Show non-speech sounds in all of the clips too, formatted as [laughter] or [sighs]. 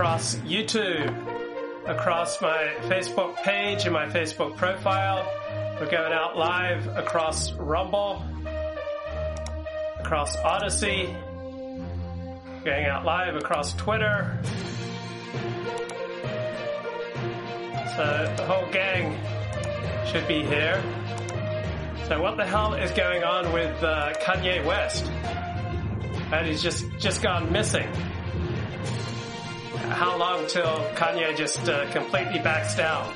across YouTube, across my Facebook page and my Facebook profile. We're going out live across Rumble, across Odysee, going out live across Twitter. So the whole gang should be here. So what the hell is going on with uh, Kanye West? And he's just just gone missing. How long till Kanye just uh, completely backs down?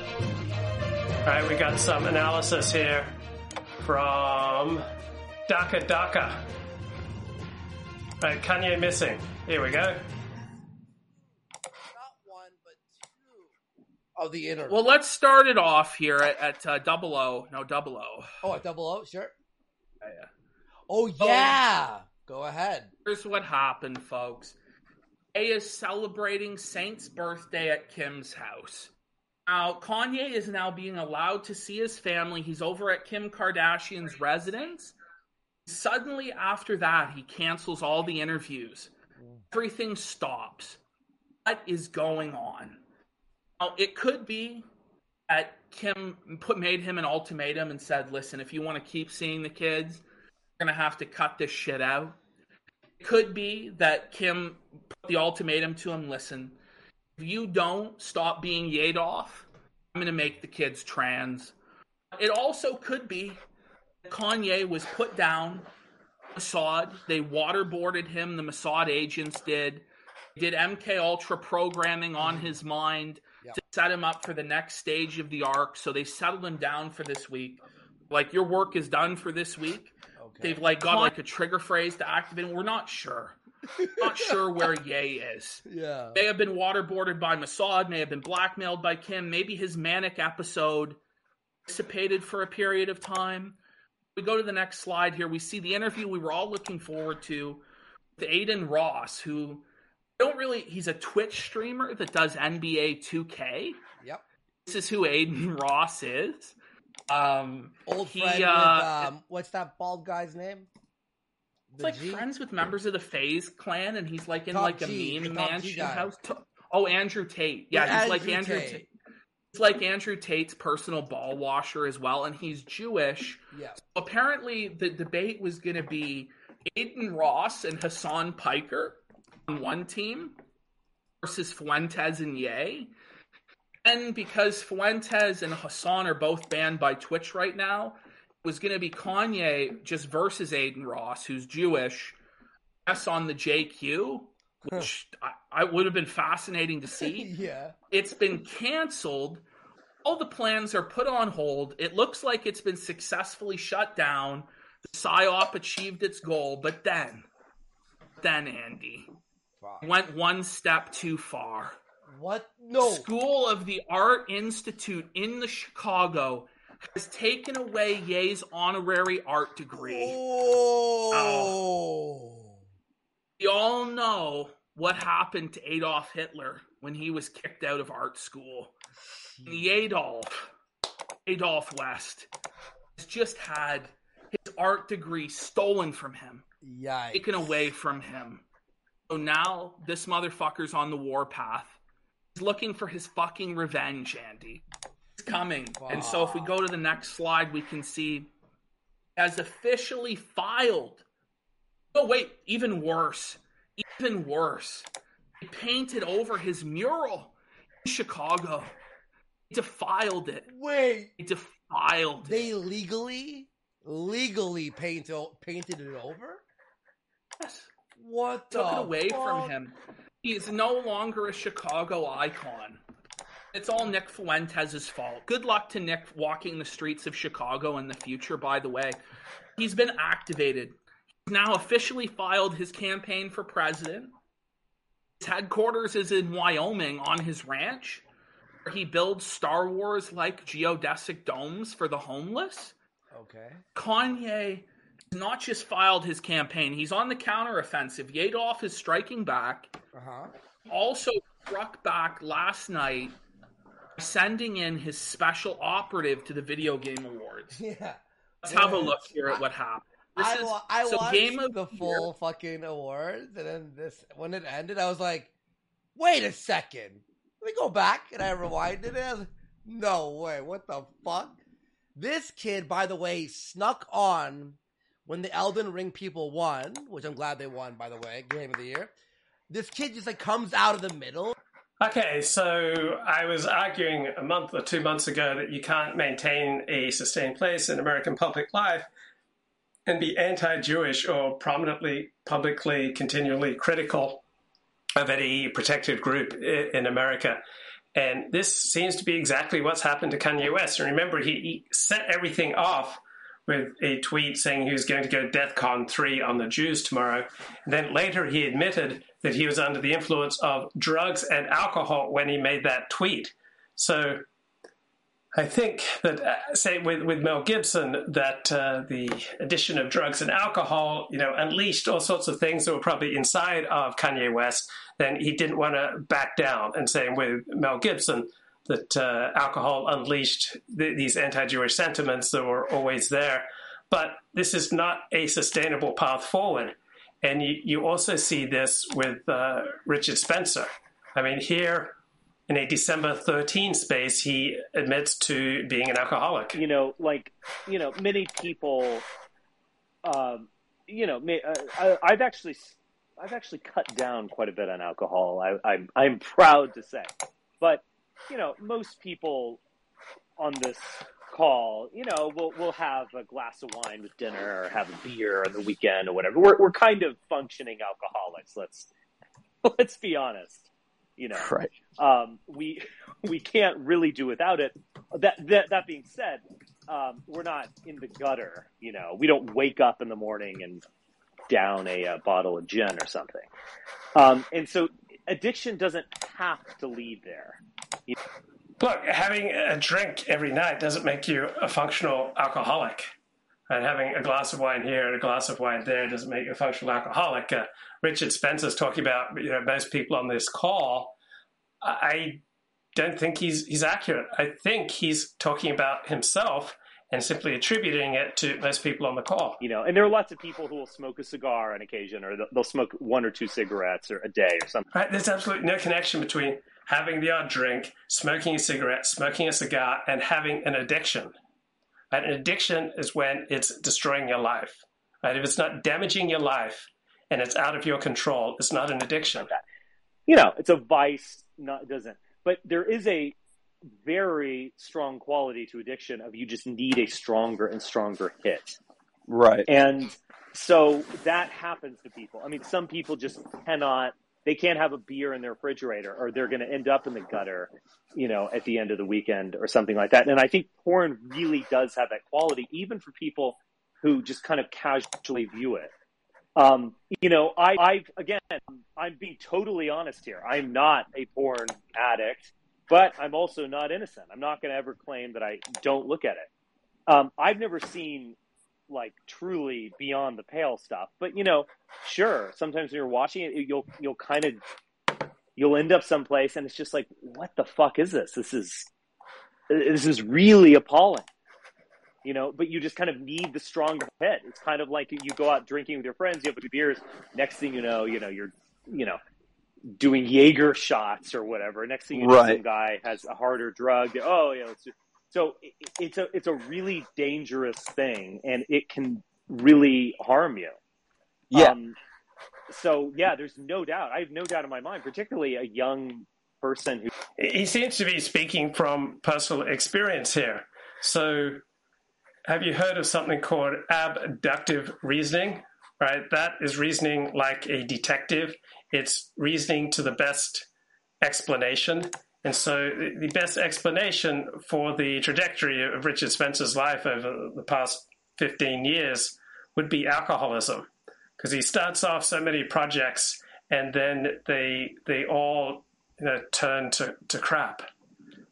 All right, we got some analysis here from Daka Daka. All right, Kanye missing. Here we go. Not one, but two of the internet. Well, let's start it off here at, at uh, double O. No, double O. oh, a double O, sure. Yeah, yeah. Oh yeah, go ahead. Here's what happened, folks. A is celebrating Saint's birthday at Kim's house. Now, Kanye is now being allowed to see his family. He's over at Kim Kardashian's residence. Suddenly, after that, he cancels all the interviews. Everything stops. What is going on? Now, it could be that Kim put made him an ultimatum and said, "Listen, if you want to keep seeing the kids, you're gonna have to cut this shit out." Could be that Kim put the ultimatum to him. Listen, if you don't stop being Yadoff, I'm gonna make the kids trans. It also could be that Kanye was put down. Mossad, they waterboarded him. The Mossad agents did. Did MK Ultra programming on his mind Yeah. to set him up for the next stage of the arc. So they settled him down for this week. Like your work is done for this week. Okay. They've like got like a trigger phrase to activate. We're not sure. not sure where [laughs] Ye is. yeah. May have been waterboarded by Mossad, may have been blackmailed by Kim. Maybe his manic episode dissipated for a period of time. We go to the next slide here. We see the interview we were all looking forward to with Aiden Ross, who don't really, he's a Twitch streamer that does NBA 2K. Yep. This is who Aiden [laughs] Ross is. Um, Old he, friend uh, with um, what's that bald guy's name? He's like G? friends with members of the FaZe clan, and he's like in Top like a G, meme mansion house. Oh, Andrew Tate. Yeah, he's like Andrew Andrew Tate. Tate. He's like Andrew Tate's personal ball washer as well, and he's Jewish. Yeah. Apparently, the debate was going to be Aiden Ross and Hassan Piker on one team versus Fuentes and Ye. And because Fuentes and Hassan are both banned by Twitch right now, it was going to be Kanye just versus Aiden Ross, who's Jewish, yes, on the JQ, which I, I would have been fascinating to see. [laughs] yeah. It's been canceled. All the plans are put on hold. It looks like it's been successfully shut down. The PSYOP achieved its goal, but then, then Andy went one step too far. What? No. School of the Art Institute in the Chicago has taken away Ye's honorary art degree. Oh. We all know what happened to Adolf Hitler when he was kicked out of art school. The Adolf, Adolf West, has just had his art degree stolen from him, Yikes. taken away from him. So now this motherfucker's on the warpath. He's looking for his fucking revenge, Andy. It's coming. And so if we go to the next slide, we can see has officially filed. Oh wait, even worse. Even worse. He painted over his mural in Chicago. He defiled it. Wait. He defiled it. They legally, legally paint o- painted it over? Yes. What Took the it away fuck? from him. He's no longer a Chicago icon. It's all Nick Fuentes' fault. Good luck to Nick walking the streets of Chicago in the future, by the way. He's been activated. He's now officially filed his campaign for president. His headquarters is in Wyoming on his ranch, where he builds Star Wars like geodesic domes for the homeless. Okay. Kanye not just filed his campaign, he's on the counteroffensive. Yadoff is striking back. Uh huh. Also struck back last night sending in his special operative to the Video Game Awards. [laughs] Yeah. Let's have a look here at what happened. This I, is I so watched game of the full fucking awards, and then this when it ended, I was like, "Wait a second, let me go back." And I rewinded it. I like, no way! What the fuck? This kid, by the way, snuck on when the Elden Ring people won, which I'm glad they won. By the way, game of the year. This kid just like comes out of the middle. Okay, so I was arguing a month or two months ago that you can't maintain a sustained place in American public life and be anti Jewish or prominently, publicly, continually critical of any protected group in America. And this seems to be exactly what's happened to Kanye West. And remember, he, he set everything off with a tweet saying he was going to go DEFCON 3 on the Jews tomorrow. And then later he admitted that he was under the influence of drugs and alcohol when he made that tweet. So I think that, uh, say, with, with Mel Gibson, that uh, the addition of drugs and alcohol, you know, unleashed all sorts of things that were probably inside of Kanye West. Then he didn't want to back down. And same with Mel Gibson, that uh, alcohol unleashed th- these anti-Jewish sentiments that were always there. But this is not a sustainable path forward. And you, you also see this with uh, Richard Spencer. I mean, here in a December 13 space, he admits to being an alcoholic. you know, like, you know, many people, um, you know, may, uh, I, I've actually, I've actually cut down quite a bit on alcohol. I, I'm, I'm proud to say, but you know, most people on this call, you know, we'll we'll have a glass of wine with dinner or have a beer on the weekend or whatever. We're we're kind of functioning alcoholics. Let's [laughs] let's be honest. You know, Right. um, we [laughs] we can't really do without it. That that that being said, um, we're not in the gutter. You know, we don't wake up in the morning and down a, uh bottle of gin or something. Um, and so, addiction doesn't have to lead there. Look, having a drink every night doesn't make you a functional alcoholic. And having a glass of wine here and a glass of wine there doesn't make you a functional alcoholic. Uh, Richard Spencer's talking about, you know, most people on this call. I don't think he's he's accurate. I think he's talking about himself and simply attributing it to most people on the call. You know, and there are lots of people who will smoke a cigar on occasion, or they'll, they'll smoke one or two cigarettes or a day or something. Right? There's absolutely no connection between having the odd drink, smoking a cigarette, smoking a cigar, and having an addiction. Right? An addiction is when it's destroying your life. Right? If it's not damaging your life and it's out of your control, it's not an addiction. You know, it's a vice. Not it doesn't, but there is a very strong quality to addiction of you just need a stronger and stronger hit. Right. And so that happens to people. I mean, some people just cannot, they can't have a beer in their refrigerator or they're going to end up in the gutter, you know, at the end of the weekend or something like that. And I think porn really does have that quality, even for people who just kind of casually view it. Um, you know, I, I, again, I'm being totally honest here. I'm not a porn addict, but I'm also not innocent. I'm not going to ever claim that I don't look at it. Um, I've never seen like truly beyond the pale stuff. But you know, sure, sometimes when you're watching it, you'll you'll kind of you'll end up someplace and it's just like, what the fuck is this? This is this is really appalling. You know, but you just kind of need the stronger hit. It's kind of like you go out drinking with your friends, you have a few beers. Next thing you know, you know you're you know doing Jaeger shots or whatever. Next thing you know, Right. some guy has a harder drug. Oh, yeah, let's do so it, it's a it's a really dangerous thing, and it can really harm you. Yeah. Um, so yeah, there's no doubt. I have no doubt in my mind, particularly a young person who He seems to be speaking from personal experience here. So, have you heard of something called abductive reasoning? Right? That is reasoning like a detective, it's reasoning to the best explanation. And so, the- best explanation for the trajectory of Richard Spencer's life over the past 15 years would be alcoholism. Because he starts off so many projects and then they, they all you know, turn to, to crap.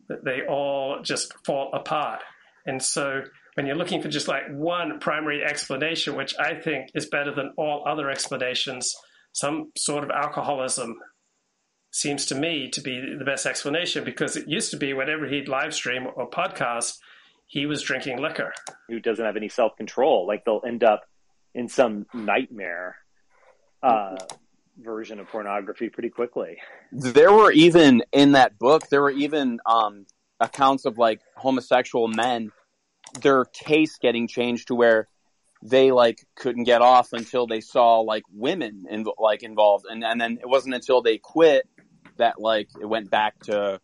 They all just fall apart. And so when you're looking for just like one primary explanation, which I think is better than all other explanations, some sort of alcoholism seems to me to be the best explanation because it used to be whenever he'd live stream or podcast, he was drinking liquor. who doesn't have any self control. Like they'll end up in some nightmare uh, version of pornography pretty quickly. There were even in that book, there were even um, accounts of like homosexual men, their taste getting changed to where they like couldn't get off until they saw like women in, like involved, and and then it wasn't until they quit that like it went back to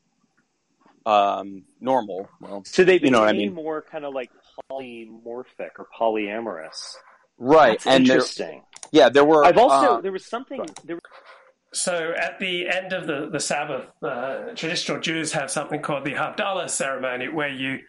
um normal. Well, So they became You know what I mean. more kind of like polymorphic or polyamorous. right, That's and there, interesting. yeah, there were. I've also uh, there was something there. So at the end of the, the Sabbath, uh, traditional Jews have something called the Havdalah ceremony, where you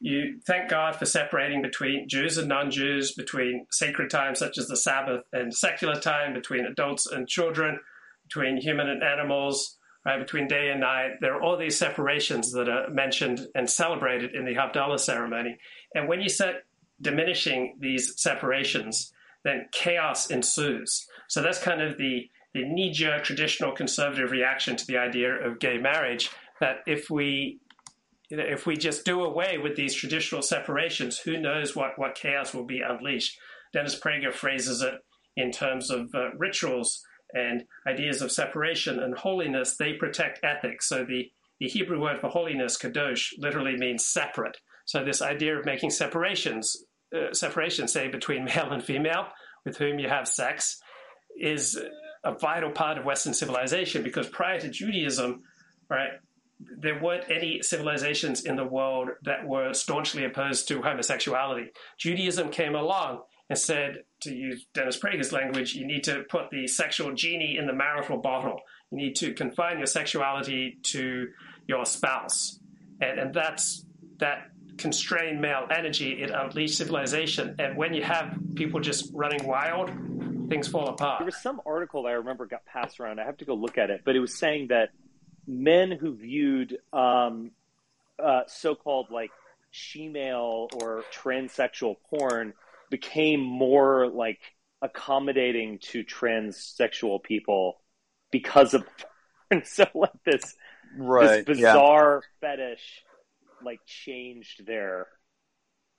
you thank God for separating between Jews and non-Jews, between sacred time such as the Sabbath and secular time, between adults and children, between human and animals, right, between day and night. There are all these separations that are mentioned and celebrated in the Havdalah ceremony. And when you start diminishing these separations, then chaos ensues. So that's kind of the the knee-jerk traditional conservative reaction to the idea of gay marriage that if we you know, if we just do away with these traditional separations, who knows what, what chaos will be unleashed? Dennis Prager phrases it in terms of uh, rituals and ideas of separation and holiness. They protect ethics. So the, the Hebrew word for holiness, kadosh, literally means separate. So this idea of making separations, uh, separation, say between [laughs] male and female, with whom you have sex, is a vital part of Western civilization because prior to Judaism, right, there weren't any civilizations in the world that were staunchly opposed to homosexuality. Judaism came along and said, to use Dennis Prager's language, you need to put the sexual genie in the marital bottle. You need to confine your sexuality to your spouse. And, and that's that constrained male energy, it unleashed civilization. And when you have people just running wild, things fall apart. There was some article that I remember got passed around. I have to go look at it, but it was saying that men who viewed um, uh, so-called like she-male or transsexual porn became more like accommodating to transsexual people because of [laughs] and so like this right, this yeah. bizarre fetish like changed their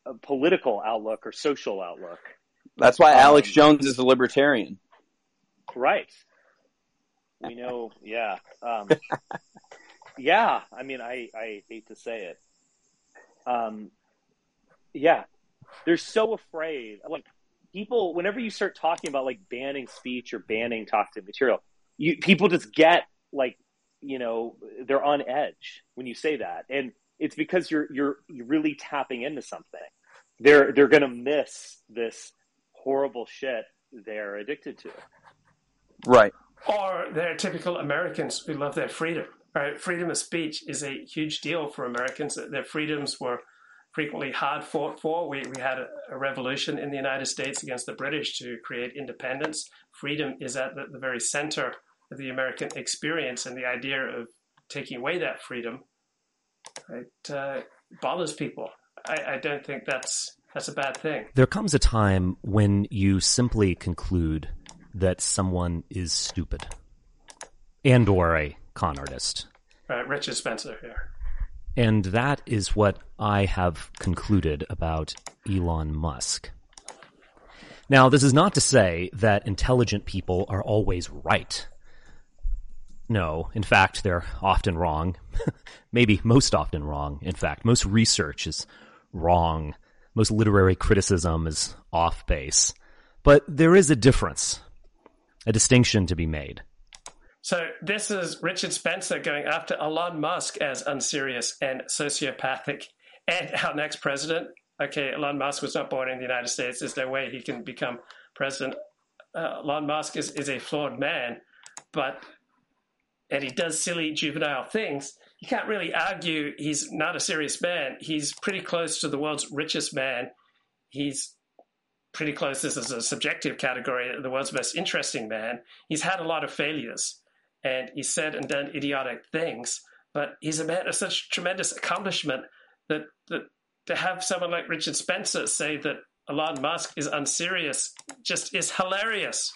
uh, political outlook or social outlook. That's why Alex um, Jones is a libertarian. Right. We know, yeah. Um, [laughs] yeah, I mean, I, I hate to say it. Um, yeah, they're so afraid. Like, people, whenever you start talking about like banning speech or banning toxic material, you people just get like, you know, they're on edge when you say that, and it's because you're you're you're really tapping into something. They're they're gonna miss this horrible shit they're addicted to. Right. Or they're typical Americans who love their freedom. Right? Freedom of speech is a huge deal for Americans. Their freedoms were frequently hard fought for. We, we had a, a revolution in the United States against the British to create independence. Freedom is at the, the very center of the American experience, and the idea of taking away that freedom it uh, bothers people. I, I don't think that's that's a bad thing. There comes a time when you simply conclude that someone is stupid and or a con artist. Right, Richard Spencer here. And that is what I have concluded about Elon Musk. Now, this is not to say that intelligent people are always right. No, in fact, they're often wrong. [laughs] Maybe most often wrong. In fact, most research is wrong. Most literary criticism is off base. But there is a difference, a distinction to be made. So this is Richard Spencer going after Elon Musk as unserious and sociopathic, and [laughs] our next president. Okay, Elon Musk was not born in the United States. There's no way he can become president. Uh, Elon Musk is, is a flawed man, but and he does silly juvenile things. You can't really argue he's not a serious man. He's pretty close to the world's richest man. He's pretty close. This is a subjective category. The world's most interesting man. He's had a lot of failures and he's said and done idiotic things, but he's a man of such tremendous accomplishment that, that to have someone like Richard Spencer say that Elon Musk is unserious just is hilarious.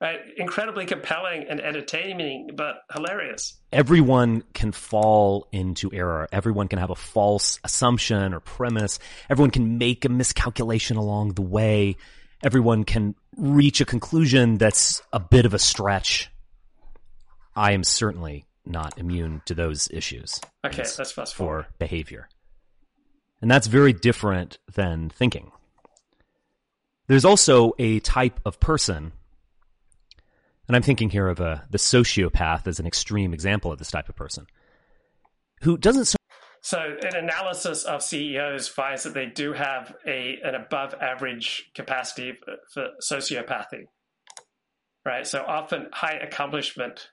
Right? Incredibly compelling and entertaining, but hilarious. Everyone can fall into error. Everyone can have a false assumption or premise. Everyone can make a miscalculation along the way. everyone can reach a conclusion that's a bit of a stretch. I am certainly not immune to those issues. Okay, let's fast forward. For behavior. And that's very different than thinking. There's also a type of person, and I'm thinking here of a, the sociopath as an extreme example of this type of person, who doesn't. So, so an analysis of CEOs finds that they do have a an above average capacity for, sociopathy, right? So often high accomplishment uh,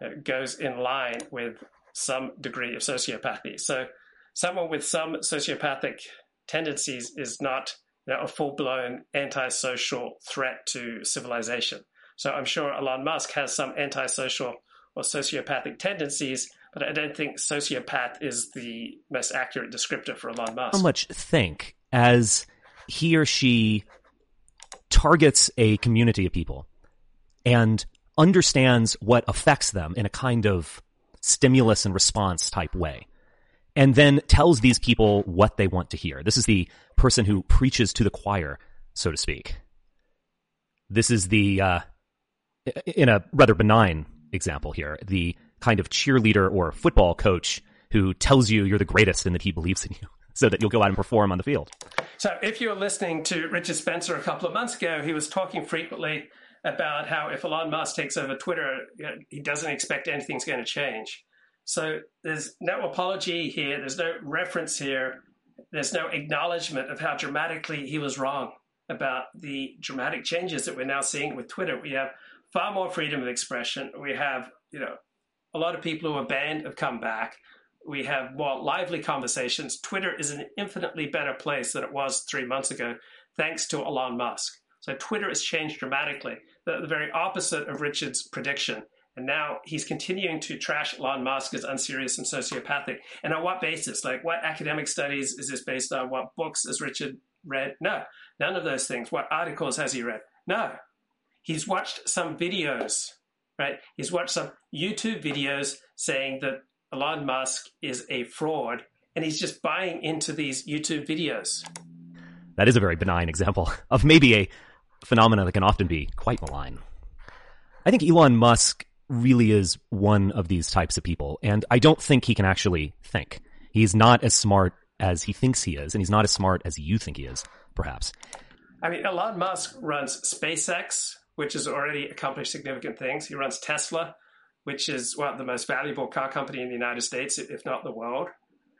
Uh, goes in line with some degree of sociopathy. So someone with some sociopathic tendencies is not you know, a full blown antisocial threat to civilization. So I'm sure Elon Musk has some antisocial or sociopathic tendencies, but I don't think sociopath is the most accurate descriptor for Elon Musk. How much think as he or she targets a community of people and understands what affects them in a kind of stimulus and response type way and then tells these people what they want to hear. This is the person who preaches to the choir, so to speak. This is the, uh, in a rather benign example here, the kind of cheerleader or football coach who tells you you're the greatest and that he believes in you [laughs] so that you'll go out and perform on the field. So if you were listening to Richard Spencer a couple of months ago, he was talking frequently about how if Elon Musk takes over Twitter, he doesn't expect anything's going to change. So there's no apology here. There's no reference here. There's no acknowledgement of how dramatically he was wrong about the dramatic changes that we're now seeing with Twitter. We have far more freedom of expression. We have, you know, a lot of people who are banned have come back. We have more lively conversations. Twitter is an infinitely better place than it was three months ago, thanks to Elon Musk. So Twitter has changed dramatically, the, the very opposite of Richard's prediction. And now he's continuing to trash Elon Musk as unserious and sociopathic. And on what basis? Like, what academic studies is this based on? What books has Richard read? No, none of those things. What articles has he read? No. He's watched some videos, right? He's watched some YouTube videos saying that Elon Musk is a fraud, and he's just buying into these YouTube videos. That is a very benign example of maybe a phenomenon that can often be quite malign. I think Elon Musk really is one of these types of people. And I don't think he can actually think. He's not as smart as he thinks he is, and he's not as smart as you think he is, perhaps. I mean, Elon Musk runs SpaceX, which has already accomplished significant things. He runs Tesla, which is one of the most valuable car company in the United States, if not the world.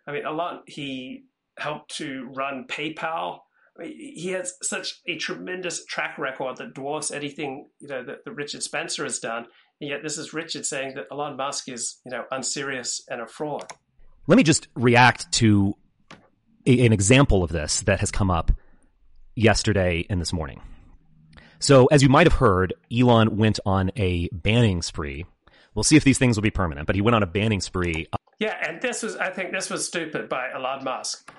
I mean, a lot. He helped to run PayPal. He has such a tremendous track record that dwarfs anything you know that, that Richard Spencer has done. And yet this is Richard saying that Elon Musk is, you know, unserious and a fraud. Let me just react to a, an example of this that has come up yesterday and this morning. So, as you might have heard, Elon went on a banning spree. We'll see if these things will be permanent, but he went on a banning spree. Yeah, and this was, I think, this was stupid by Elon Musk.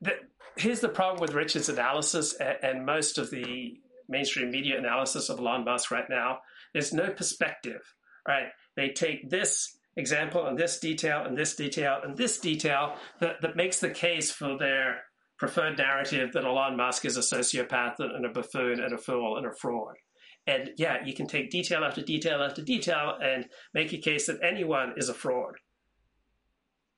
The, here's the problem with Richard's analysis and, and most of the mainstream media analysis of Elon Musk right now there's no perspective, right? They take this example and this detail and this detail and this detail that, that makes the case for their preferred narrative that Elon Musk is a sociopath and a buffoon and a fool and a fraud. And yeah, you can take detail after detail after detail and make a case that anyone is a fraud.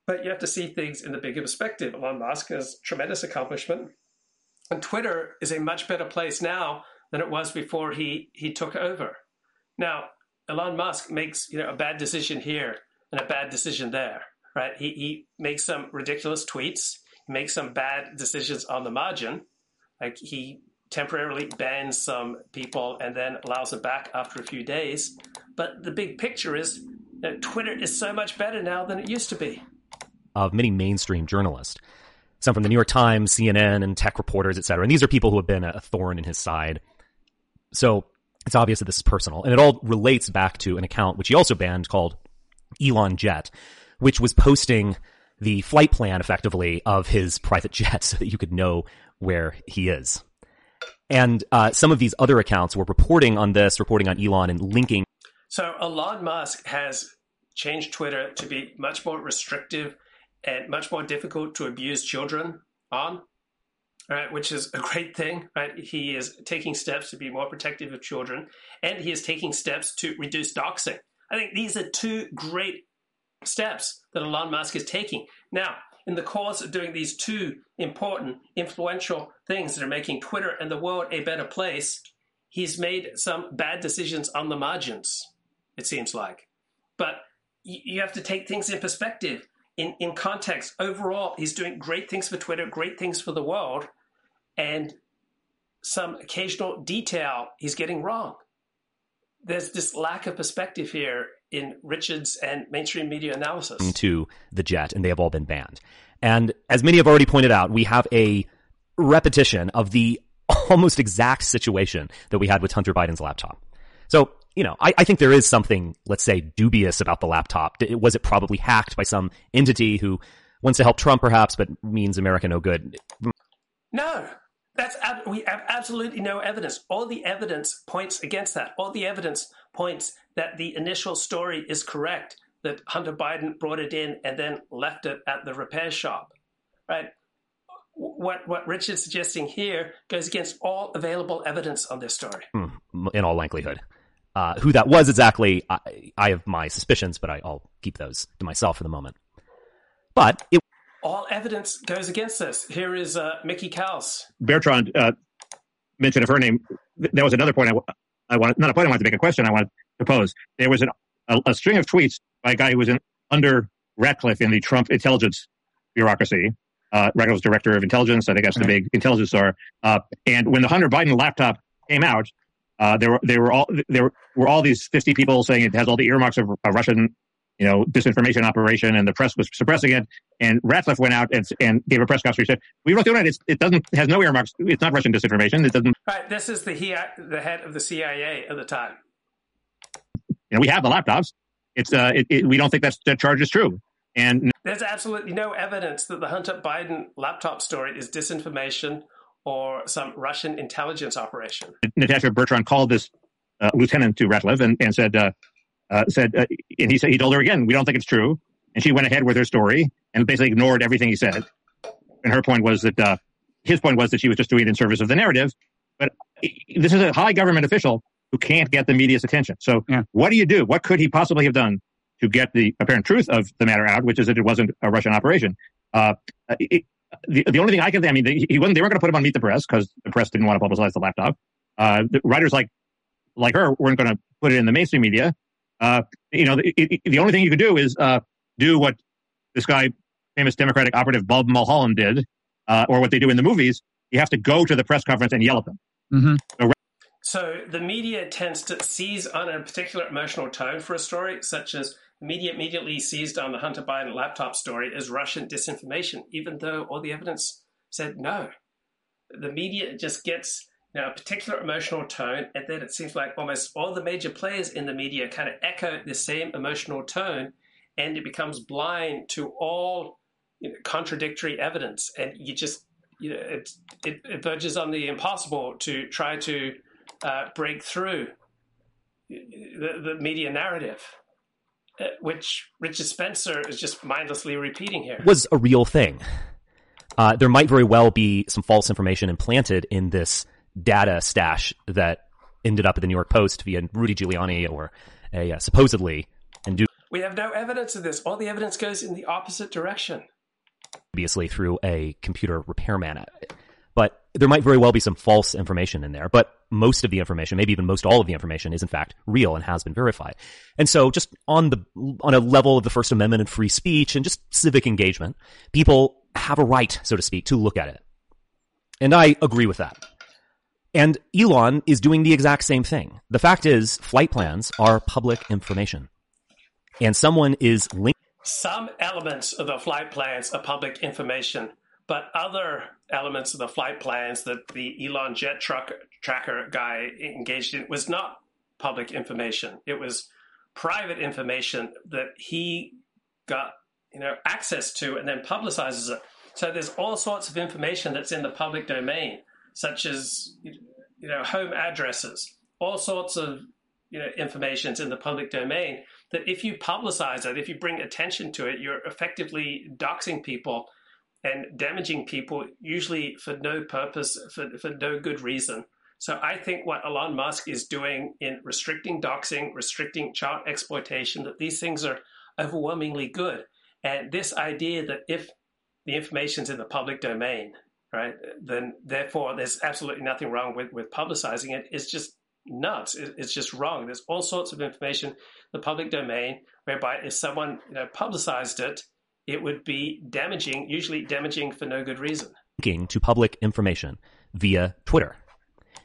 But you have to see things in the bigger perspective. Elon Musk has tremendous accomplishment. And Twitter is a much better place now than it was before he, he took over. Now, Elon Musk makes you know a bad decision here and a bad decision there, right? He he makes some ridiculous tweets, makes some bad decisions on the margin, like he temporarily bans some people and then allows them back after a few days. But the big picture is that Twitter is so much better now than it used to be. Of many mainstream journalists, some from the New York Times, CNN, and tech reporters, et cetera. And these are people who have been a thorn in his side. So it's obvious that this is personal. And it all relates back to an account which he also banned called Elon Jet, which was posting the flight plan effectively of his private [laughs] jet so that you could know where he is. And uh, some of these other accounts were reporting on this, reporting on Elon and linking. So Elon Musk has changed Twitter to be much more restrictive and much more difficult to abuse children on. right, which is a great thing, right? He is taking steps to be more protective of children, and he is taking steps to reduce doxing. I think these are two great steps that Elon Musk is taking. Now, in the course of doing these two important, influential things that are making Twitter and the world a better place, he's made some bad decisions on the margins, it seems like. But you have to take things in perspective, in, in context. Overall, he's doing great things for Twitter, great things for the world, and some occasional detail he's getting wrong. There's this lack of perspective here in Richard's and mainstream media analysis. To the jet, and they have all been banned. And as many have already pointed out, we have a repetition of the [laughs] almost exact situation that we had with Hunter Biden's laptop. So, you know, I, I, think there is something, let's say, dubious about the laptop. Was it probably hacked by some entity who wants to help Trump, perhaps, but means America no good? No, that's we have absolutely no evidence. All the evidence points against that. All the evidence points that the initial story is correct. That Hunter Biden brought it in and then left it at the repair shop, right? What what Rich is suggesting here goes against all available evidence on this story. Hmm, in all likelihood, uh, who that was exactly, I, I have my suspicions, but I, will keep those to myself for the moment. But it all evidence goes against this. Here is uh, Mickey Kaus. Bertrand uh, mentioned of her name. That was another point I, I wanted, not a point I wanted to make, a question I wanted to pose. There was an, a, a, string of tweets by a guy who was in, under Ratcliffe in the Trump intelligence bureaucracy. Uh, Ratcliffe was director of intelligence. I think that's the big intelligence czar. Uh, and when the Hunter Biden laptop came out, uh, there were there were all there were all these fifty people saying it has all the earmarks of a Russian you know, disinformation operation and the press was suppressing it. And Ratcliffe went out and, and gave a press conference. He said, we wrote the it. it doesn't, has no earmarks. It's not Russian disinformation. It doesn't. Right. This is the, he, the head of the CIA at the time. You know, we have the laptops. It's, uh, it, it, we don't think that's, that charge is true. And there's absolutely no evidence that the Hunter Biden laptop story is disinformation or some Russian intelligence operation. Natasha Bertrand called this uh, lieutenant to Ratliff and, and said, uh, uh, said, uh, and he said he told her again, we don't think it's true, and she went ahead with her story and basically ignored everything he said. And her point was that uh, his point was that she was just doing it in service of the narrative. But this is a high government official who can't get the media's attention. So, yeah. what do you do? What could he possibly have done to get the apparent truth of the matter out, which is that it wasn't a Russian operation? Uh, it, the, the only thing I can, say, I mean, he wasn't, they weren't going to put him on Meet the Press because the press didn't want to publicize the laptop. Uh, the writers like like her weren't going to put it in the mainstream media. Uh, you know, the, it, the, only thing you could do is uh, do what this guy, famous Democratic operative Bob Mulholland, did, uh, or what they do in the movies. You have to go to the press conference and yell at them. Mm-hmm. So, so the media tends to seize on a particular emotional tone for a story, such as the media immediately seized on the Hunter Biden laptop story as Russian disinformation, even though all the evidence said no. The media just gets you know, a particular emotional tone, and then it seems like almost all the major players in the media kind of echo the same emotional tone, and it becomes blind to all you know, contradictory evidence, and you just you know it, it, it verges on the impossible to try to uh, break through the, the media narrative. Uh, which Richard Spencer is just mindlessly repeating here. Was a real thing. Uh, there might very well be some false information implanted in this data stash that ended up at the New York Post via Rudy Giuliani or a uh, supposedly and do we have no evidence of this. All the evidence goes in the opposite direction. Obviously, through a computer repairman. There might very well be some false information in there. But most of the information, maybe even most all of the information, is in fact real and has been verified. And so, just on the on a level of the First Amendment and free speech and just civic engagement, people have a right, so to speak, to look at it. And I agree with that. And Elon is doing the exact same thing. The fact is, flight plans are public information. And someone is linked. Some elements of the flight plans are public information, but other elements of the flight plans that the Elon jet truck tracker guy engaged in was not public information. It was private information that he got, you know, access to and then publicizes it. So there's all sorts of information that's in the public domain such as you know home addresses, all sorts of you know informations in the public domain. That if you publicize it, if you bring attention to it, you're effectively doxing people and damaging people usually for no purpose, for, for no good reason. So I think what Elon Musk is doing in restricting doxing, restricting child exploitation, that these things are overwhelmingly good. And this idea that if the information's in the public domain, right, then therefore there's absolutely nothing wrong with, with publicizing it is just nuts. It, it's just wrong. There's all sorts of information in the public domain whereby if someone you know, publicized it, it would be damaging, usually damaging for no good reason. To public information via Twitter.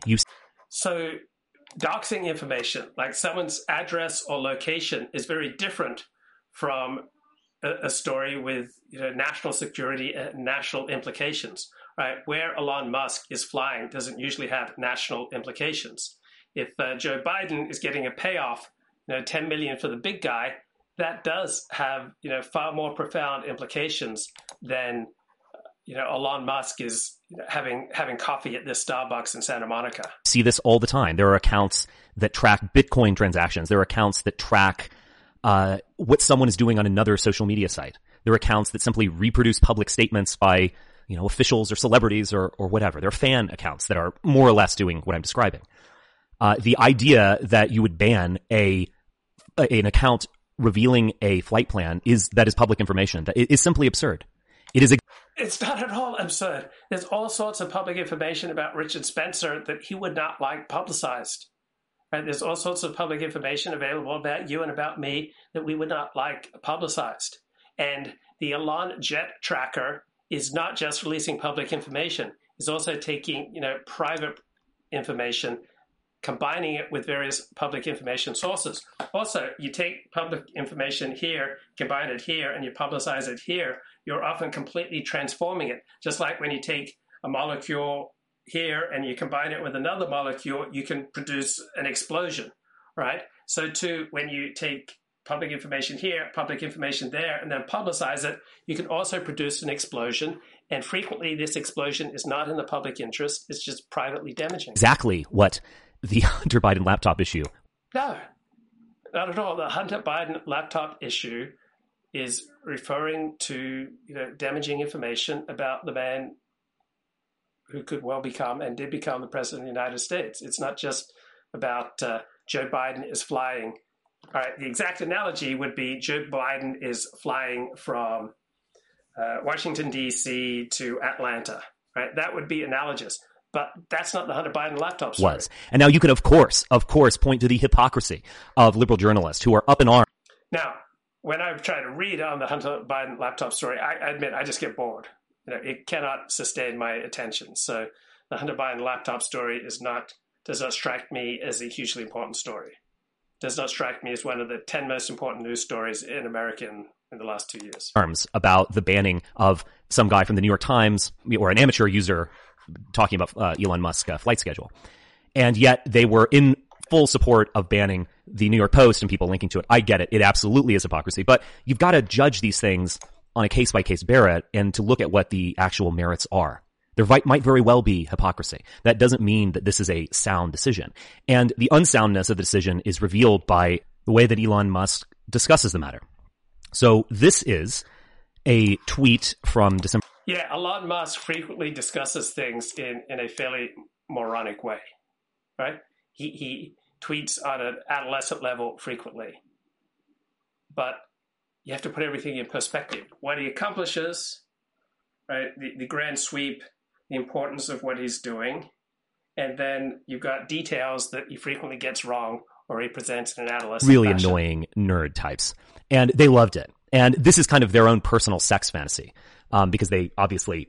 You so doxing information, like someone's address or location, is very different from a, a story with you know, national security and national implications. Right, where Elon Musk is flying doesn't usually have national implications. If uh, Joe Biden is getting a payoff, you know, 10 million for the big guy, that does have you know far more profound implications than you know Elon Musk is having having coffee at this Starbucks in Santa Monica. See this all the time. There are accounts that track Bitcoin transactions. There are accounts that track uh, what someone is doing on another social media site. There are accounts that simply reproduce public statements by you know officials or celebrities or or whatever. There are fan accounts that are more or less doing what I'm describing. Uh, the idea that you would ban a, a an account revealing a flight plan is that is public information that is simply absurd. It is a it's not at all absurd. There's all sorts of public information about Richard Spencer that he would not like publicized. Right? There's all sorts of public information available about you and about me that we would not like publicized. And the Elon Jet Tracker is not just releasing public information; it's also taking you know private information, combining it with various public information sources. Also, you take public information here, combine it here, and you publicize it here you're often completely transforming it. Just like when you take a molecule here and you combine it with another molecule, you can produce an explosion, right? So, too, when you take public information here, public information there, and then publicize it, you can also produce an explosion. And frequently, this explosion is not in the public interest, it's just privately damaging. Exactly what the [laughs] Hunter Biden laptop issue. No, not at all. The Hunter Biden laptop issue is referring to you know damaging information about the man who could well become and did become the president of the United States. It's not just about uh, Joe Biden is flying. All right, the exact analogy would be Joe Biden is flying from uh, Washington D.C. to Atlanta. Right, that would be analogous. But that's not the Hunter Biden laptop story. Was and now you could, of course, of course, point to the hypocrisy of liberal journalists who are up in arms. Now, when I try to read on the Hunter Biden laptop story, I, admit I just get bored. You know, it cannot sustain my attention. So the Hunter Biden laptop story is not does not strike me as a hugely important story. Does not strike me as one of the ten most important news stories in America in, in the last two years. Arms about the banning of some guy from the New York Times or an amateur user talking about uh, Elon Musk uh, flight schedule, and yet they were in full support of banning the New York Post and people linking to it. I get it. It absolutely is hypocrisy, but you've got to judge these things on a case by case basis and to look at what the actual merits are. There might very well be hypocrisy. That doesn't mean that this is a sound decision. And the unsoundness of the decision is revealed by the way that Elon Musk discusses the matter. So this is a tweet from December. Yeah, Elon Musk frequently discusses things in, in a fairly moronic way, right? He, he tweets on an adolescent level frequently. But you have to put everything in perspective. What he accomplishes, right? The, the grand sweep, the importance of what he's doing, and then you've got details that he frequently gets wrong or he presents in an adolescent. Really fashion. annoying nerd types, and they loved it. And this is kind of their own personal sex fantasy, um, because they obviously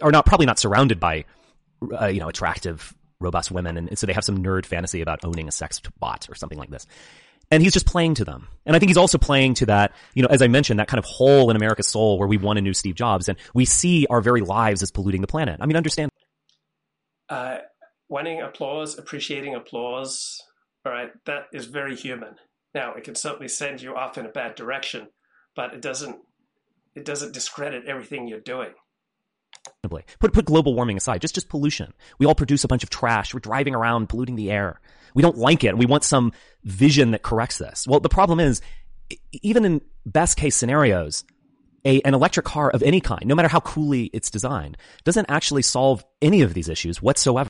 are not probably not surrounded by uh, you know attractive robust women. And, so they have some nerd fantasy about owning a sex bot or something like this. And he's just playing to them. And I think he's also playing to that, you know, as I mentioned, that kind of hole in America's soul where we want a new Steve Jobs and we see our very lives as polluting the planet. I mean, understand. Uh, wanting applause, appreciating applause, all right, that is very human. Now, it can certainly send you off in a bad direction, but it doesn't, it doesn't discredit everything you're doing. Put put global warming aside, just just pollution. We all produce a bunch of trash. We're driving around polluting the air. We don't like it. We want some vision that corrects this. Well, the problem is, even in best case scenarios, a, an electric car of any kind, no matter how coolly it's designed, doesn't actually solve any of these issues whatsoever.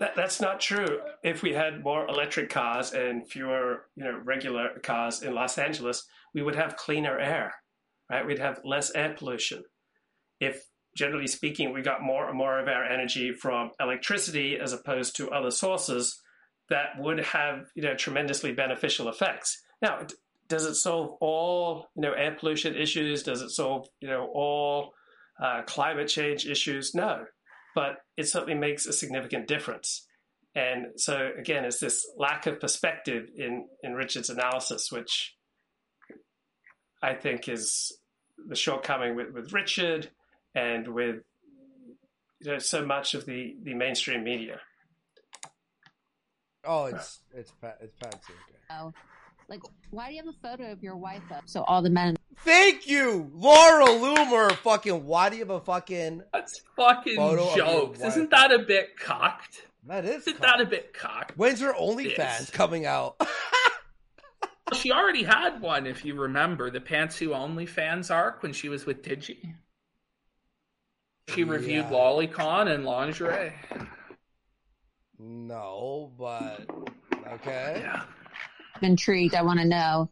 That, that's not true. If we had more electric cars and fewer, you know, regular cars in Los Angeles, we would have cleaner air, right? We'd have less air pollution. If generally speaking, we got more and more of our energy from electricity as opposed to other sources, that would have, you know, tremendously beneficial effects. Now, does it solve all, you know, air pollution issues? Does it solve, you know, all uh, climate change issues? No but it certainly makes a significant difference. And so again, it's this lack of perspective in, in Richard's analysis, which I think is the shortcoming with, with Richard and with you know, so much of the, the mainstream media. Oh, it's it's it's Patsy. Oh, like why do you have a photo of your wife up so all the men? Thank you, Laura Loomer. Fucking why do you have a fucking? That's fucking Photo your jokes. Isn't that a bit cocked? That is. Isn't cock. that a bit cocked? When's her OnlyFans Yes. coming out? [laughs] She already had one, if you remember, the Pantsu OnlyFans arc when she was with Digi. She reviewed Yeah. Lolicon and lingerie. no, but okay. Yeah. I'm intrigued. I want to know,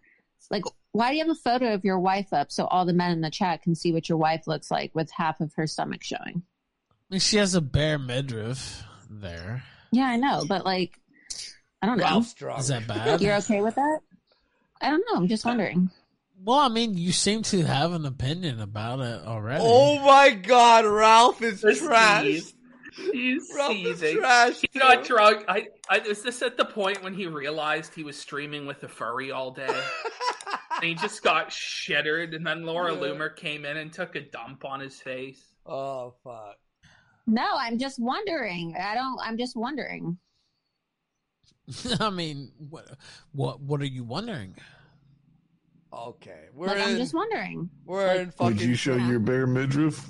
like, why do you have a photo of your wife up so all the men in the chat can see what your wife looks like with half of her stomach showing? I mean, she has a bare midriff there. Yeah, I know, but like, I don't know. Ralph's drunk. Is that [laughs] bad? You're okay with that? I don't know. I'm just wondering. Well, I mean, you seem to have an opinion about it already. Oh my God, Ralph is trash. He's, he's Ralph is trash. He got drunk. I, I was this at the point when he realized he was streaming with a furry all day. [laughs] and he just got shittered, and then Laura Yeah. Loomer came in and took a dump on his face. oh fuck. No, I'm just wondering. I don't. I'm just wondering. [laughs] I mean, what, what, what are you wondering? Okay, we're like, in. I'm just wondering. we're in fucking. Would you show your bare midriff?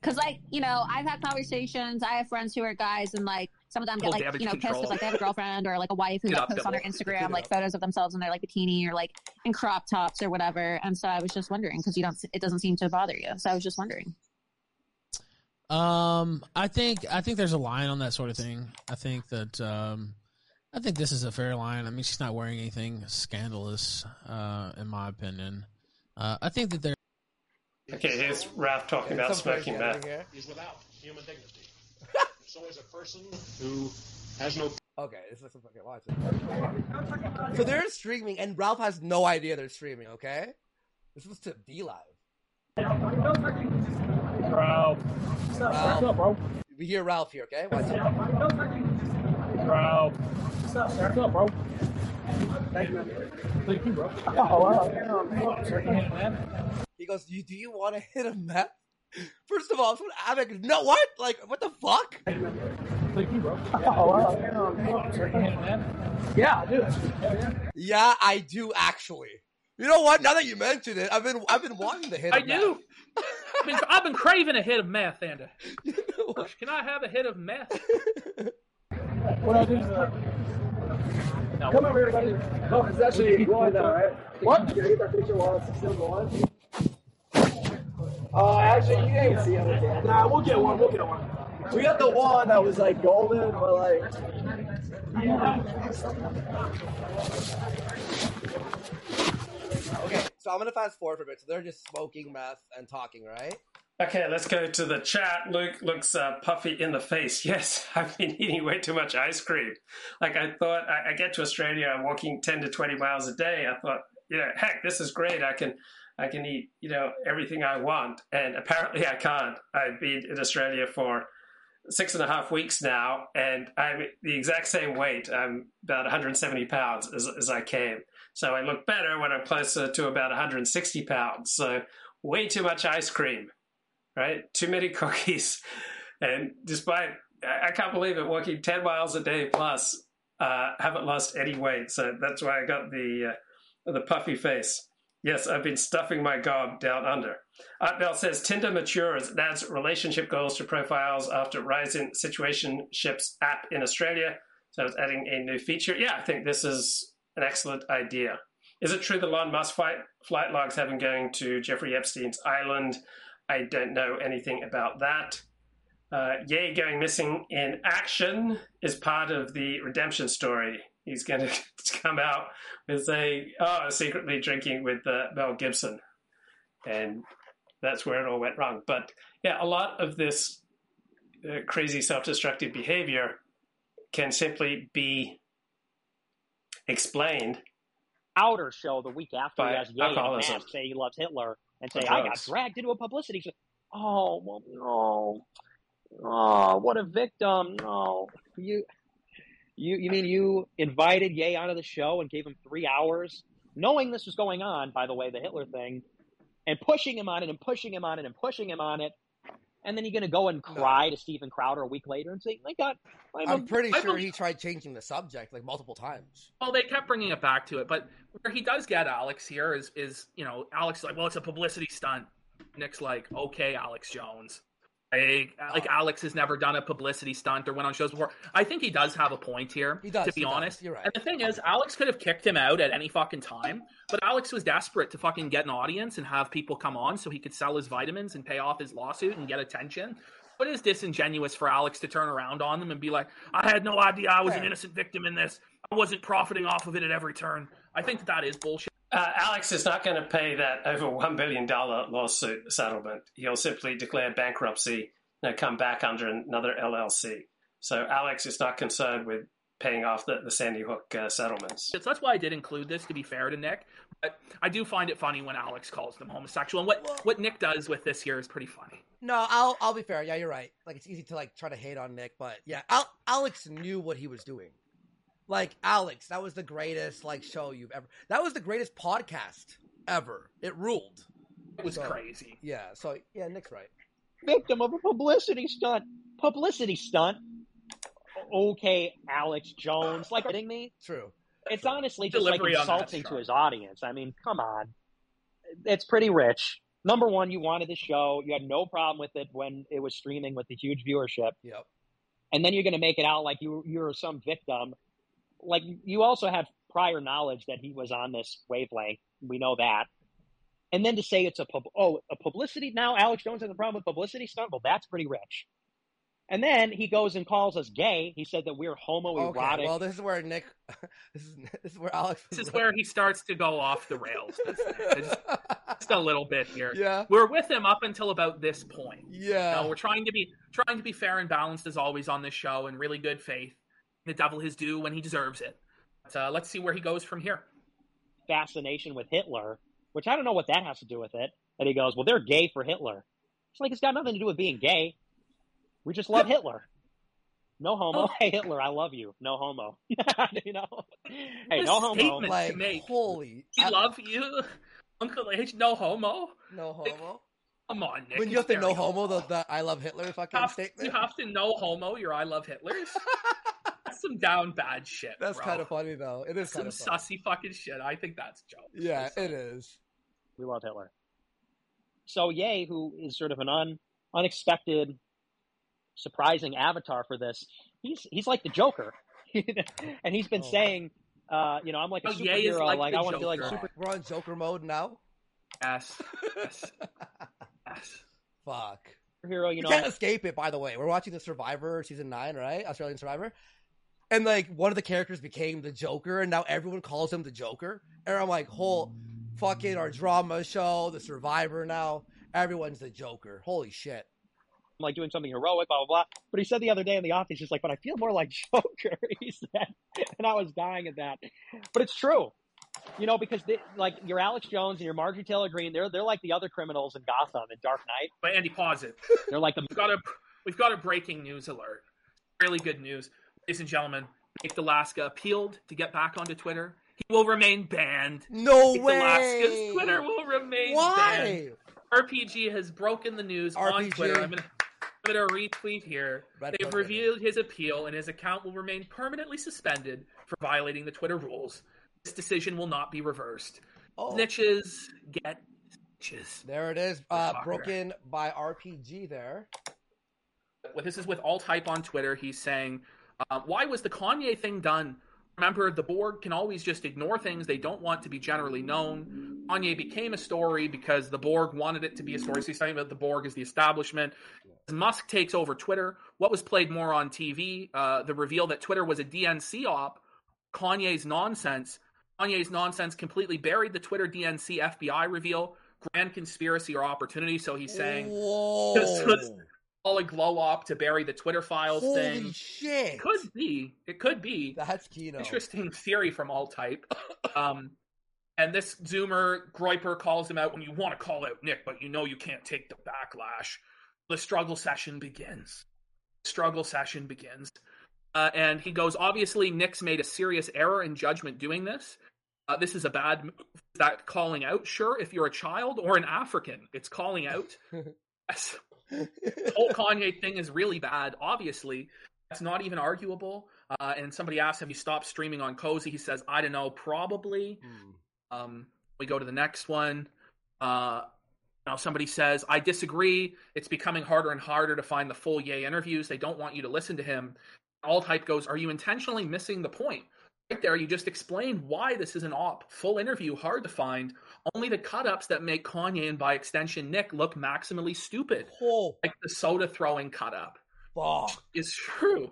Because, like, you know, I've had conversations. I have friends who are guys, and like some of them get like you know pissed control. because like they have a girlfriend or like a wife who Get like, up, posts on their Bill. Instagram like photos of themselves in their like bikini or like in crop tops or whatever. And so I was just wondering because you don't. It doesn't seem to bother you. So I was just wondering. Um, I think I think there's a line on that sort of thing. I think that um, I think this is a fair line. I mean, she's not wearing anything scandalous, uh, in my opinion. Uh, I think that there. Okay, here's Ralph talking about smoking meth. here. is without human dignity. So is a person who has no Okay, this is some fucking watch it. So they're streaming, and Ralph has no idea they're streaming. Okay, this was to be live. Bro. Ralph. bro? We hear Ralph here. Okay, watch it. Bro. What's up, bro? Thank you. Thank you, bro. Oh, wow. He goes, "You do you want to hit a meth?" First of all, I'm like, "No, what? Like, what the fuck?" Thank you, bro. Yeah, I do. Yeah, I do actually. You know what? Now that you mention it, I've been I've been wanting to hit. I a meth. do. I've been, I've been craving a hit of meth, Anda. [laughs] You know? Can I have a hit of meth? What I do is, uh, Come over here, buddy. Oh, it's actually going now, right? What? Can I get that picture while it's still going? Uh, actually, you can't see it. Nah, we'll get one. We'll get one. We got the one that was like golden, but like. Okay, so I'm gonna fast forward for a bit. So they're just smoking meth and talking, right? Okay, let's go to the chat. Luke looks uh, puffy in the face. [laughs] Yes, I've been eating way too much ice cream. Like I thought, I, I get to Australia, I'm walking 10 to 20 miles a day. I thought, you know, heck, this is great. I can, I can eat, you know, everything I want. And apparently I can't. I've been in Australia for six and a half weeks now, and I'm the exact same weight. I'm about 170 pounds as, as I came. So I look better when I'm closer to about 160 pounds. So way too much ice cream right? Too many [laughs] cookies. And despite, I can't believe it, walking 10 miles a day plus, uh, haven't lost any weight. So that's why I got the, uh, the puffy face. Yes, I've been stuffing my gob down under. Art Bell says Tinder matures adds relationship goals to profiles after rising situationships app in Australia. So it's adding a new feature. Yeah, I think this is an excellent idea. Is it true the Elon Musk flight, flight logs have him going to Jeffrey Epstein's island? I don't know anything about that. Uh, Ye going missing in action is part of the redemption story. He's going [laughs] to come out with a oh, secretly drinking with uh, Mel Gibson, and that's where it all went wrong. But yeah, a lot of this uh, crazy self-destructive behavior can simply be explained outer show the week after he has alcoholism. say he loves Hitler and say I got dragged into a publicity show. Oh well, no. Oh, what a victim! No, you, you, you mean you invited Ye onto the show and gave him three hours, knowing this was going on? By the way, the Hitler thing, and pushing him on it and pushing him on it and pushing him on it, and then you're gonna go and cry to Steven Crowder a week later and say, "My God, I'm, I'm a- pretty I'm sure a- he tried changing the subject like multiple times. Well, they kept bringing it back to it, but where he does get Alex here is, is you know, Alex is like, well, it's a publicity stunt. Nick's like, okay, Alex Jones. Like, oh. like Alex has never done a publicity stunt or went on shows before. I think he does have a point here, He does, to be he does. honest. You're right. And the thing is, Alex could have kicked him out at any fucking time, but Alex was desperate to fucking get an audience and have people come on so he could sell his vitamins and pay off his lawsuit and get attention. But it is disingenuous for Alex to turn around on them and be like, I had no idea I was an innocent victim in this. I wasn't profiting off of it at every turn. I think that that is bullshit. Uh, Alex is not going to pay that over $1 billion lawsuit settlement. He'll simply declare bankruptcy and come back under another LLC. So Alex is not concerned with paying off the, the Sandy Hook uh, settlements. So that's why I did include this to be fair to Nick. But I do find it funny when Alex calls them homosexual. And what, what Nick does with this here is pretty funny. No, I'll I'll be fair. Yeah, you're right. Like it's easy to like try to hate on Nick, but yeah, Al- Alex knew what he was doing. Like Alex, that was the greatest like show you've ever. That was the greatest podcast ever. It ruled. It was So, crazy. Yeah. So yeah, Nick's right. victim of a publicity stunt. Publicity stunt. Okay, Alex Jones. Like, kidding me? True. It's honestly just like Delivery on that insulting to his audience. I mean, come on. It's pretty rich. Number one, you wanted the show. You had no problem with it when it was streaming with the huge viewership. Yep. And then you're going to make it out like you you're some victim. Like you also have prior knowledge that he was on this wavelength. We know that. And then to say it's a pub- oh a publicity now Alex Jones has a problem with publicity stunt. Well, that's pretty rich. And then he goes and calls us gay. He said that we're homoerotic. Okay. Well, this is where Nick. [laughs] This is this is where Alex. This is where he starts to go off the rails. This thing. It's Just, just a little bit here. Yeah. We're with him up until about this point. Yeah. No, we're trying to be trying to be fair and balanced as always on this show, and really good faith. The devil his due when he deserves it. But, uh, let's see where he goes from here. fascination with Hitler, which I don't know what that has to do with it. And he goes, "Well, they're gay for Hitler." It's like it's got nothing to do with being gay. We just love [laughs] Hitler. No homo. Oh. Hey Hitler, I love you. No homo. [laughs] you know. Hey, no homo. like make. holy. We I- love you, [laughs] Uncle H. No homo. no homo. Come on, Nick. When you have to it's know homo, the, the I love Hitler fucking You have, statement. you have to know homo. Your I love Hitler's. That's some down bad shit. That's bro. kind of funny though. It is Some kind funny. sussy fucking shit. I think that's joke. Yeah, it is. We love Hitler. So Ye, who is sort of an un, unexpected, surprising avatar for this, he's he's like the Joker, [laughs] and he's been Oh. saying, uh, you know, I'm like a Oh, superhero. like Like, I want to be like super. We're on Joker mode now. Yes. Yes. [laughs] yes. Fuck. Superhero, you You know, can't escape it. By the way, we're watching the Survivor season nine, right? Australian Survivor, and like one of the characters became the Joker, and now everyone calls him the Joker. And I'm like, whole fucking our drama show, the Survivor. Now everyone's the Joker. Holy shit. I'm like doing something heroic, blah blah blah. But he said the other day in the office, he's like, "But I feel more like [laughs] Joker." [laughs] He said, and I was dying at that. But it's true, you know, because they, like your Alex Jones and your Marjorie Taylor Greene, they're they're like the other criminals in Gotham in Dark Knight. But Andy, pause it. They're like the We've got a we've got a breaking news alert. Really good news, ladies and gentlemen. Nick Alaska appealed to get back onto Twitter. He will remain banned. No Nick way. Twitter will remain Why? banned. RPG has broken the news on Twitter. I'm gonna, I'm gonna retweet here. Red They've revealed his appeal, and his account will remain permanently suspended for violating the Twitter rules. This decision will not be reversed. Oh, Snitches get stitches. there it is. Uh, broken by RPG. There. Well, this is with alt hype on Twitter. He's saying, uh, "Why was the Kanye thing done Remember, the Borg can always just ignore things they don't want to be generally known. Kanye became a story because the Borg wanted it to be a story. So he's talking about the Borg as the establishment. As Musk takes over Twitter, what was played more on TV? Uh, the reveal that Twitter was a DNC op, Kanye's nonsense. Kanye's nonsense completely buried the Twitter DNC FBI reveal. Grand conspiracy or opportunity. So he's saying all a glow up to bury the Twitter files Holy thing. shit! It could be. It could be. That's Kino. Interesting theory from Alt Hype. [laughs] Um, and this Zoomer Groyper calls him out when you want to call out Nick, but you know you can't take the backlash. The struggle session begins. Struggle session begins. Uh, and he goes, obviously, Nick's made a serious error in judgment doing this. Uh, this is a bad move. Is that calling out? Sure, if you're a child or an African, it's calling out. [laughs] Yes. The whole Kanye thing is really bad. Obviously, that's not even arguable. Uh, and somebody asked, "Have you stopped streaming on Cozy?" He says, "I don't know, probably." Um, we go to the next one. Uh, now somebody says, "I disagree. It's becoming harder and harder to find the full Ye interviews. They don't want you to listen to him." Alt Hype goes, "Are you intentionally missing the point?" Right there, you just explained why this is an op. Full interview, hard to find. Only the cut ups that make Kanye and by extension Nick look maximally stupid. Oh, Like the soda throwing cut up fuck. is true.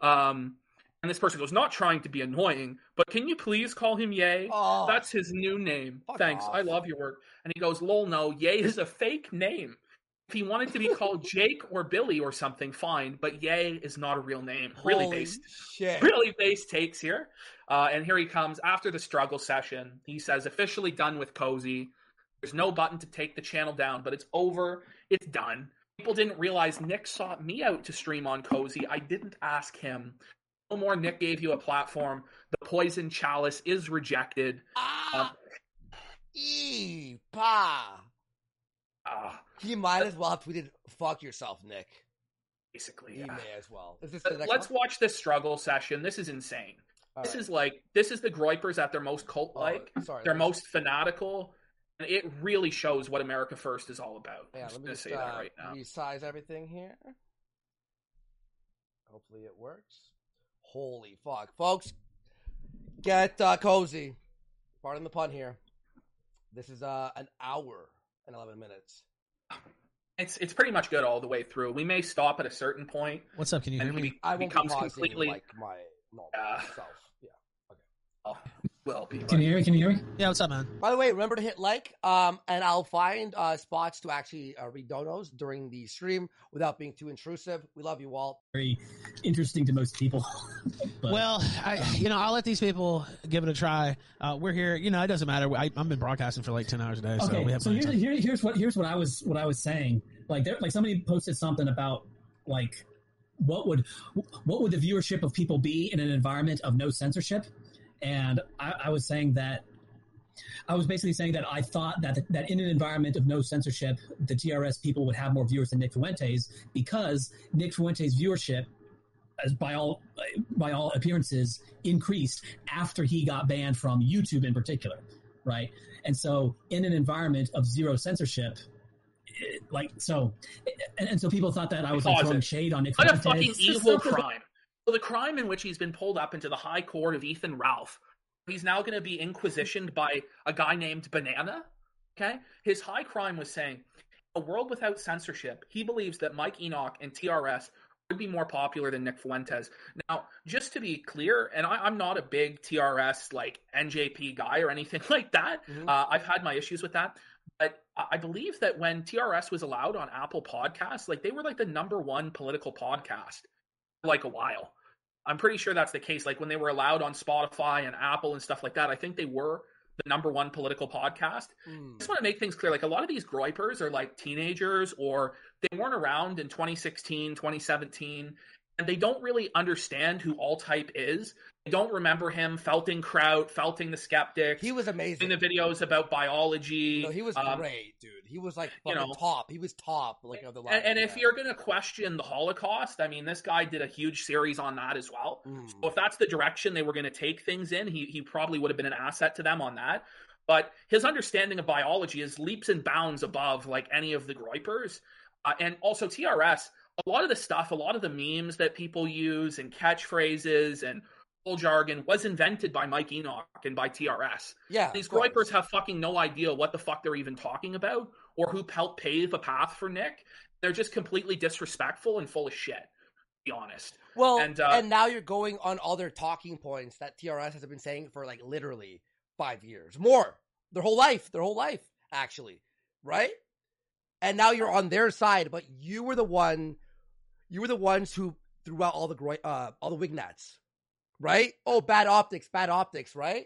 Um, and this person goes, not trying to be annoying, but can you please call him Ye? Oh. That's his new name. Fuck Thanks. off. I love your work. And he goes, lol, no, Ye is a fake name. If he wanted to be called [laughs] Jake or Billy or something, fine, but Yay is not a real name. Really Holy based shit. really base takes here. Uh, and here he comes after the struggle session. He says, officially done with Cozy. There's no button to take the channel down, but it's over. It's done. People didn't realize Nick sought me out to stream on Cozy. I didn't ask him. No more Nick gave you a platform. The poison chalice is rejected. Ah, Um, Eee, ah, He might as well have tweeted, fuck yourself, Nick. basically, He yeah. may as well. Is this the next Let's one? watch this struggle session. This is insane. All this right. is like this is the Groypers at their most cult like. Oh, sorry. They're most fanatical. And it really shows what America First is all about. Yeah, I'm just let me just say uh, that right now. resize everything here. Hopefully it works. Holy fuck, folks! Get uh, cozy. Pardon the pun here. This is uh, an hour and eleven minutes. It's it's pretty much good all the way through. We may stop at a certain point. What's up? Can you hear me? he I won't be completely like my normal Yeah. self. Yeah. oh, will be. Can you hear me? Can you hear me? Yeah, what's up, man? By the way, remember to hit like, um, and I'll find uh, spots to actually uh, read donos during the stream without being too intrusive. We love you, Walt. Very interesting to most people. [laughs] but Well, I you know I'll let these people give it a try. Uh, we're here. You know, it doesn't matter. I, I've been broadcasting for like ten hours a day, so we have so plenty here's of time. here, here's what here's what I was what I was saying. Like there, like somebody posted something about like what would what would the viewership of people be in an environment of no censorship? And I, I was saying that I was basically saying that I thought that that in an environment of no censorship, the TRS people would have more viewers than Nick Fuentes because Nick Fuentes' viewership, as by all by all appearances, increased after he got banned from YouTube in particular, right? And so, in an environment of zero censorship, it- like so, and, and so people thought that I was like throwing shade on Nick What a fucking evil crime. So the crime in which he's been pulled up into the high court of Ethan Ralph. He's now going to be inquisitioned by a guy named Banana. Okay, his high crime was saying, "A world without censorship." He believes that Mike Enoch and TRS would be more popular than Nick Fuentes. Now, just to be clear, and I, I'm not a big TRS like NJP guy or anything [laughs] like that. Mhm. Uh, I've had my issues with that. But I believe that when TRS was allowed on Apple Podcasts, like they were like the number one political podcast like a while. I'm pretty sure that's the case. Like when they were allowed on Spotify and Apple and stuff like that, I think they were the number one political podcast. Mm. I just want to make things clear. Like a lot of these groypers are like teenagers or they weren't around in 2016, 2017, and they don't really understand who Alt Hype is. They don't remember him felting Kraut, felting the skeptics. He was amazing. in the videos about biology. No, he was um, great, dude. He was like you know. top. He was top, like of the line. And, and if you're going to question the Holocaust, I mean, this guy did a huge series on that as well. Mm. So if that's the direction they were going to take things in, he he probably would have been an asset to them on that. But his understanding of biology is leaps and bounds above like any of the Groypers. Uh, and also TRS, a lot of the stuff, a lot of the memes that people use and catchphrases and jargon was invented by Mike Enoch and by TRS. Yeah, These of groypers have fucking no idea what the fuck they're even talking about or who helped pave a path for Nick. They're just completely disrespectful and full of shit. To be honest. Well, and, and, uh, now you're going on all their talking points that TRS has been saying for like literally five years, more their whole life, their whole life, actually, right? And now you're on their side, but you were the one, you were the ones who threw out all the gro- uh, all the wignats, right? Oh, bad optics, bad optics, right?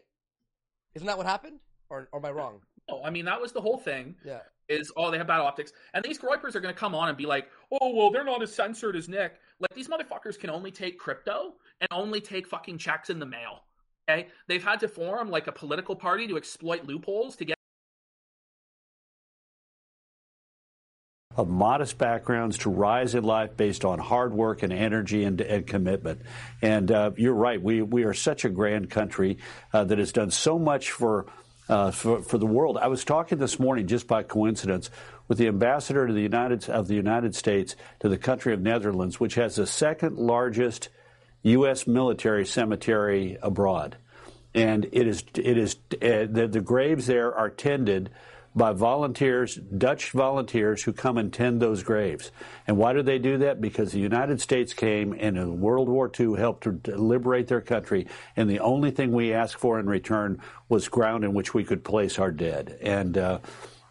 Isn't that what happened, or, or am I wrong? Oh, I mean that was the whole thing. Yeah. Is oh they have bad optics, and these groypers are going to come on and be like, oh well they're not as censored as Nick. Like these motherfuckers can only take crypto and only take fucking checks in the mail. Okay, they've had to form like a political party to exploit loopholes to get. Of modest backgrounds to rise in life based on hard work and energy and, and commitment. And uh, you're right. We we are such a grand country uh, that has done so much for. Uh, for, for the world, I was talking this morning, just by coincidence, with the ambassador to the United of the United States to the country of Netherlands, which has the second largest U.S. military cemetery abroad, and it is it is uh, the, the graves there are tended by volunteers, Dutch volunteers who come and tend those graves. And why do they do that? Because the United States came and in World War II helped to liberate their country, and the only thing we asked for in return was ground in which we could place our dead. And uh,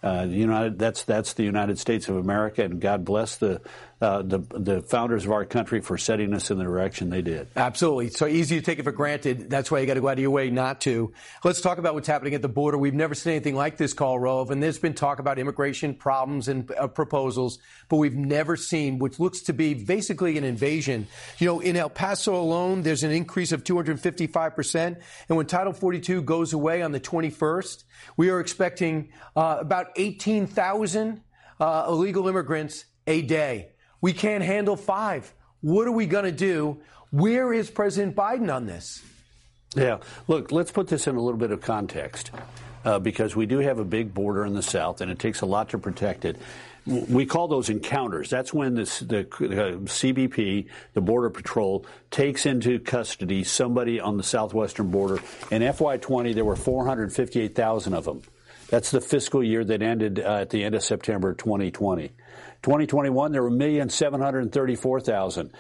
uh, the United, that's that's the United States of America, and God bless the uh, the the founders of our country for setting us in the direction they did. Absolutely. So easy to take it for granted. That's why you got to go out of your way not to. Let's talk about what's happening at the border. We've never seen anything like this, Karl Rove, and there's been talk about immigration problems and uh, proposals, but we've never seen what looks to be basically an invasion. You know, in El Paso alone, there's an increase of 255 percent, and when Title 42 goes away on the 21st, we are expecting uh, about 18,000 uh, illegal immigrants a day. We can't handle five. What are we going to do? Where is President Biden on this? Yeah. Look, let's put this in a little bit of context uh, because we do have a big border in the South and it takes a lot to protect it. We call those encounters. That's when this, the uh, CBP, the Border Patrol, takes into custody somebody on the southwestern border. In FY20, there were 458,000 of them. That's the fiscal year that ended uh, at the end of September 2020. 2021, there were 1,734,000.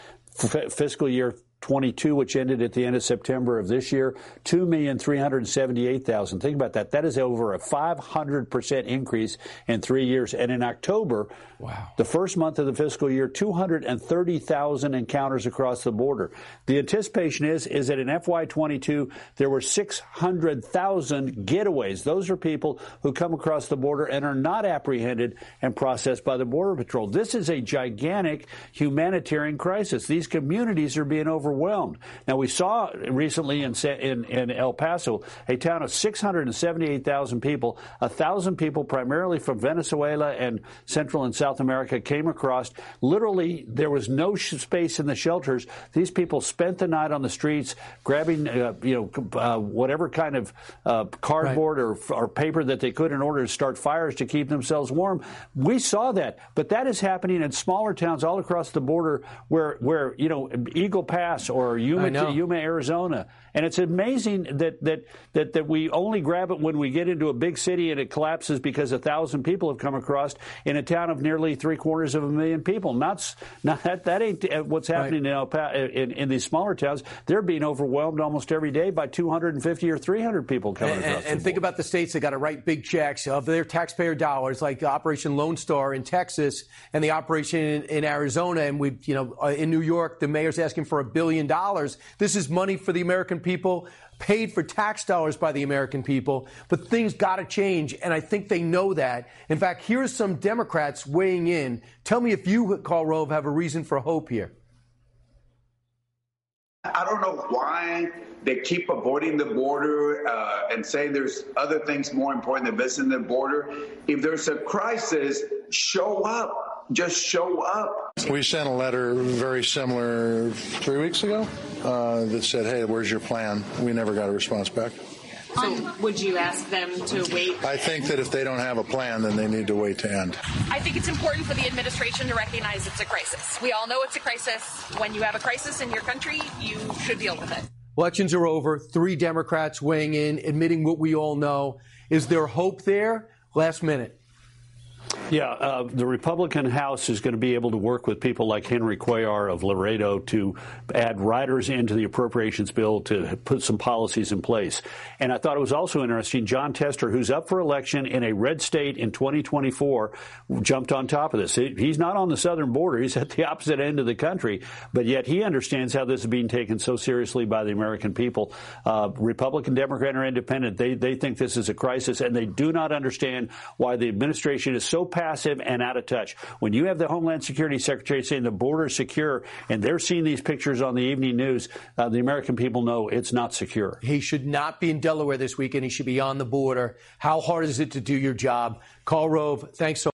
F- fiscal year 22, which ended at the end of September of this year, 2,378,000. Think about that. That is over a 500% increase in three years. And in October, wow. the first month of the fiscal year, 230,000 encounters across the border. The anticipation is, is that in FY22, there were 600,000 getaways. Those are people who come across the border and are not apprehended and processed by the Border Patrol. This is a gigantic humanitarian crisis. These communities are being over overwhelmed. Now, we saw recently in, in, in El Paso, a town of 678,000 people, 1,000 people primarily from Venezuela and Central and South America came across. Literally, there was no sh- space in the shelters. These people spent the night on the streets, grabbing, uh, you know, uh, whatever kind of uh, cardboard right. or, or paper that they could in order to start fires to keep themselves warm. We saw that, but that is happening in smaller towns all across the border where, where you know, Eagle Pass or Yuma, Yuma, Arizona. And it's amazing that, that, that, that we only grab it when we get into a big city and it collapses because a thousand people have come across in a town of nearly three quarters of a million people. Not, not that, that ain't uh, what's happening right. in, pa- in, in these smaller towns. They're being overwhelmed almost every day by 250 or 300 people coming and, across. And, and think about the states that got to write big checks of their taxpayer dollars, like Operation Lone Star in Texas and the operation in, in Arizona. And we, you know, uh, in New York, the mayor's asking for a billion dollars. This is money for the American people, paid for tax dollars by the American people, but things got to change, and I think they know that. In fact, here's some Democrats weighing in. Tell me if you, Karl Rove, have a reason for hope here. I don't know why they keep avoiding the border uh, and saying there's other things more important than visiting the border. If there's a crisis, show up just show up. We sent a letter very similar three weeks ago uh, that said, hey, where's your plan? We never got a response back. So would you ask them to wait? I think that if they don't have a plan, then they need to wait to end. I think it's important for the administration to recognize it's a crisis. We all know it's a crisis. When you have a crisis in your country, you should deal with it. Elections are over. Three Democrats weighing in, admitting what we all know. Is there hope there? Last minute. Yeah, uh, the Republican House is going to be able to work with people like Henry Cuellar of Laredo to add riders into the appropriations bill to put some policies in place. And I thought it was also interesting. Jon Tester, who's up for election in a red state in 2024, jumped on top of this. He's not on the southern border; he's at the opposite end of the country, but yet he understands how this is being taken so seriously by the American people. Uh, Republican, Democrat, or Independent, they they think this is a crisis, and they do not understand why the administration is so passive and out of touch. When you have the Homeland Security Secretary saying the border is secure and they're seeing these pictures on the evening news, uh, the American people know it's not secure. He should not be in Delaware this weekend. He should be on the border. How hard is it to do your job? Karl Rove, thanks so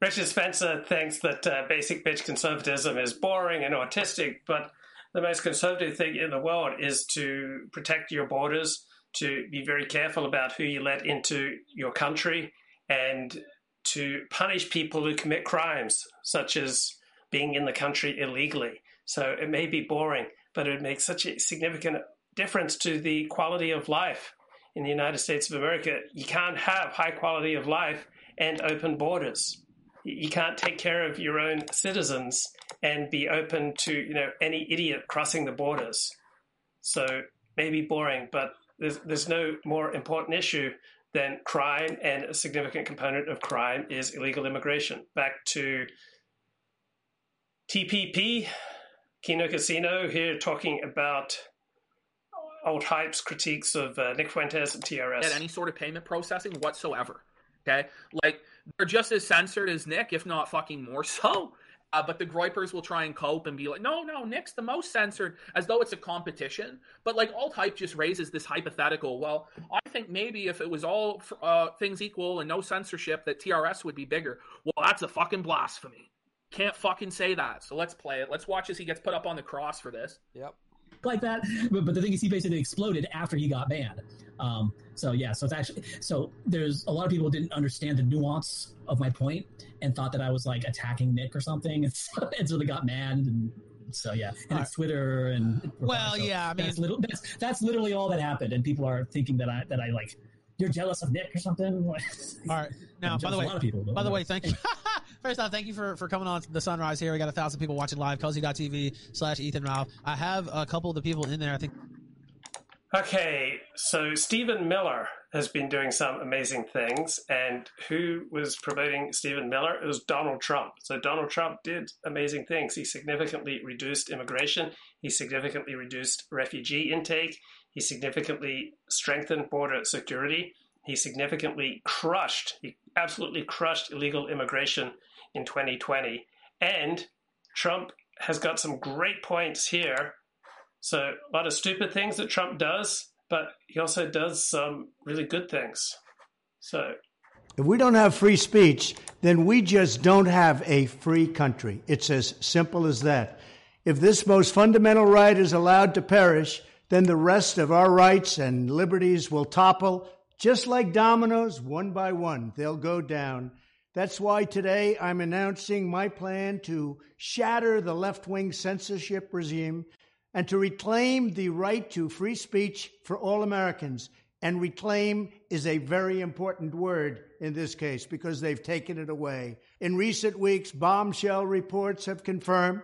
Richard Spencer thinks that uh, basic bitch conservatism is boring and autistic, but the most conservative thing in the world is to protect your borders, to be very careful about who you let into your country, and to punish people who commit crimes, such as being in the country illegally. So it may be boring, but it would make such a significant difference to the quality of life in the United States of America. You can't have high quality of life and open borders. You can't take care of your own citizens and be open to you know any idiot crossing the borders. So maybe boring, but there's there's no more important issue than crime, and a significant component of crime is illegal immigration. Back to TPP, Kino Casino here talking about Alt Hype's critiques of uh, Nick Fuentes and TRS. At any sort of payment processing whatsoever. Okay, like they're just as censored as Nick, if not fucking more so. Uh, but the Groypers will try and cope and be like, no, no, Nick's the most censored, as though it's a competition. But like alt hype just raises this hypothetical. Well, I think maybe if it was all uh, things equal and no censorship, that TRS would be bigger. Well, that's a fucking blasphemy. Can't fucking say that. So let's play it. Let's watch as he gets put up on the cross for this. Yep. Like that. But, but the thing is, he basically exploded after he got banned. Um, so yeah, so it's actually so there's a lot of people didn't understand the nuance of my point and thought that I was like attacking Nick or something, [laughs] and so, and so they got mad. And so yeah, and it's Twitter and Well, so yeah, I mean- that's, little, that's that's literally all that happened, and people are thinking that I that I like you're jealous of Nick or something. [laughs] All right. Now, by the way, a lot of people, by the way, thank you. [laughs] First off, thank you for, for coming on the sunrise here. We got a thousand people watching live. Cozy.tv slash Ethan Ralph. I have a couple of the people in there. I think Okay, so Stephen Miller has been doing some amazing things, and who was promoting Stephen Miller? It was Donald Trump. So Donald Trump did amazing things. He significantly reduced immigration. He significantly reduced refugee intake. He significantly strengthened border security. He significantly crushed, he absolutely crushed illegal immigration in 2020. And Trump has got some great points here. So, a lot of stupid things that Trump does, but he also does some really good things. So, If we don't have free speech, then we just don't have a free country. It's as simple as that. If this most fundamental right is allowed to perish, then the rest of our rights and liberties will topple just like dominoes, one by one. They'll go down. That's why today I'm announcing my plan to shatter the left wing censorship regime and to reclaim the right to free speech for all Americans. And reclaim is a very important word in this case because they've taken it away. In recent weeks, bombshell reports have confirmed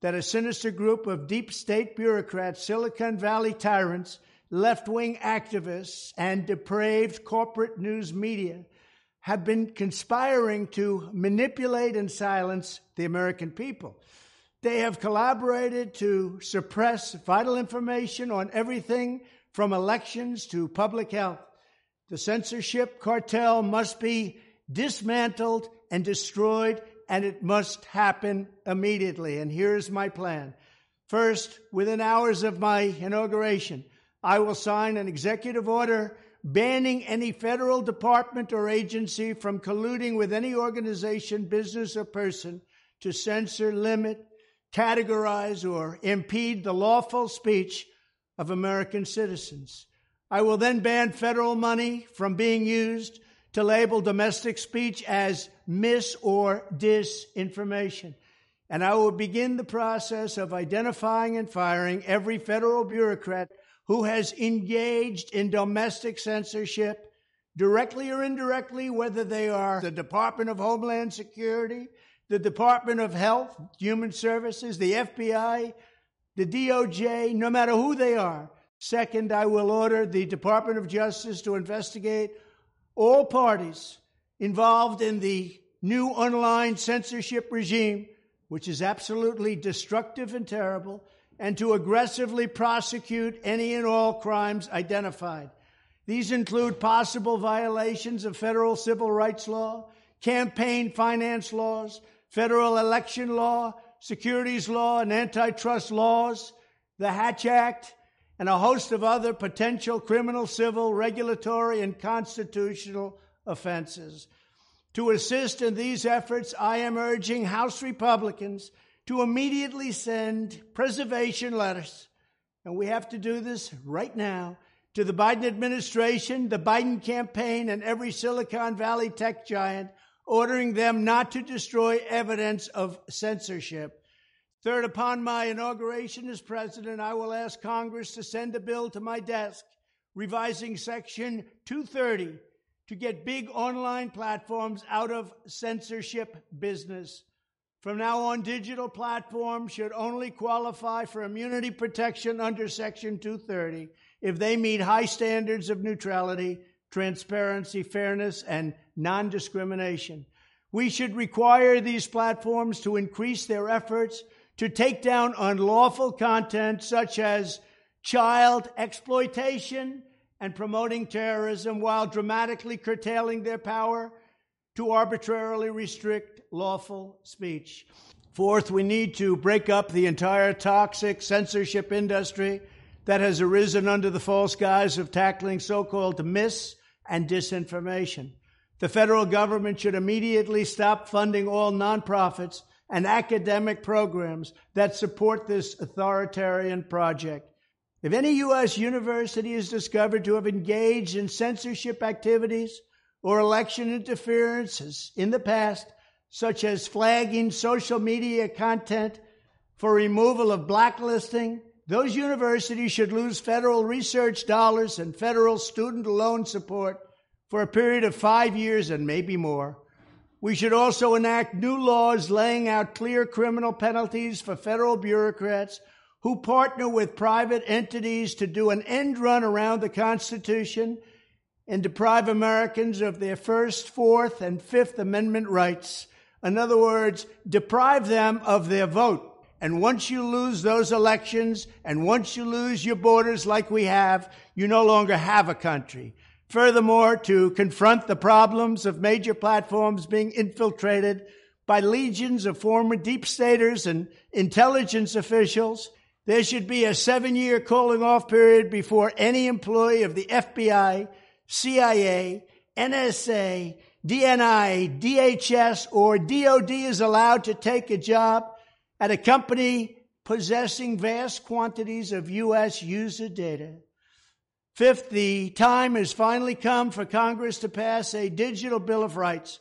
that a sinister group of deep state bureaucrats, Silicon Valley tyrants, left wing activists, and depraved corporate news media have been conspiring to manipulate and silence the American people. They have collaborated to suppress vital information on everything from elections to public health. The censorship cartel must be dismantled and destroyed, and it must happen immediately. And here's my plan. First, within hours of my inauguration, I will sign an executive order banning any federal department or agency from colluding with any organization, business, or person to censor, limit, categorize, or impede the lawful speech of American citizens. I will then ban federal money from being used to label domestic speech as mis or disinformation. and I will begin the process of identifying and firing every federal bureaucrat who has engaged in domestic censorship, directly or indirectly, whether they are the Department of Homeland Security, the Department of Health, Human Services, the FBI, the DOJ, no matter who they are. Second, I will order the Department of Justice to investigate all parties involved in the new online censorship regime, which is absolutely destructive and terrible, and to aggressively prosecute any and all crimes identified. These include possible violations of federal civil rights law, campaign finance laws, federal election law, securities law, and antitrust laws, the Hatch Act, and a host of other potential criminal, civil, regulatory, and constitutional offenses. To assist in these efforts, I am urging House Republicans to immediately send preservation letters, and we have to do this right now, to the Biden administration, the Biden campaign, and every Silicon Valley tech giant, ordering them not to destroy evidence of censorship. Third, upon my inauguration as president, I will ask Congress to send a bill to my desk revising Section 230 to get big online platforms out of censorship business. From now on, digital platforms should only qualify for immunity protection under Section 230 if they meet high standards of neutrality, transparency, fairness, and non discrimination. We should require these platforms to increase their efforts to take down unlawful content such as child exploitation and promoting terrorism while dramatically curtailing their power to arbitrarily restrict lawful speech. Fourth, we need to break up the entire toxic censorship industry that has arisen under the false guise of tackling so called mis and disinformation. The federal government should immediately stop funding all nonprofits and academic programs that support this authoritarian project. If any U.S. university is discovered to have engaged in censorship activities or election interferences in the past, such as flagging social media content for removal of blacklisting, those universities should lose federal research dollars and federal student loan support for a period of five years and maybe more. We should also enact new laws laying out clear criminal penalties for federal bureaucrats who partner with private entities to do an end run around the Constitution and deprive Americans of their First, Fourth, and Fifth Amendment rights. In other words, deprive them of their vote. And once you lose those elections, and once you lose your borders like we have, you no longer have a country. Furthermore, to confront the problems of major platforms being infiltrated by legions of former deep staters and intelligence officials, there should be a seven year calling off period before any employee of the FBI, CIA, NSA, DNI, DHS, or DOD is allowed to take a job at a company possessing vast quantities of U.S. user data. Fifth, the time has finally come for Congress to pass a digital Bill of Rights.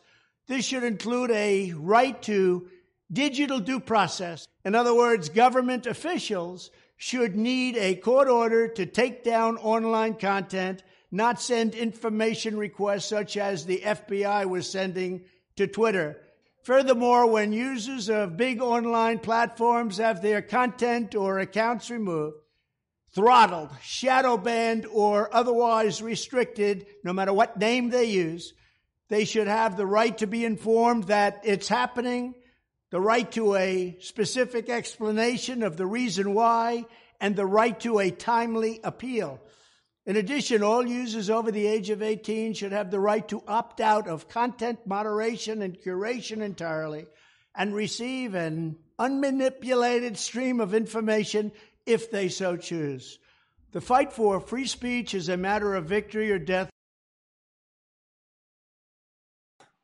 This should include a right to digital due process. In other words, government officials should need a court order to take down online content not send information requests such as the FBI was sending to Twitter. Furthermore, when users of big online platforms have their content or accounts removed, throttled, shadow banned, or otherwise restricted, no matter what name they use, they should have the right to be informed that it's happening, the right to a specific explanation of the reason why, and the right to a timely appeal. In addition, all users over the age of 18 should have the right to opt out of content moderation and curation entirely and receive an unmanipulated stream of information if they so choose. The fight for free speech is a matter of victory or death.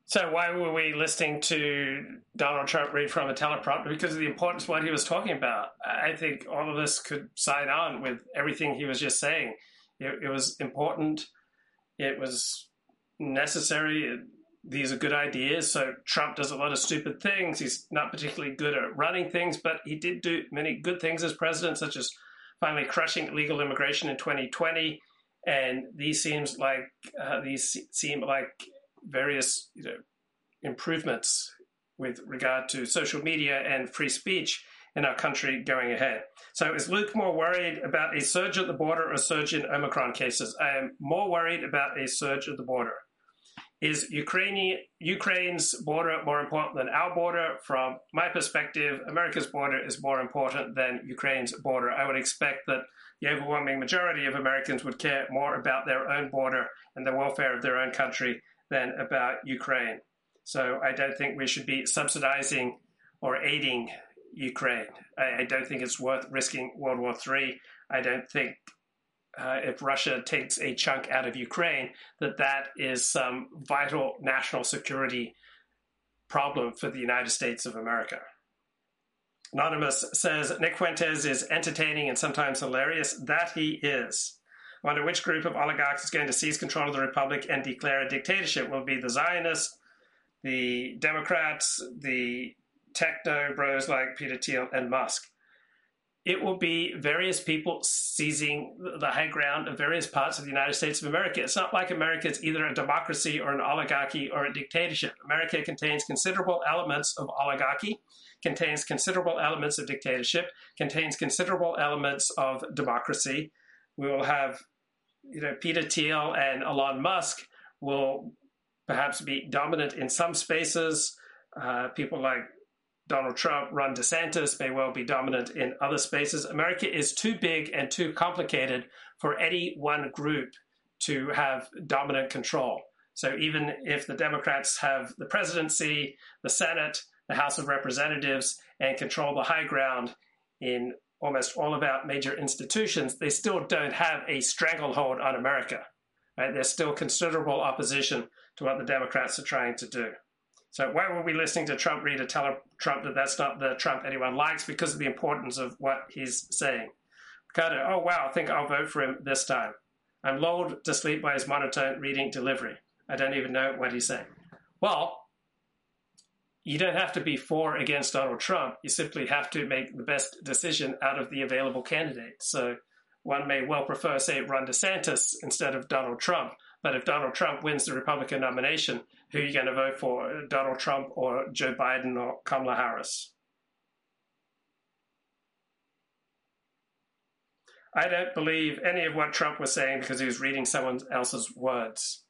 So why were we listening to Donald Trump read from a teleprompter? Because of the importance of what he was talking about. I think all of us could sign on with everything he was just saying. It, it was important. It was necessary. It these are good ideas. So Trump does a lot of stupid things. He's not particularly good at running things, but he did do many good things as president, such as finally crushing illegal immigration in 2020. And these seems like uh, these seem like various you know, improvements with regard to social media and free speech in our country going ahead. So is Luke more worried about a surge at the border or a surge in Omicron cases? I am more worried about a surge at the border. Is Ukraine, Ukraine's border more important than our border? From my perspective, America's border is more important than Ukraine's border. I would expect that the overwhelming majority of Americans would care more about their own border and the welfare of their own country than about Ukraine. So I don't think we should be subsidizing or aiding Ukraine. I, I don't think it's worth risking World War III. I don't think uh, if Russia takes a chunk out of Ukraine, that that is some vital national security problem for the United States of America. Anonymous says Nick Fuentes is entertaining and sometimes hilarious. That he is. I wonder which group of oligarchs is going to seize control of the republic and declare a dictatorship. Will be the Zionists, the Democrats, the techno bros like Peter Thiel and Musk? it will be various people seizing the high ground of various parts of the United States of America. It's not like America is either a democracy or an oligarchy or a dictatorship. America contains considerable elements of oligarchy, contains considerable elements of dictatorship, contains considerable elements of democracy. We will have, you know, Peter Thiel and Elon Musk will perhaps be dominant in some spaces. Uh, people like Donald Trump, Ron DeSantis may well be dominant in other spaces. America is too big and too complicated for any one group to have dominant control. So even if the Democrats have the presidency, the Senate, the House of Representatives, and control the high ground in almost all of our major institutions, they still don't have a stranglehold on America. Right? There's still considerable opposition to what the Democrats are trying to do. So why were we listening to Trump read to tell Trump that that's not the Trump anyone likes because of the importance of what he's saying? Ricardo, oh wow, I think I'll vote for him this time. I'm lulled to sleep by his monotone reading delivery. I don't even know what he's saying. Well, you don't have to be for or against Donald Trump. You simply have to make the best decision out of the available candidates. So one may well prefer, say, Ron DeSantis instead of Donald Trump. But if Donald Trump wins the Republican nomination, who are you going to vote for, Donald Trump or Joe Biden or Kamala Harris? I don't believe any of what Trump was saying because he was reading someone else's words.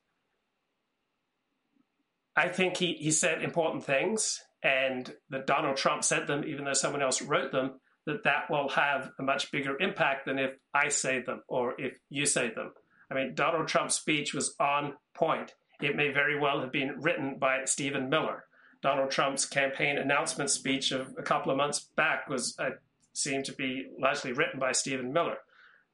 I think he, he said important things, and that Donald Trump said them, even though someone else wrote them, that that will have a much bigger impact than if I say them or if you say them. I mean, Donald Trump's speech was on point. It may very well have been written by Stephen Miller. Donald Trump's campaign announcement speech of a couple of months back was uh, seemed to be largely written by Stephen Miller.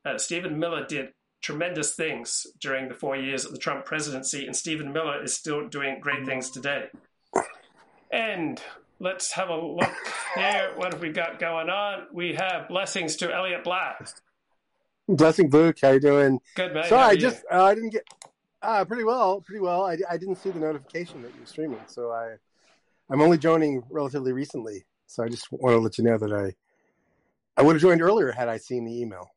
Uh, Stephen Miller did tremendous things during the four years of the Trump presidency, and Stephen Miller is still doing great things today. And let's have a look here. What have we got going on? We have blessings to Elliot Black. Blessing Luke, how you doing? Good man. Sorry, I just uh, I didn't get uh, pretty well, pretty well. I, I didn't see the notification that you were streaming, so I I'm only joining relatively recently. So I just want to let you know that I I would have joined earlier had I seen the email.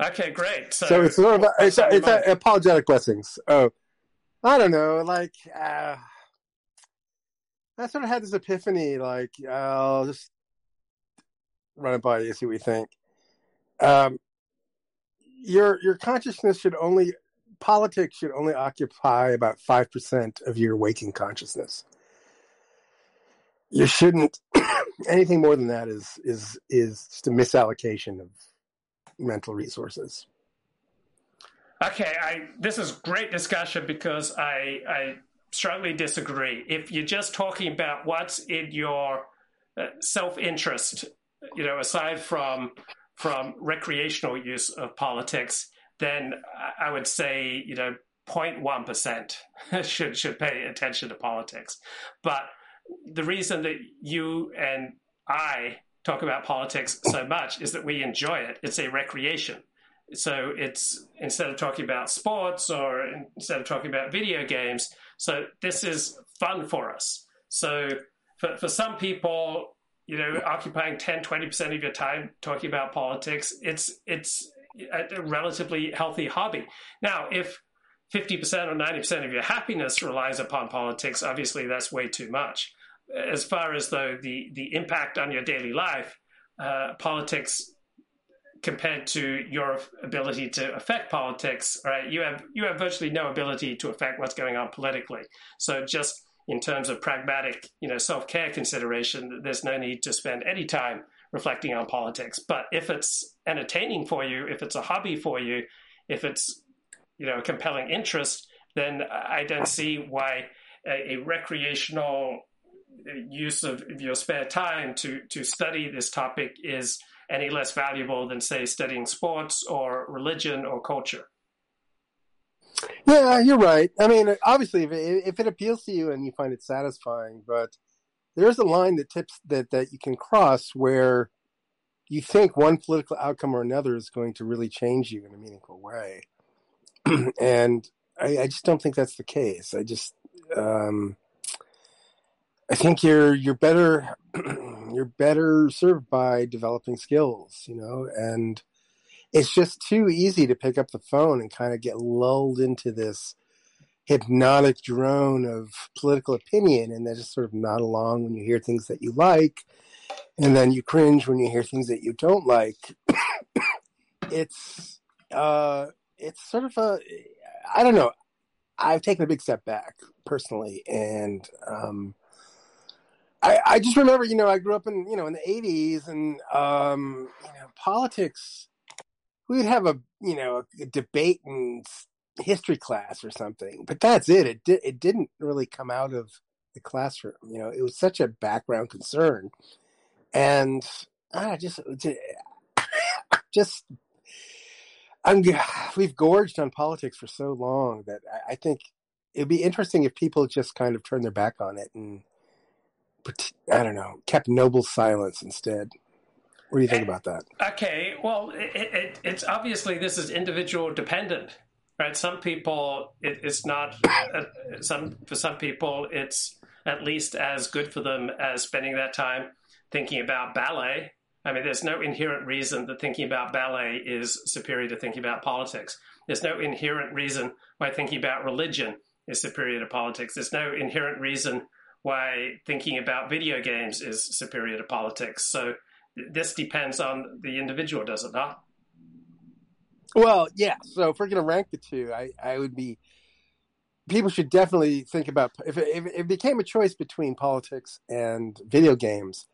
Okay, great. So, so it's sort of it's, a, it's a, apologetic blessings. Oh, I don't know, like uh, I sort of had this epiphany, like I'll just run it by you, see what you think. Um, your your consciousness should only politics should only occupy about five percent of your waking consciousness. You shouldn't [coughs] anything more than that is is is just a misallocation of mental resources. Okay, I this is great discussion because I I strongly disagree. If you're just talking about what's in your uh, self interest, you know, aside from from recreational use of politics, then I would say, you know, 0.1 percent [laughs] should should pay attention to politics. But the reason that you and I talk about politics so much is that we enjoy it. It's a recreation. So it's instead of talking about sports or instead of talking about video games. So this is fun for us. So for, for some people, you know, occupying 10, 20% of your time talking about politics, it's, it's a relatively healthy hobby. Now, if 50% or 90% of your happiness relies upon politics, obviously that's way too much. As far as though the, the impact on your daily life, uh, politics compared to your ability to affect politics, right? You have you have virtually no ability to affect what's going on politically. So just in terms of pragmatic, you know, self-care consideration, there's no need to spend any time reflecting on politics. But if it's entertaining for you, if it's a hobby for you, if it's you know a compelling interest, then I don't see why a, a recreational use of your spare time to to study this topic is any less valuable than say studying sports or religion or culture. Yeah, you're right. I mean, obviously, if it, if it appeals to you and you find it satisfying, but there's a line that tips that that you can cross where you think one political outcome or another is going to really change you in a meaningful way, [clears throat] and I, I, just don't think that's the case. I just, um, I think you're you're better [clears throat] you're better served by developing skills, you know, and it's just too easy to pick up the phone and kind of get lulled into this hypnotic drone of political opinion and then just sort of nod along when you hear things that you like and then you cringe when you hear things that you don't like [coughs] it's uh it's sort of a i don't know i've taken a big step back personally and um I, I just remember, you know, I grew up in, you know, in the '80s, and um, you know, politics. We'd have a, you know, a, debate in history class or something, but that's it. It di- it didn't really come out of the classroom. You know, it was such a background concern, and I just, [coughs] just, I'm. We've gorged on politics for so long that I, I think it'd be interesting if people just kind of turned their back on it and I don't know, kept noble silence instead. What do you think about that? Okay, well, it, it, it's obviously this is individual dependent, right? Some people, it, it's not. Uh, some for some people, it's at least as good for them as spending that time thinking about ballet. I mean, there's no inherent reason that thinking about ballet is superior to thinking about politics. There's no inherent reason why thinking about religion is superior to politics. There's no inherent reason why thinking about video games is superior to politics. So this depends on the individual, does it not? Well, yeah. So if we're going to rank the two, I, I would be. People should definitely think about if it, if it became a choice between politics and video games.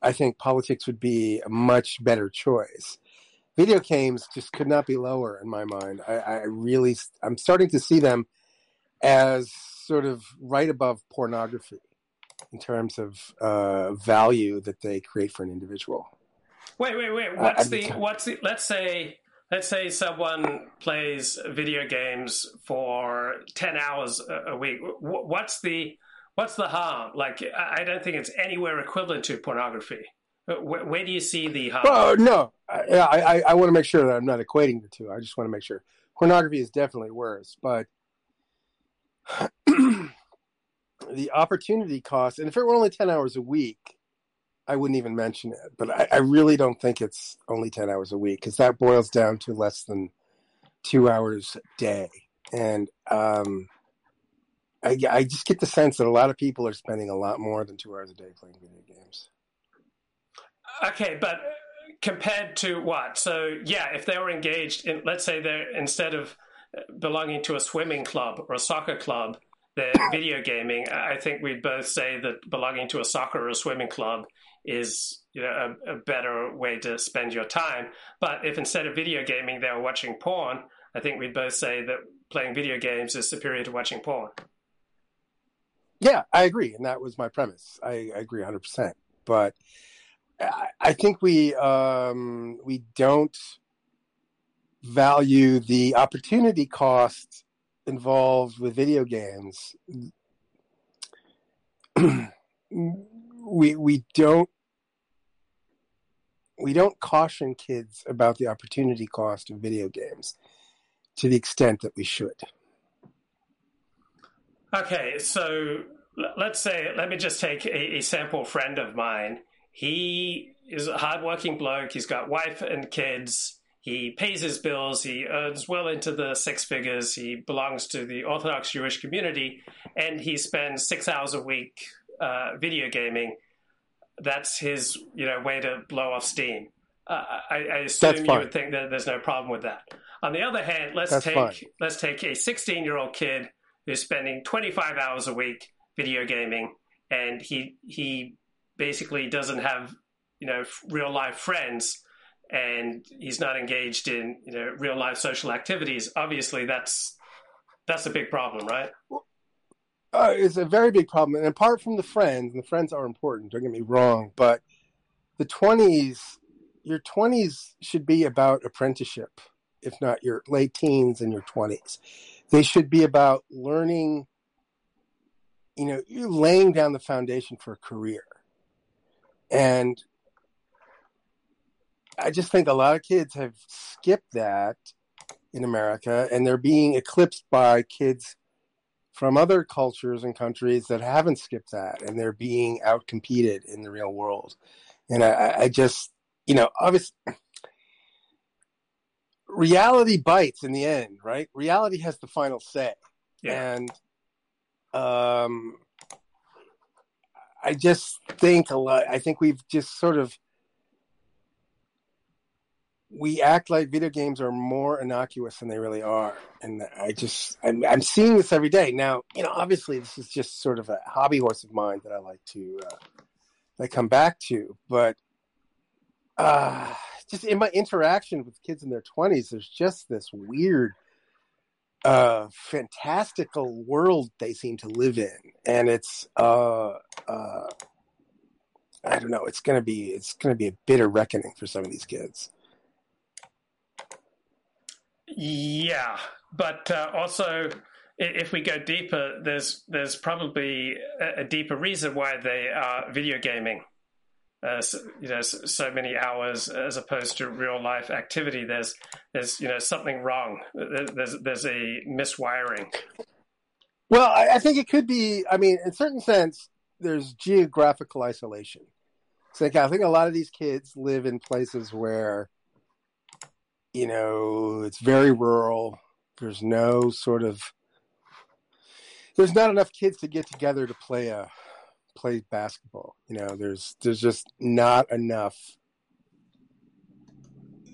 I think politics would be a much better choice. Video games just could not be lower in my mind. I, I really, I'm starting to see them as sort of right above pornography in terms of uh, value that they create for an individual. Wait, wait, wait. What's the what's the? Let's say let's say someone plays video games for ten hours a week. What's the what's the harm? Like, I don't think it's anywhere equivalent to pornography. Where, where do you see the harm? Oh no, I, I, I want to make sure that I'm not equating the two. I just want to make sure pornography is definitely worse, but [clears throat] [clears throat] the opportunity cost, and if it were only 10 hours a week, I wouldn't even mention it. But I, I really don't think it's only 10 hours a week because that boils down to less than two hours a day. And um, I, I just get the sense that a lot of people are spending a lot more than two hours a day playing video games. Okay, but compared to what? So, yeah, if they were engaged in, let's say they're instead of belonging to a swimming club or a soccer club, the video gaming, I think we'd both say that belonging to a soccer or swimming club is you know a, a, better way to spend your time. But if instead of video gaming they were watching porn, I think we'd both say that playing video games is superior to watching porn. Yeah, I agree, and that was my premise. I, I agree 100. percent But I, I think we um, we don't value the opportunity cost involved with video games. we we don't we don't caution kids about the opportunity cost of video games to the extent that we should. Okay, so let's say, let me just take a, a sample friend of mine. He is a hardworking bloke. He's got wife and kids. He pays his bills. He earns well into the six figures. He belongs to the Orthodox Jewish community, and he spends six hours a week uh, video gaming. That's his, you know, way to blow off steam. Uh, I, I assume you would think that there's no problem with that. On the other hand, let's That's take fine. let's take a 16 year old kid who's spending 25 hours a week video gaming, and he he basically doesn't have you know real life friends, and he's not engaged in you know real life social activities. Obviously, that's that's a big problem, right? Uh, it's a very big problem. And apart from the friends, and the friends are important, don't get me wrong, but the 20s, your 20s should be about apprenticeship, if not your late teens and your 20s. They should be about learning, you know, laying down the foundation for a career. And I just think a lot of kids have skipped that in America, and they're being eclipsed by kids from other cultures and countries that haven't skipped that, and they're being outcompeted in the real world. And I- I, just, you know, obviously, reality bites in the end, right? Reality has the final say, and um, I just think a lot. I think we've just sort of we act like video games are more innocuous than they really are, and I just I'm, I'm seeing this every day now. You know, obviously, this is just sort of a hobby horse of mine that I like to uh, I come back to, but uh, just in my interaction with kids in their twenties, there's just this weird, uh, fantastical world they seem to live in, and it's uh, uh, I don't know. It's gonna be it's gonna be a bitter reckoning for some of these kids. Yeah, but uh, also if we go deeper, there's there's probably a, deeper reason why they are video gaming. Uh, so, you know, so many hours as opposed to real life activity. There's there's you know something wrong. There's there's a miswiring. Well, I, I think it could be. I mean, in certain sense, there's geographical isolation. So like, I think a lot of these kids live in places where, you know, it's very rural. There's no sort of, there's not enough kids to get together to play a play basketball. You know, there's there's just not enough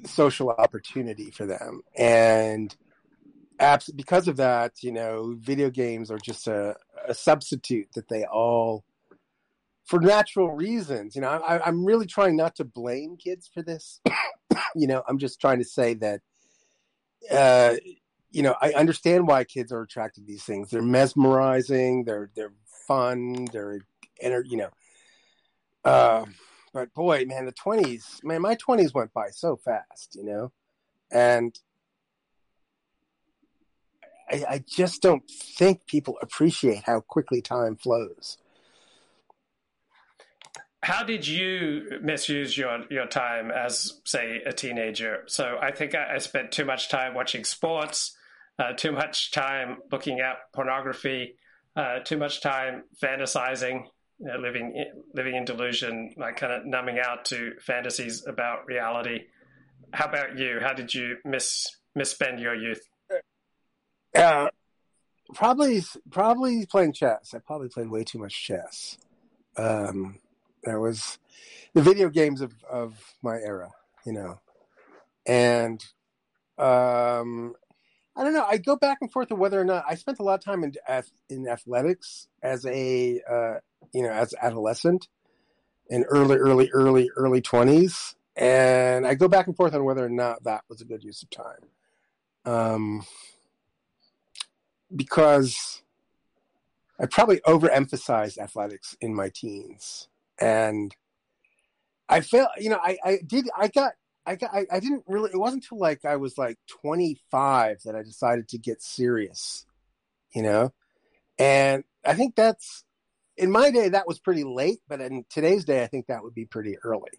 social opportunity for them, and abs- because of that, you know, video games are just a, a substitute that they all, for natural reasons. You know, I, I'm really trying not to blame kids for this. [coughs] you know, I'm just trying to say that, uh, you know, I understand why kids are attracted to these things. They're mesmerizing. They're they're fun. They're, ener- you know, uh, but boy, man, the twenties, man, my twenties went by so fast. You know, and I, I just don't think people appreciate how quickly time flows. How did you misuse your, your time as, say, a teenager? So I think I, I spent too much time watching sports, uh, too much time looking at pornography, uh, too much time fantasizing, you know, living in, living in delusion, like kind of numbing out to fantasies about reality. How about you? How did you miss misspend your youth? Uh, probably, probably playing chess. I probably played way too much chess. Um, there was the video games of, of my era, you know, and um, I don't know. I go back and forth of whether or not I spent a lot of time in in athletics as a uh, you know as adolescent in early, early, early, early twenties, and I go back and forth on whether or not that was a good use of time. Um, because I probably overemphasized athletics in my teens, and I felt, you know, I, I did, I got, I got, I, I didn't really. It wasn't until like I was like 25 that I decided to get serious, you know, and I think that's in my day that was pretty late, but in today's day, I think that would be pretty early.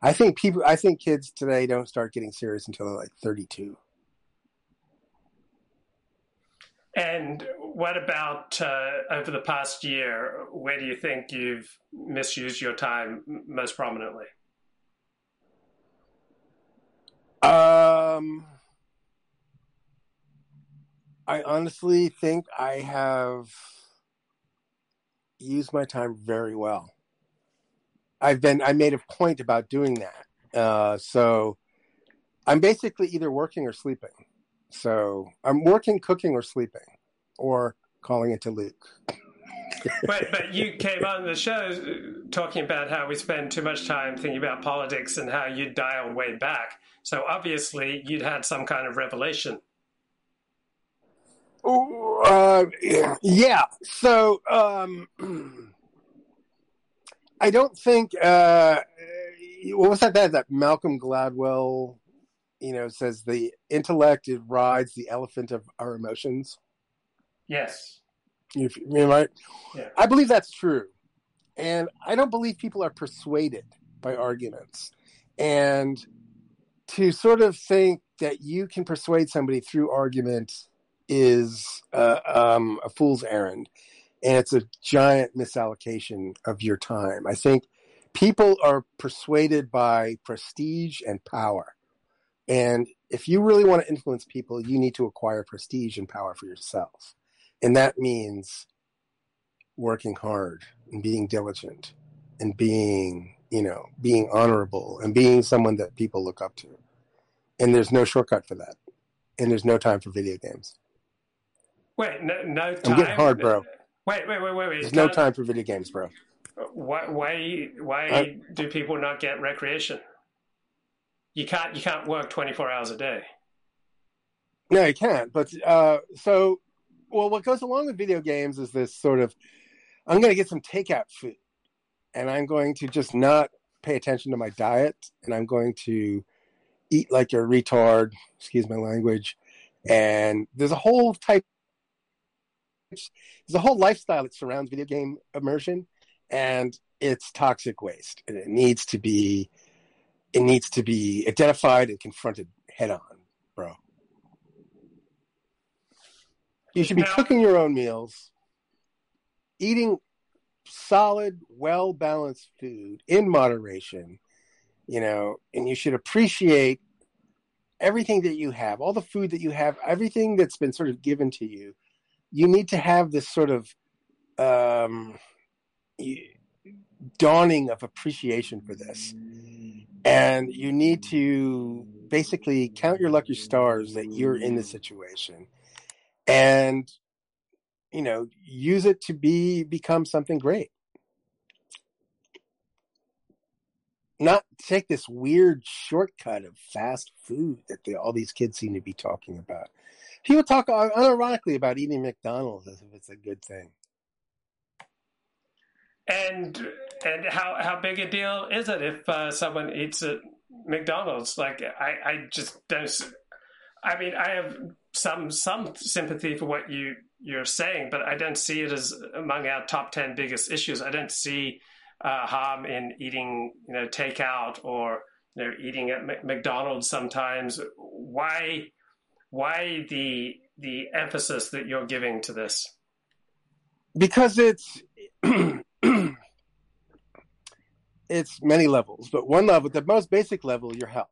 I think people, I think kids today don't start getting serious until they're like 32. And what about uh, over the past year? Where do you think you've misused your time most prominently? Um, I honestly think I have used my time very well. I've been, I made a point about doing that. Uh, so I'm basically either working or sleeping. So I'm working, cooking, or sleeping, or calling it to Luke. but but you came on the show talking about how we spend too much time thinking about politics and how you dial way back. So obviously you'd had some kind of revelation. Uh, yeah. So um, [clears throat] I don't think uh, what was that, that that Malcolm Gladwell, you know, says the intellect it rides the elephant of our emotions. Yes. You, you know, right? Yeah. I believe that's true, and I don't believe people are persuaded by arguments, and to sort of think that you can persuade somebody through argument is uh, um, a fool's errand, and it's a giant misallocation of your time. I think people are persuaded by prestige and power, and if you really want to influence people, you need to acquire prestige and power for yourself, and that means working hard and being diligent and being you know being honorable and being someone that people look up to and there's no shortcut for that and there's no time for video games Wait, no, no time. i'm getting hard bro Wait, wait, wait, wait, wait. there's no time for video games bro Why, why, why I- do people not get recreation? You can't, you can't work twenty four hours a day. No, you can't. But uh, so, well, what goes along with video games is this sort of I'm going to get some takeout food and I'm going to just not pay attention to my diet and I'm going to eat like a retard, excuse my language. And there's a whole type, there's a whole lifestyle that surrounds video game immersion and it's toxic waste and it needs to be, it needs to be identified and confronted head on, bro. You should be cooking your own meals, eating solid, well balanced food in moderation, you know, and you should appreciate everything that you have, all the food that you have, everything that's been sort of given to you. You need to have this sort of um, dawning of appreciation for this. And you need to basically count your lucky stars that you're in the situation and you know use it to be become something great not take this weird shortcut of fast food that they, all these kids seem to be talking about people talk unironically about eating mcdonald's as if it's a good thing And and how how big a deal is it if uh, someone eats at McDonald's? Like I I just don't. I mean, I have some some sympathy for what you you're saying, but I don't see it as among our top ten biggest issues. I don't see uh, harm in eating you know takeout or you know eating at Mc- McDonald's sometimes. Why why the the emphasis that you're giving to this? because it's [clears throat] it's many levels but one level the most basic level your health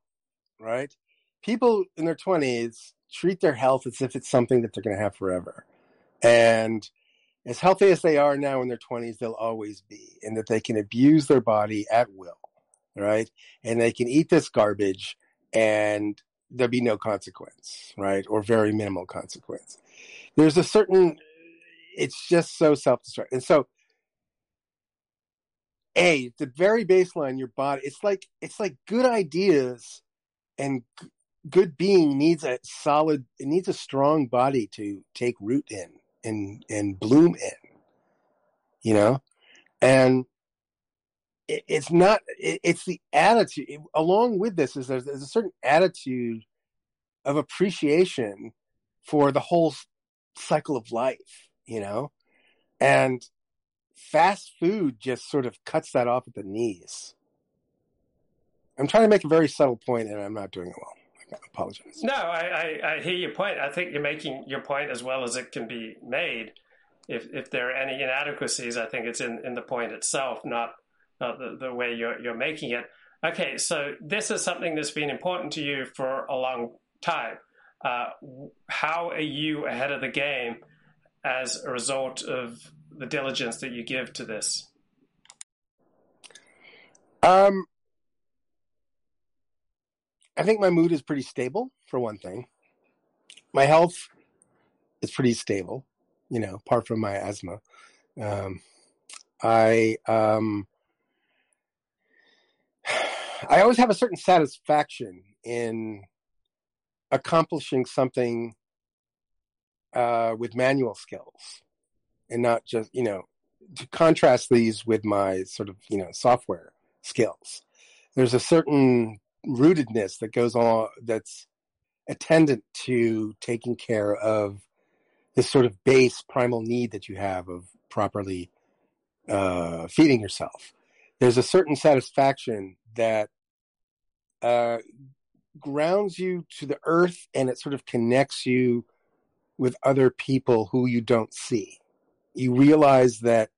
right people in their 20s treat their health as if it's something that they're going to have forever. And as healthy as they are now in their 20s they'll always be and that they can abuse their body at will right? And they can eat this garbage and there'll be no consequence right? Or very minimal consequence. There's a certain it's just so self-destructive and so a the very baseline your body it's like it's like good ideas and good being needs a solid it needs a strong body to take root in and and bloom in you know? And it, it's not it, it's the attitude along with this is there's, there's a certain attitude of appreciation for the whole cycle of life you know? And fast food just sort of cuts that off at the knees. I'm trying to make a very subtle point, and I'm not doing it well. I apologize. No, I, I, I hear your point. I think you're making your point as well as it can be made. If if there are any inadequacies, I think it's in, in the point itself, not not the, the way you're you're making it. Okay, so this is something that's been important to you for a long time. Uh, how are you ahead of the game as a result of the diligence that you give to this? Um, I think my mood is pretty stable, for one thing. My health is pretty stable, you know, apart from my asthma. Um, I um, [sighs] I always have a certain satisfaction in accomplishing something uh, with manual skills, and not just you know to contrast these with my sort of you know software skills. There's a certain rootedness that goes on that's attendant to taking care of this sort of base primal need that you have of properly uh, feeding yourself. There's a certain satisfaction that uh, grounds you to the earth and it sort of connects you with other people who you don't see. You realize that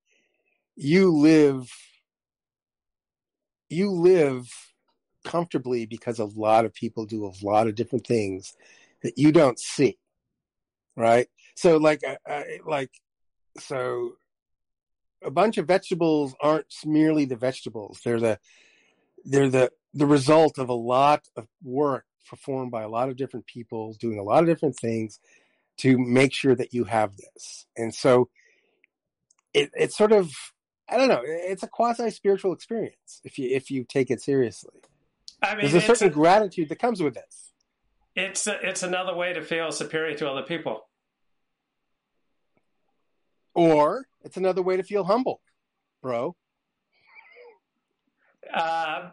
you live you live comfortably because a lot of people do a lot of different things that you don't see right? So like like so a bunch of vegetables aren't merely the vegetables. They're the they're the the result of a lot of work performed by a lot of different people doing a lot of different things to make sure that you have this. And so it, it's sort of i don't know it's a quasi spiritual experience if you if you take it seriously [laughs] I mean, there's a certain a- gratitude that comes with this It's a, it's another way to feel superior to other people. or it's another way to feel humble bro Uh,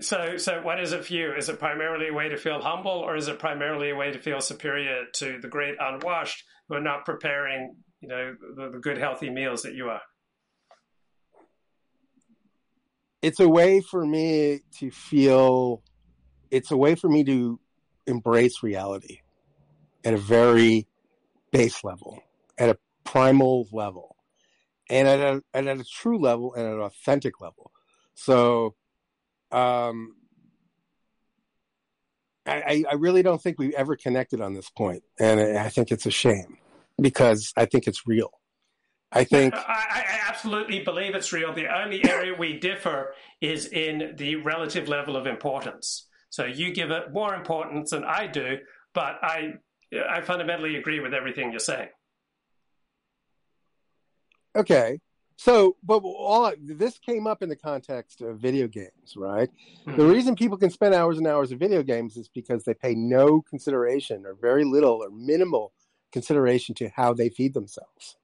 so, so what is it for you? Is it primarily a way to feel humble, or is it primarily a way to feel superior to the great unwashed who are not preparing, you know, the, the good healthy meals that you are? It's a way for me to feel it's a way for me to embrace reality at a very base level at a primal level and at a, and at a true level and an authentic level so um I, I really don't think we've ever connected on this point, and I think it's a shame because I think it's real. [laughs] I think I, I absolutely believe it's real. The only area we differ is in the relative level of importance. So you give it more importance than I do, but I I fundamentally agree with everything you're saying. Okay. So, but all this came up in the context of video games, right? Hmm. The reason people can spend hours and hours of video games is because they pay no consideration or very little or minimal consideration to how they feed themselves.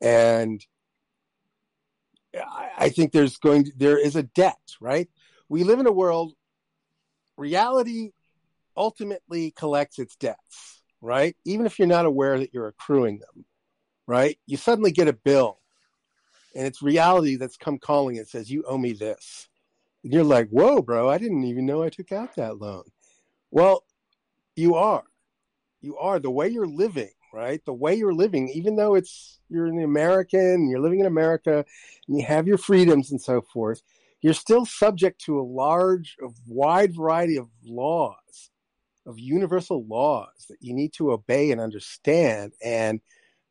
And I, think there's going to, there is a debt, right? We live in a world, reality ultimately collects its debts, right? Even if you're not aware that you're accruing them, right? You suddenly get a bill and it's reality that's come calling and says, You owe me this. And you're like, Whoa, bro, I didn't even know I took out that loan. Well, you are. You are. The way you're living, right? The way you're living, even though it's you're an American, you're living in America, and you have your freedoms and so forth, you're still subject to a large, a wide variety of laws, of universal laws that you need to obey and understand and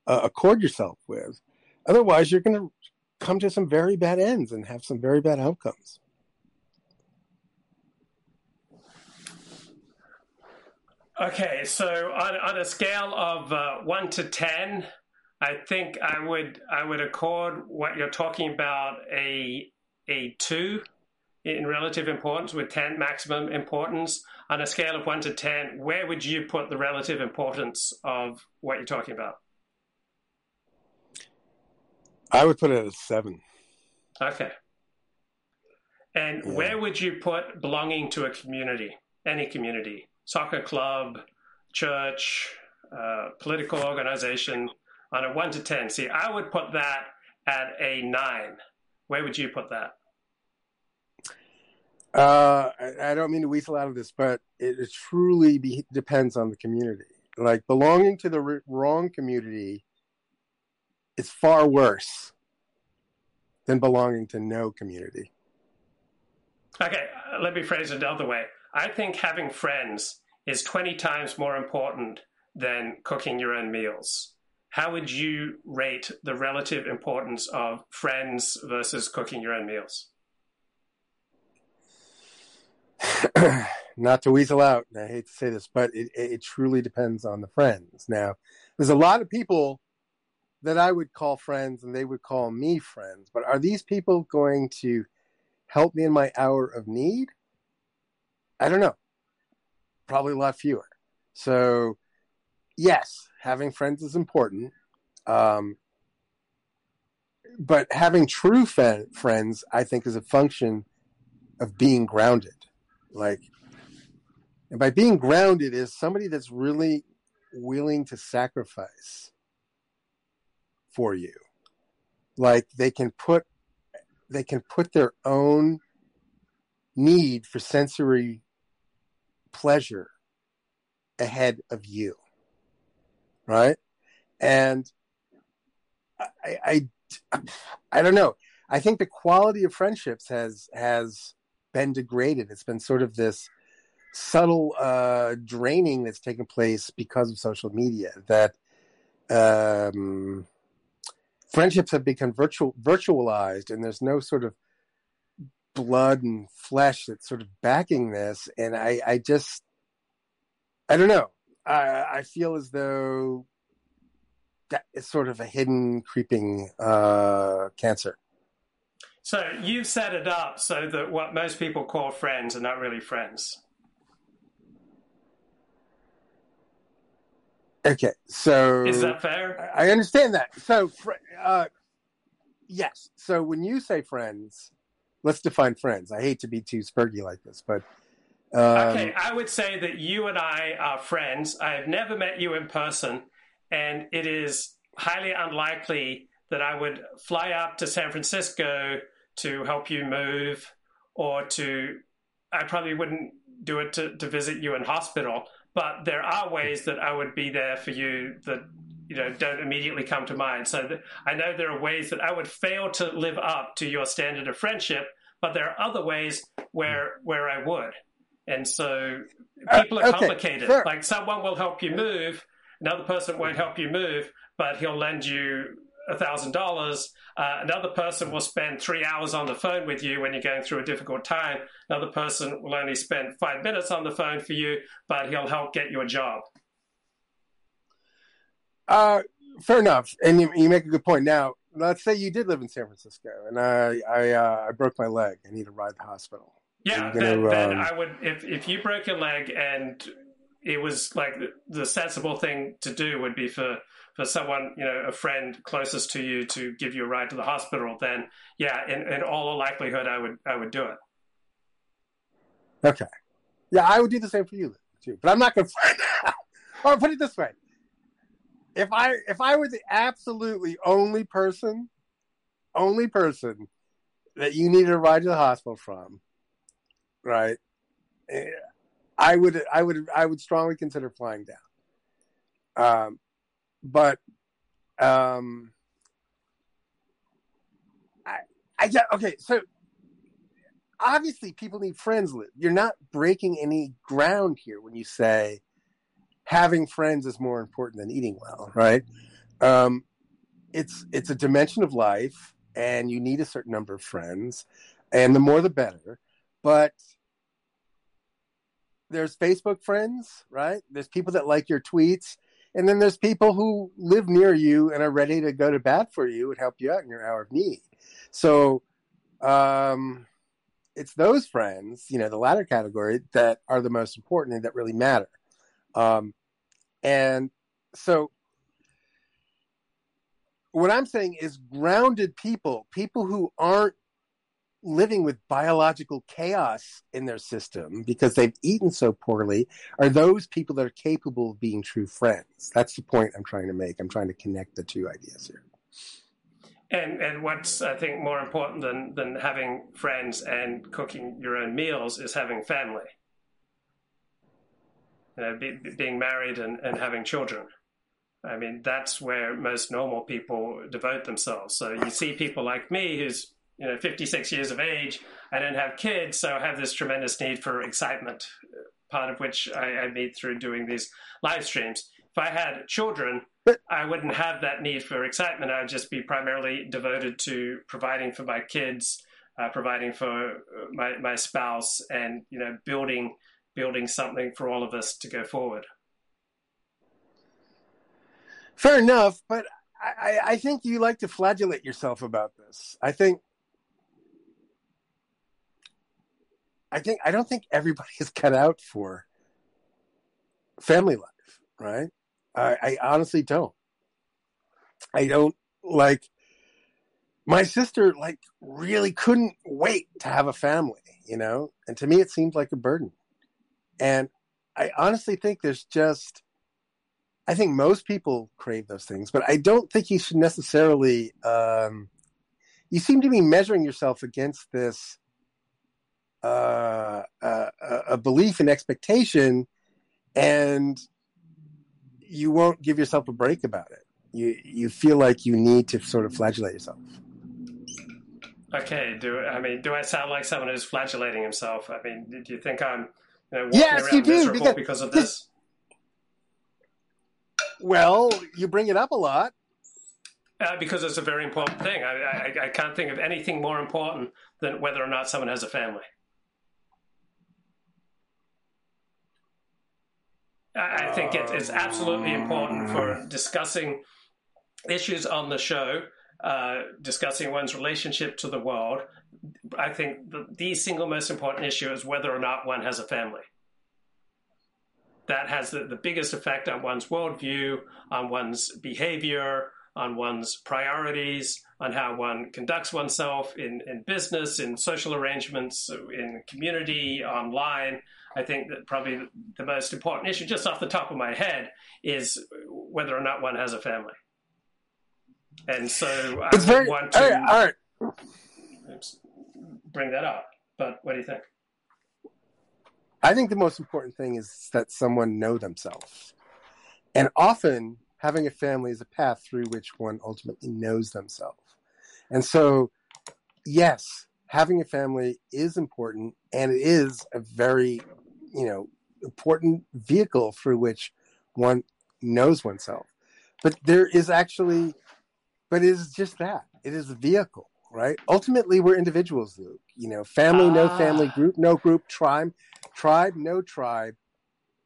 uh, accord yourself with. Otherwise, you're going to come to some very bad ends and have some very bad outcomes. Okay, so on, on a scale of uh, one to ten, I think I would I would accord what you're talking about a a two in relative importance with ten maximum importance. On a scale of one to ten, where would you put the relative importance of what you're talking about? I would put it at a seven. Okay. And where would you put belonging to a community, any community, soccer club, church, uh, political organization, on a one to 10? See, I would put that at a nine. Where would you put that? Uh, I, I don't mean to weasel out of this, but it, it truly be, depends on the community. Like belonging to the r- wrong community is far worse than belonging to no community. Okay, uh, let me phrase it another way. I think having friends is 20 times more important than cooking your own meals. How would you rate the relative importance of friends versus cooking your own meals? [clears throat] Not to weasel out, and I hate to say this, but it, it truly depends on the friends. Now, there's a lot of people that I would call friends and they would call me friends, but are these people going to help me in my hour of need? I don't know. Probably a lot fewer. So, yes, having friends is important. Um, but having true fa- friends, I think, is a function of being grounded. Like, and by being grounded is somebody that's really willing to sacrifice for you. Like they can put they can put their own need for sensory pleasure ahead of you. Right? And I, I, I don't know. I think the quality of friendships has has been degraded. It's been sort of this subtle uh, draining that's taken place because of social media. That um, friendships have become virtual virtualized, and there's no sort of blood and flesh that's sort of backing this. And I, I just, I don't know. I, I feel as though that is sort of a hidden, creeping uh, cancer. So you've set it up so that what most people call friends are not really friends. Okay, so Is that fair? I understand that. So, uh, yes. So when you say friends, let's define friends. I hate to be too spurgy like this, but um, okay, I would say that you and I are friends. I have never met you in person, and it is highly unlikely that I would fly up to San Francisco to help you move or to, I probably wouldn't do it to, to visit you in hospital. But there are ways that I would be there for you that you know don't immediately come to mind. So I know there are ways that I would fail to live up to your standard of friendship, but there are other ways where where I would. And so people are Uh, okay, complicated. Like someone will help you move, another person won't help you move, but he'll lend you a thousand dollars. Uh, Another person will spend three hours on the phone with you when you're going through a difficult time. Another person will only spend five minutes on the phone for you, but he'll help get you a job. Uh, fair enough, and you, you make a good point. Now, let's say you did live in San Francisco, and I I, uh, I broke my leg. I need a ride to the hospital. Yeah, gonna, then, then um, I would if if you broke your leg and it was like the, sensible thing to do would be for for someone you know a friend closest to you to give you a ride to the hospital. Then yeah, in, in all likelihood, I would I would do it. Okay, yeah, I would do the same for you too, but I'm not going [laughs] to. or put it this way: if I if I were the absolutely only person, only person that you needed a ride to the hospital from, right? eh, I would I would I would strongly consider flying down. Um, but um, I I get okay. So obviously, people need friends. Liv. You're not breaking any ground here when you say having friends is more important than eating well, right? Um, it's it's a dimension of life, and you need a certain number of friends, and the more the better. But there's Facebook friends, right? There's people that like your tweets, and then there's people who live near you and are ready to go to bat for you and help you out in your hour of need. So, um, it's those friends, you know, the latter category that are the most important and that really matter. Um, and so, what I'm saying is grounded people, people who aren't living with biological chaos in their system because they've eaten so poorly are those people that are capable of being true friends. That's the point I'm trying to make. I'm trying to connect the two ideas here. And and what's I think more important than than having friends and cooking your own meals is having family. Uh, you know, be, being married and, and having children. I mean, that's where most normal people devote themselves. So you see people like me, who's you know 56 years of age. I don't have kids, so I have this tremendous need for excitement. Uh, part of which I, I meet through doing these live streams. If I had children, I wouldn't have that need for excitement. I would just be primarily devoted to providing for my kids, uh, providing for uh, my, my spouse, and you know, building building something for all of us to go forward. Fair enough, but I, I think you like to flagellate yourself about this. I think I think I don't think everybody [laughs] is cut out for family life, right? I, I honestly don't. I don't like my sister like really couldn't wait to have a family, you know? And to me it seemed like a burden. And I honestly think there's just I think most people crave those things, but I don't think you should necessarily um you seem to be measuring yourself against this uh, uh, a belief and expectation, and you won't give yourself a break about it. You you feel like you need to sort of flagellate yourself. Okay, do I mean do I sound like someone who's flagellating himself? I mean, do you think I'm Yes, you do, because- because of this? Well, you bring it up a lot. Uh, because it's a very important thing. I, I, I can't think of anything more important than whether or not someone has a family. I I think it, it's absolutely important for discussing issues on the show, uh, discussing one's relationship to the world. I think the, the single most important issue is whether or not one has a family. That has the, the biggest effect on one's worldview, on one's behavior, on one's priorities, on how one conducts oneself in, in business, in social arrangements, in community, online. I think that probably the most important issue, just off the top of my head, is whether or not one has a family. And so I It's very want to right, all right. bring that up. But what do you think? I think the most important thing is that someone know themselves. And often having a family is a path through which one ultimately knows themselves. And so, yes, having a family is important and it is a very, you know, important vehicle through which one knows oneself. But there is actually, but it is just that. It is a vehicle, right? Ultimately, we're individuals, Luke. You know, family, no family, group, no group, tribe, tribe, no tribe.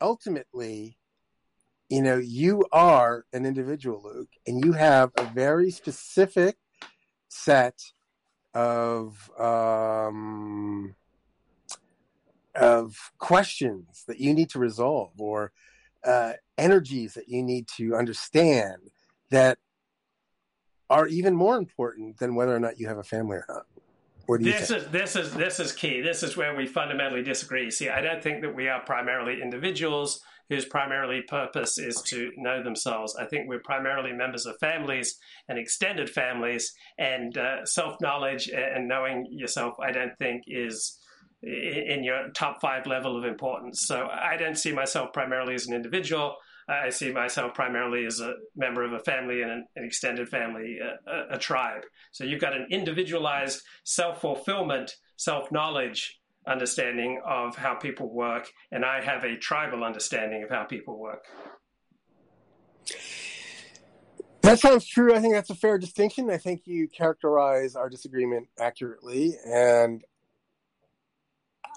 Ultimately, you know, you are an individual, Luke, and you have a very specific set of um, of questions that you need to resolve or uh, energies that you need to understand that are even more important than whether or not you have a family or not. What do you This think? is this is this is key. This is where we fundamentally disagree. See, I don't think that we are primarily individuals whose primarily purpose is to know themselves. I think we're primarily members of families and extended families, and uh, self knowledge and knowing yourself. I don't think is in your top five level of importance. So I don't see myself primarily as an individual. I see myself primarily as a member of a family and an, extended family, a, a, a tribe. So you've got an individualized self fulfillment, self knowledge understanding of how people work, and I have a tribal understanding of how people work. That sounds true. I think that's a fair distinction. I think you characterize our disagreement accurately, and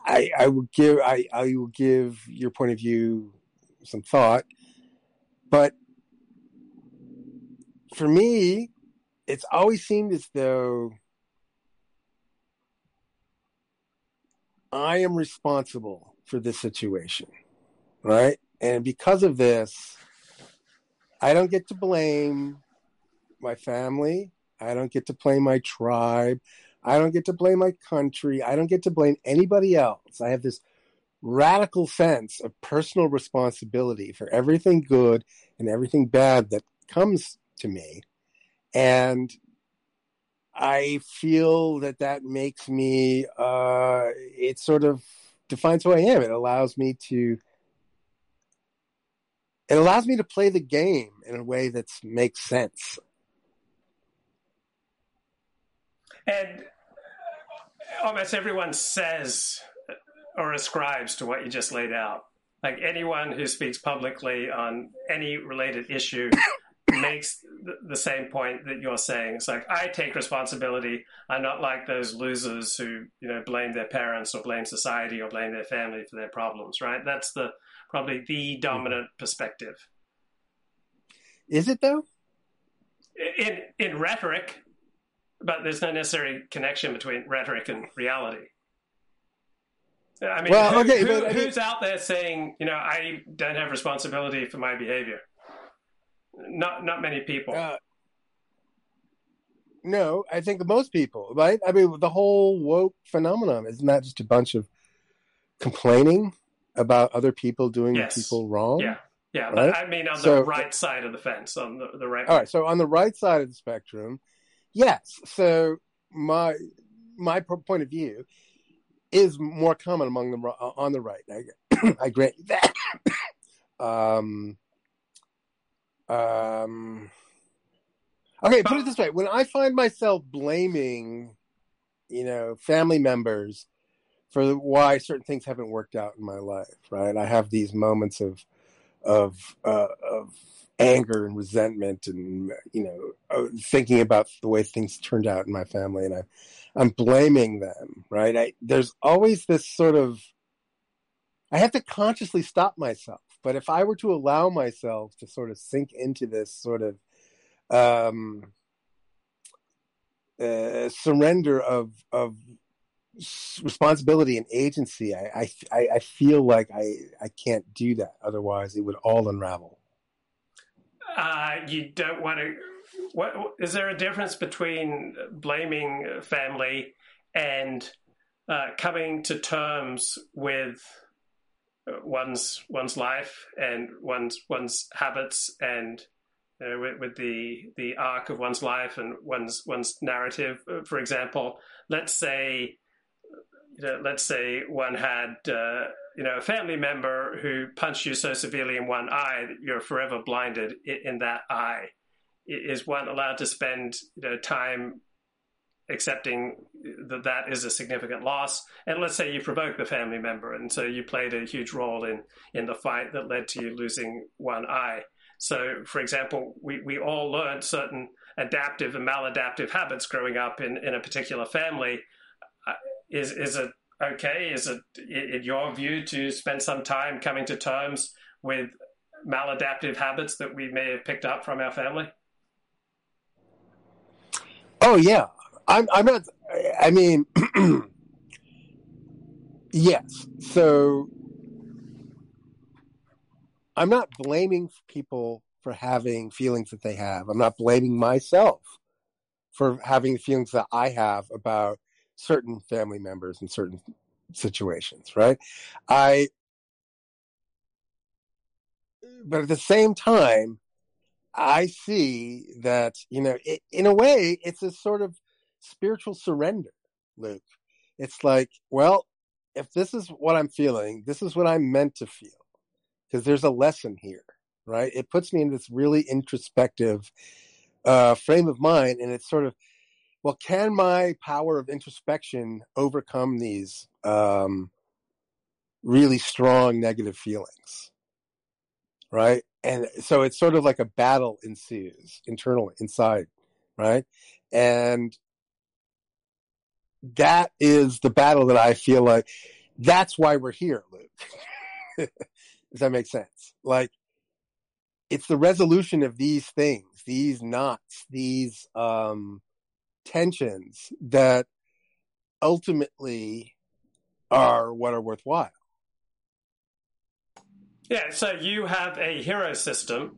I, I will give I, I will give your point of view some thought. But for me, it's always seemed as though I am responsible for this situation, right? And because of this, I don't get to blame my family. I don't get to blame my tribe. I don't get to blame my country. I don't get to blame anybody else. I have this radical sense of personal responsibility for everything good and everything bad that comes to me. And I feel that that makes me. Uh, it sort of defines who I am. It allows me to. It allows me to play the game in a way that makes sense. And almost everyone says or ascribes to what you just laid out. Like anyone who speaks publicly on any related issue [coughs] makes the same point that you're saying. It's like I take responsibility. I'm not like those losers who you know blame their parents or blame society or blame their family for their problems. Right? That's the probably the dominant mm-hmm. perspective. Is it though? In in rhetoric, but there's no necessary connection between rhetoric and reality. I mean, Well, who- okay, who- but I mean- who's out there saying, you know, I don't have responsibility for my behavior? Not not many people. Uh, No, I think most people, right? I mean, the whole woke phenomenon isn't that just a bunch of complaining about other people doing Yes. people wrong? yeah, yeah. right? But I mean, on So- the right side of the fence, on the, the right. All right. So on the right side of the spectrum, yes. So my my point of view is more common among the on the right. I, [clears throat] I grant you that. [coughs] um. Um. Okay, put it this way: when I find myself blaming, you know, family members for why certain things haven't worked out in my life, right? I have these moments of of uh, of anger and resentment, and you know, uh, thinking about the way things turned out in my family, and I I'm blaming them, right? I there's always this sort of I have to consciously stop myself. But if I were to allow myself to sort of sink into this sort of um, uh, surrender of of responsibility and agency, I, I I feel like I I can't do that. Otherwise, it would all unravel. Uh, you don't want to. What is there a difference between blaming family and uh, coming to terms with one's one's life and one's one's habits and you know, with, with the the arc of one's life and one's one's narrative. For example, let's say you know, let's say one had uh, you know a family member who punched you so severely in one eye that you're forever blinded in, that eye. Is one allowed to spend you know time accepting that that is a significant loss? And let's say you provoke the family member, and so you played a huge role in in the fight that led to you losing one eye. So, for example, we, we all learned certain adaptive and maladaptive habits growing up in, in a particular family is is it okay? Is it in your view to spend some time coming to terms with maladaptive habits that we may have picked up from our family? Oh yeah, I'm I'm not. I mean, [clears throat] yes. So I'm not blaming people for having feelings that they have. I'm not blaming myself for having feelings that I have about certain family members in certain situations, right? I but at the same time, I see that, you know, it, in a way, it's a sort of spiritual surrender, Luke. It's like, well, if this is what I'm feeling, this is what I'm meant to feel, because there's a lesson here, right? It puts me in this really introspective uh, frame of mind, and it's sort of, well, can my power of introspection overcome these um, really strong negative feelings? right? And so it's sort of like a battle ensues internally inside, right? And that is the battle that I feel like that's why we're here, Luke. [laughs] Does that make sense? Like it's the resolution of these things, these knots, these um tensions that ultimately are what are worthwhile. Yeah, so you have a hero system,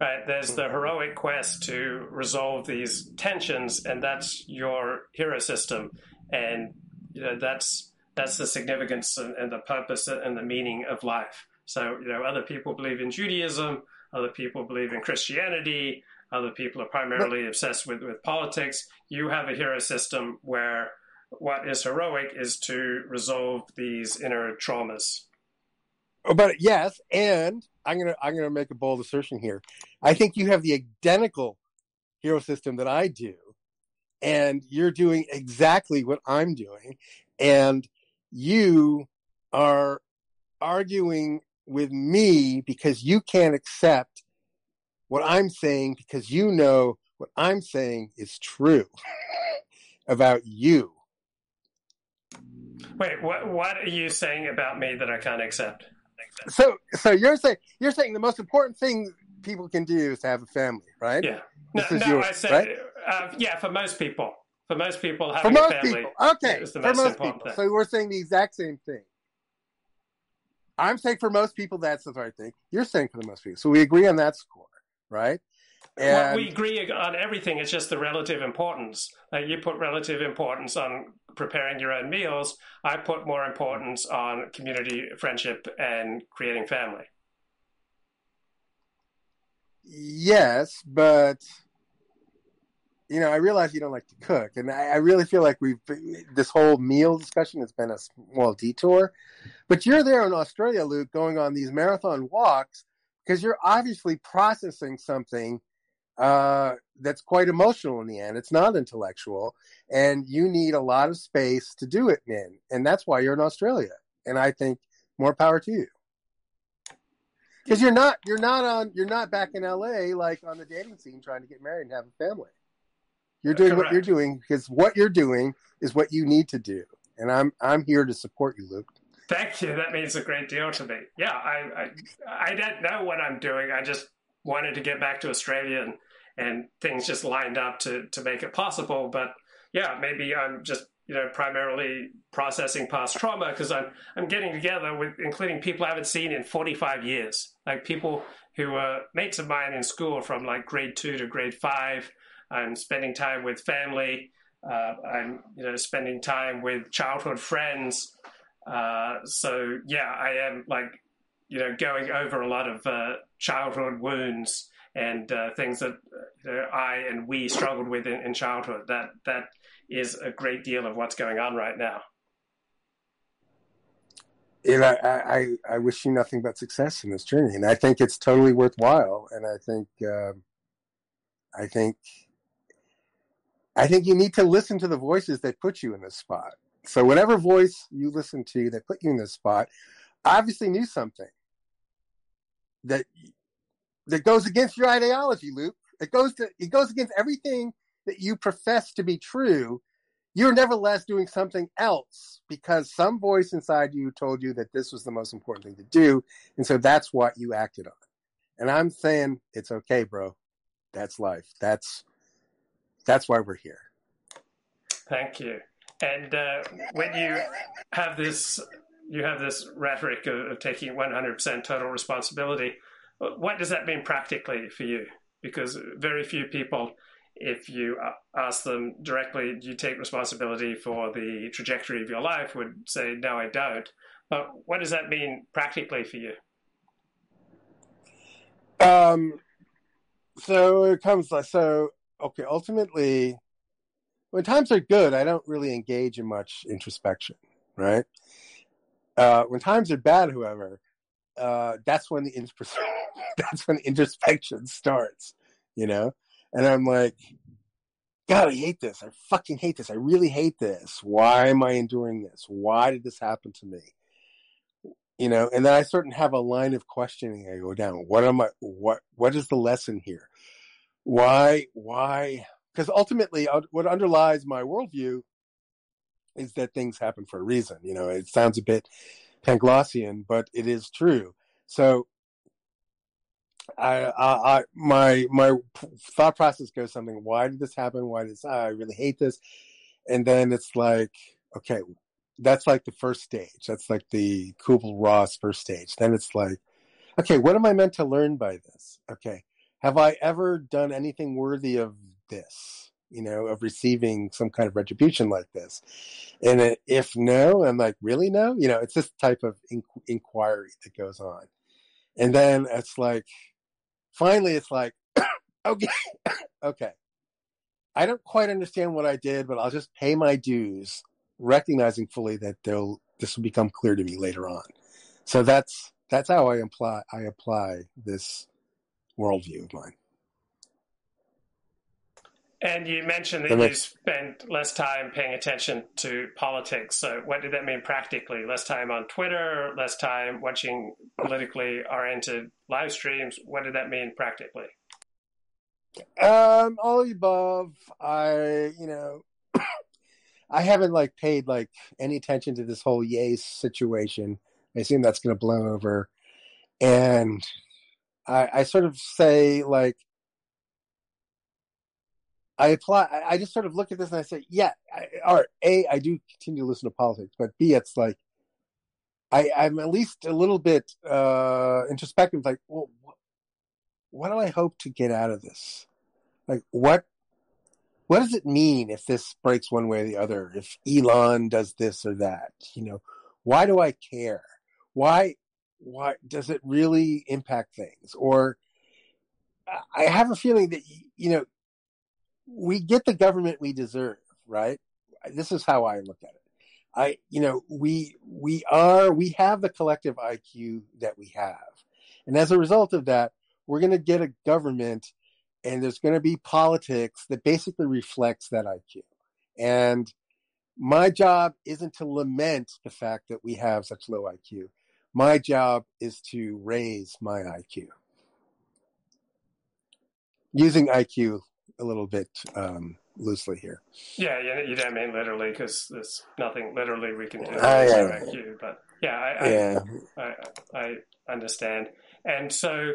right? There's the mm-hmm. heroic quest to resolve these tensions, and that's your hero system, and you know that's that's the significance and, and the purpose and the meaning of life. So you know, other people believe in Judaism, other people believe in Christianity, Other people are primarily obsessed with, with politics. You have a hero system where what is heroic is to resolve these inner traumas. But yes, and I'm gonna I'm gonna make a bold assertion here. I think you have the identical hero system that I do, and you're doing exactly what I'm doing, and you are arguing with me because you can't accept what I'm saying because you know what I'm saying is true [laughs] about you. Wait, what, what are you saying about me that I can't accept? So so you're saying you're saying the most important thing people can do is to have a family, right? Yeah. No, no yours, I said, right? uh, yeah, for most people. For most people, For most a family people, okay. is the For most most people, thing. so we're saying the exact same thing. I'm saying for most people that's the right thing. You're saying for the most people, so we agree on that score, right? Well, we agree on everything. It's just the relative importance. Like you put relative importance on preparing your own meals. I put more importance on community, friendship, and creating family. yes, but you know, I realize you don't like to cook, and I, I really feel like we've this whole meal discussion has been a small detour. But you're there in Australia, Luke, going on these marathon walks because you're obviously processing something uh, that's quite emotional in the end. It's not intellectual, and you need a lot of space to do it in, and that's why you're in Australia. And I think more power to you because you're not you're not on you're not back in LA like on the dating scene trying to get married and have a family. You're doing what you're doing because what you're doing is what you need to do, and I'm I'm here to support you, Luke. Thank you. That means a great deal to me. Yeah, I, I, I don't know what I'm doing. I just wanted to get back to Australia, and, and things just lined up to, to make it possible. But yeah, maybe I'm just you know primarily processing past trauma because I'm I'm getting together with including people I haven't seen in 45 years, like people who were mates of mine in school from like grade two to grade five. I'm spending time with family. Uh, I'm you know spending time with childhood friends. Uh, so yeah, I am like, you know, going over a lot of uh, childhood wounds and uh, things that you know, I and we struggled with in, in childhood. That that is a great deal of what's going on right now. And I I- I wish you nothing but success in this journey, and I think it's totally worthwhile. And I think um I think I think you need to listen to the voices that put you in this spot. So whatever voice you listen to that put you in this spot, obviously knew something that that goes against your ideology, Luke. It goes to it goes against everything that you profess to be true. You're nevertheless doing something else because some voice inside you told you that this was the most important thing to do, and so that's what you acted on. And I'm saying it's okay, bro. That's life. That's that's why we're here. Thank you. And uh, when you have this, you have this rhetoric of, of taking 100% total responsibility. What does that mean practically for you? Because very few people, if you ask them directly, do you take responsibility for the trajectory of your life, would say, no, I don't. But what does that mean practically for you? Um, so it comes like so. Okay, ultimately, when times are good, I don't really engage in much introspection, right? Uh, when times are bad, however, uh, that's when the intros- [laughs] that's when introspection starts, you know. And I'm like, God, I hate this. I fucking hate this. I really hate this. Why am I enduring this? Why did this happen to me? You know, and then I sort of have a line of questioning. I go down. What am I? What What is the lesson here? Why? Why? Because ultimately, what underlies my worldview is that things happen for a reason. You know, it sounds a bit Panglossian, but it is true. So, I, I, I my my thought process goes something. Why did this happen? Why did this? ah, I really hate this. And then it's like, okay, that's like the first stage. That's like the Kübler-Ross first stage. Then it's like, okay, what am I meant to learn by this? Okay, have I ever done anything worthy of this? You know, of receiving some kind of retribution like this? And if no, I'm like, really no? You know, it's this type of in- inquiry that goes on. And then it's like, finally, it's like, [coughs] Okay. [coughs] okay. I don't quite understand what I did, but I'll just pay my dues, recognizing fully that they'll this will become clear to me later on. So that's that's how I apply I apply this worldview of mine. And you mentioned that you spent less time paying attention to politics. So, what did that mean practically? Less time on Twitter, less time watching politically oriented live streams. What did that mean practically? Um, all above. I, you know, [coughs] I haven't like paid like any attention to this whole Yay situation. I assume that's going to blow over, and I, I sort of say like, I apply. I- just sort of look at this and I say, yeah, I, all right. A, I do continue to listen to politics, but B, it's like, I, I'm at least a little bit uh introspective. Like, well, what, what do I hope to get out of this? Like, what what does it mean if this breaks one way or the other? If Elon does this or that, you know, why do I care? Why why does it really impact things? Or I have a feeling that you know we get the government we deserve, right? This is how I look at it. I, you know, we we are we have the collective IQ that we have, and as a result of that, we're going to get a government, and there's going to be politics that basically reflects that IQ. And my job isn't to lament the fact that we have such low IQ. My job is to raise my IQ using IQ a little bit um, loosely here. Yeah, you, you don't mean literally because there's nothing literally we can do with I- our IQ. But yeah, I, Yeah. I, I, I understand. And so,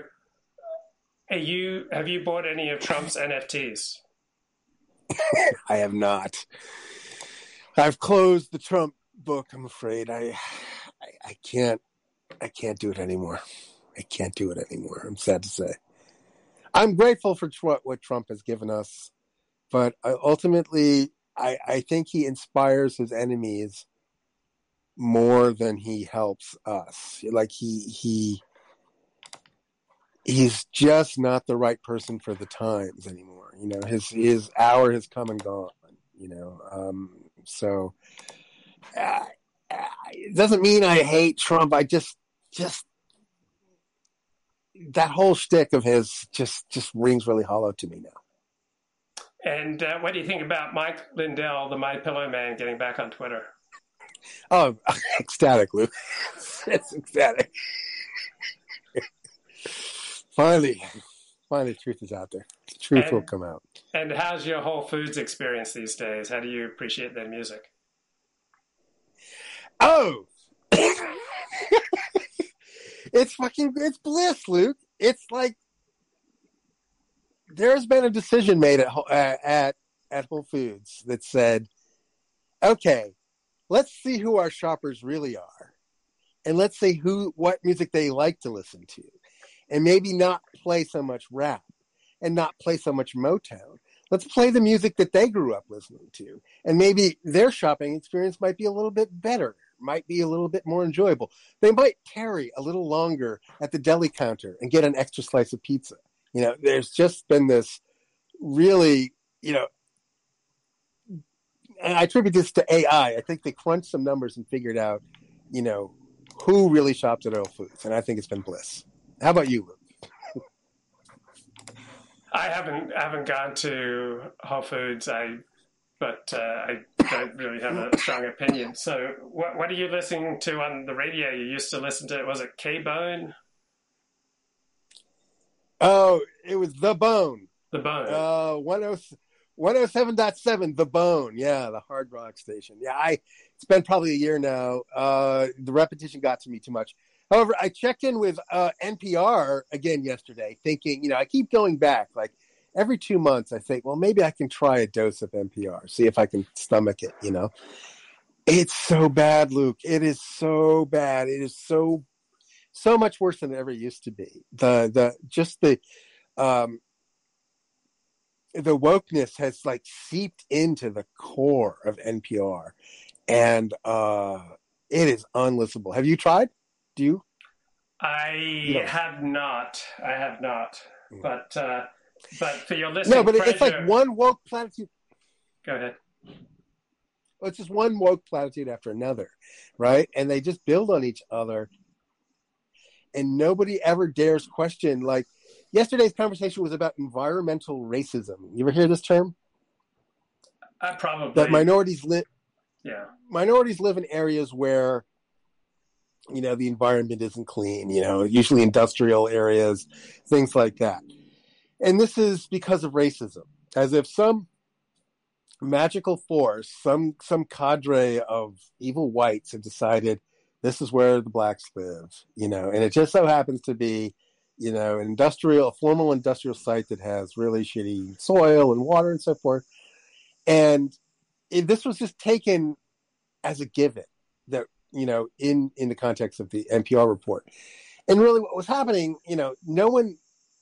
are you have you bought any of Trump's NFTs? [laughs] I have not. I've closed the Trump book. I'm afraid I, I, I can't, I can't do it anymore. I can't do it anymore. I'm sad to say. I'm grateful for tr- what Trump has given us, but I, ultimately, I, I think he inspires his enemies more than he helps us. Like he, he, he's just not the right person for the times anymore. You know, his his hour has come and gone. You know, um, so uh, uh, it doesn't mean I hate Trump. I just just that whole shtick of his just just rings really hollow to me now. And uh, what do you think about Mike Lindell, the My Pillow Man, getting back on Twitter? Oh, [laughs] ecstatic, Luke. [laughs] it's ecstatic. finally, finally, truth is out there. The truth And- will come out. And how's your Whole Foods experience these days? How do you appreciate their music? Oh, [laughs] it's fucking it's bliss, Luke. It's like there's been a decision made at at at Whole Foods that said, okay, let's see who our shoppers really are, and let's see who what music they like to listen to, and maybe not play so much rap and not play so much Motown. Let's play the music that they grew up listening to, and maybe their shopping experience might be a little bit better, might be a little bit more enjoyable. They might tarry a little longer at the deli counter and get an extra slice of pizza. You know, there's just been this really, you know, and I attribute this to AI. I think they crunched some numbers and figured out, you know, who really shops at Whole Foods, and I think it's been bliss. How about you, Luke? I haven't haven't gone to Whole Foods. I but uh, I don't really have a strong opinion. So, what what are you listening to on the radio? You used to listen to it. was it K Bone? Oh, it was The Bone. The Bone. Uh, 10 107.7 The Bone. Yeah, the hard rock station. Yeah, I it's been probably a year now. Uh, the repetition got to me too much. However, I checked in with uh, NPR again yesterday, thinking, you know, I keep going back. Like every two months, I think, well, maybe I can try a dose of NPR, see if I can stomach it. You know, it's so bad, Luke. It is so bad. It is so so much worse than it ever used to be. The the just the um the wokeness has like seeped into the core of NPR and uh it is unlistenable. Have you tried? Do you? I don't- have not. I have not. But uh, But for your listening no, but it's like one woke platitude. Go ahead. Well, it's just one woke platitude after another, right? And they just build on each other, and nobody ever dares question. Like yesterday's conversation was about environmental racism. You ever hear this term? I probably That minorities live Yeah. minorities live in areas where you know the environment isn't clean you know usually industrial areas things like that and this is because of racism. As if some magical force some some cadre of evil whites have decided this is where the blacks live you know? And it just so happens to be you know an industrial a formal industrial site that has really shitty soil and water and so forth. And it, this was just taken as a given that you know in in the context of the NPR report. And really what was happening you know no one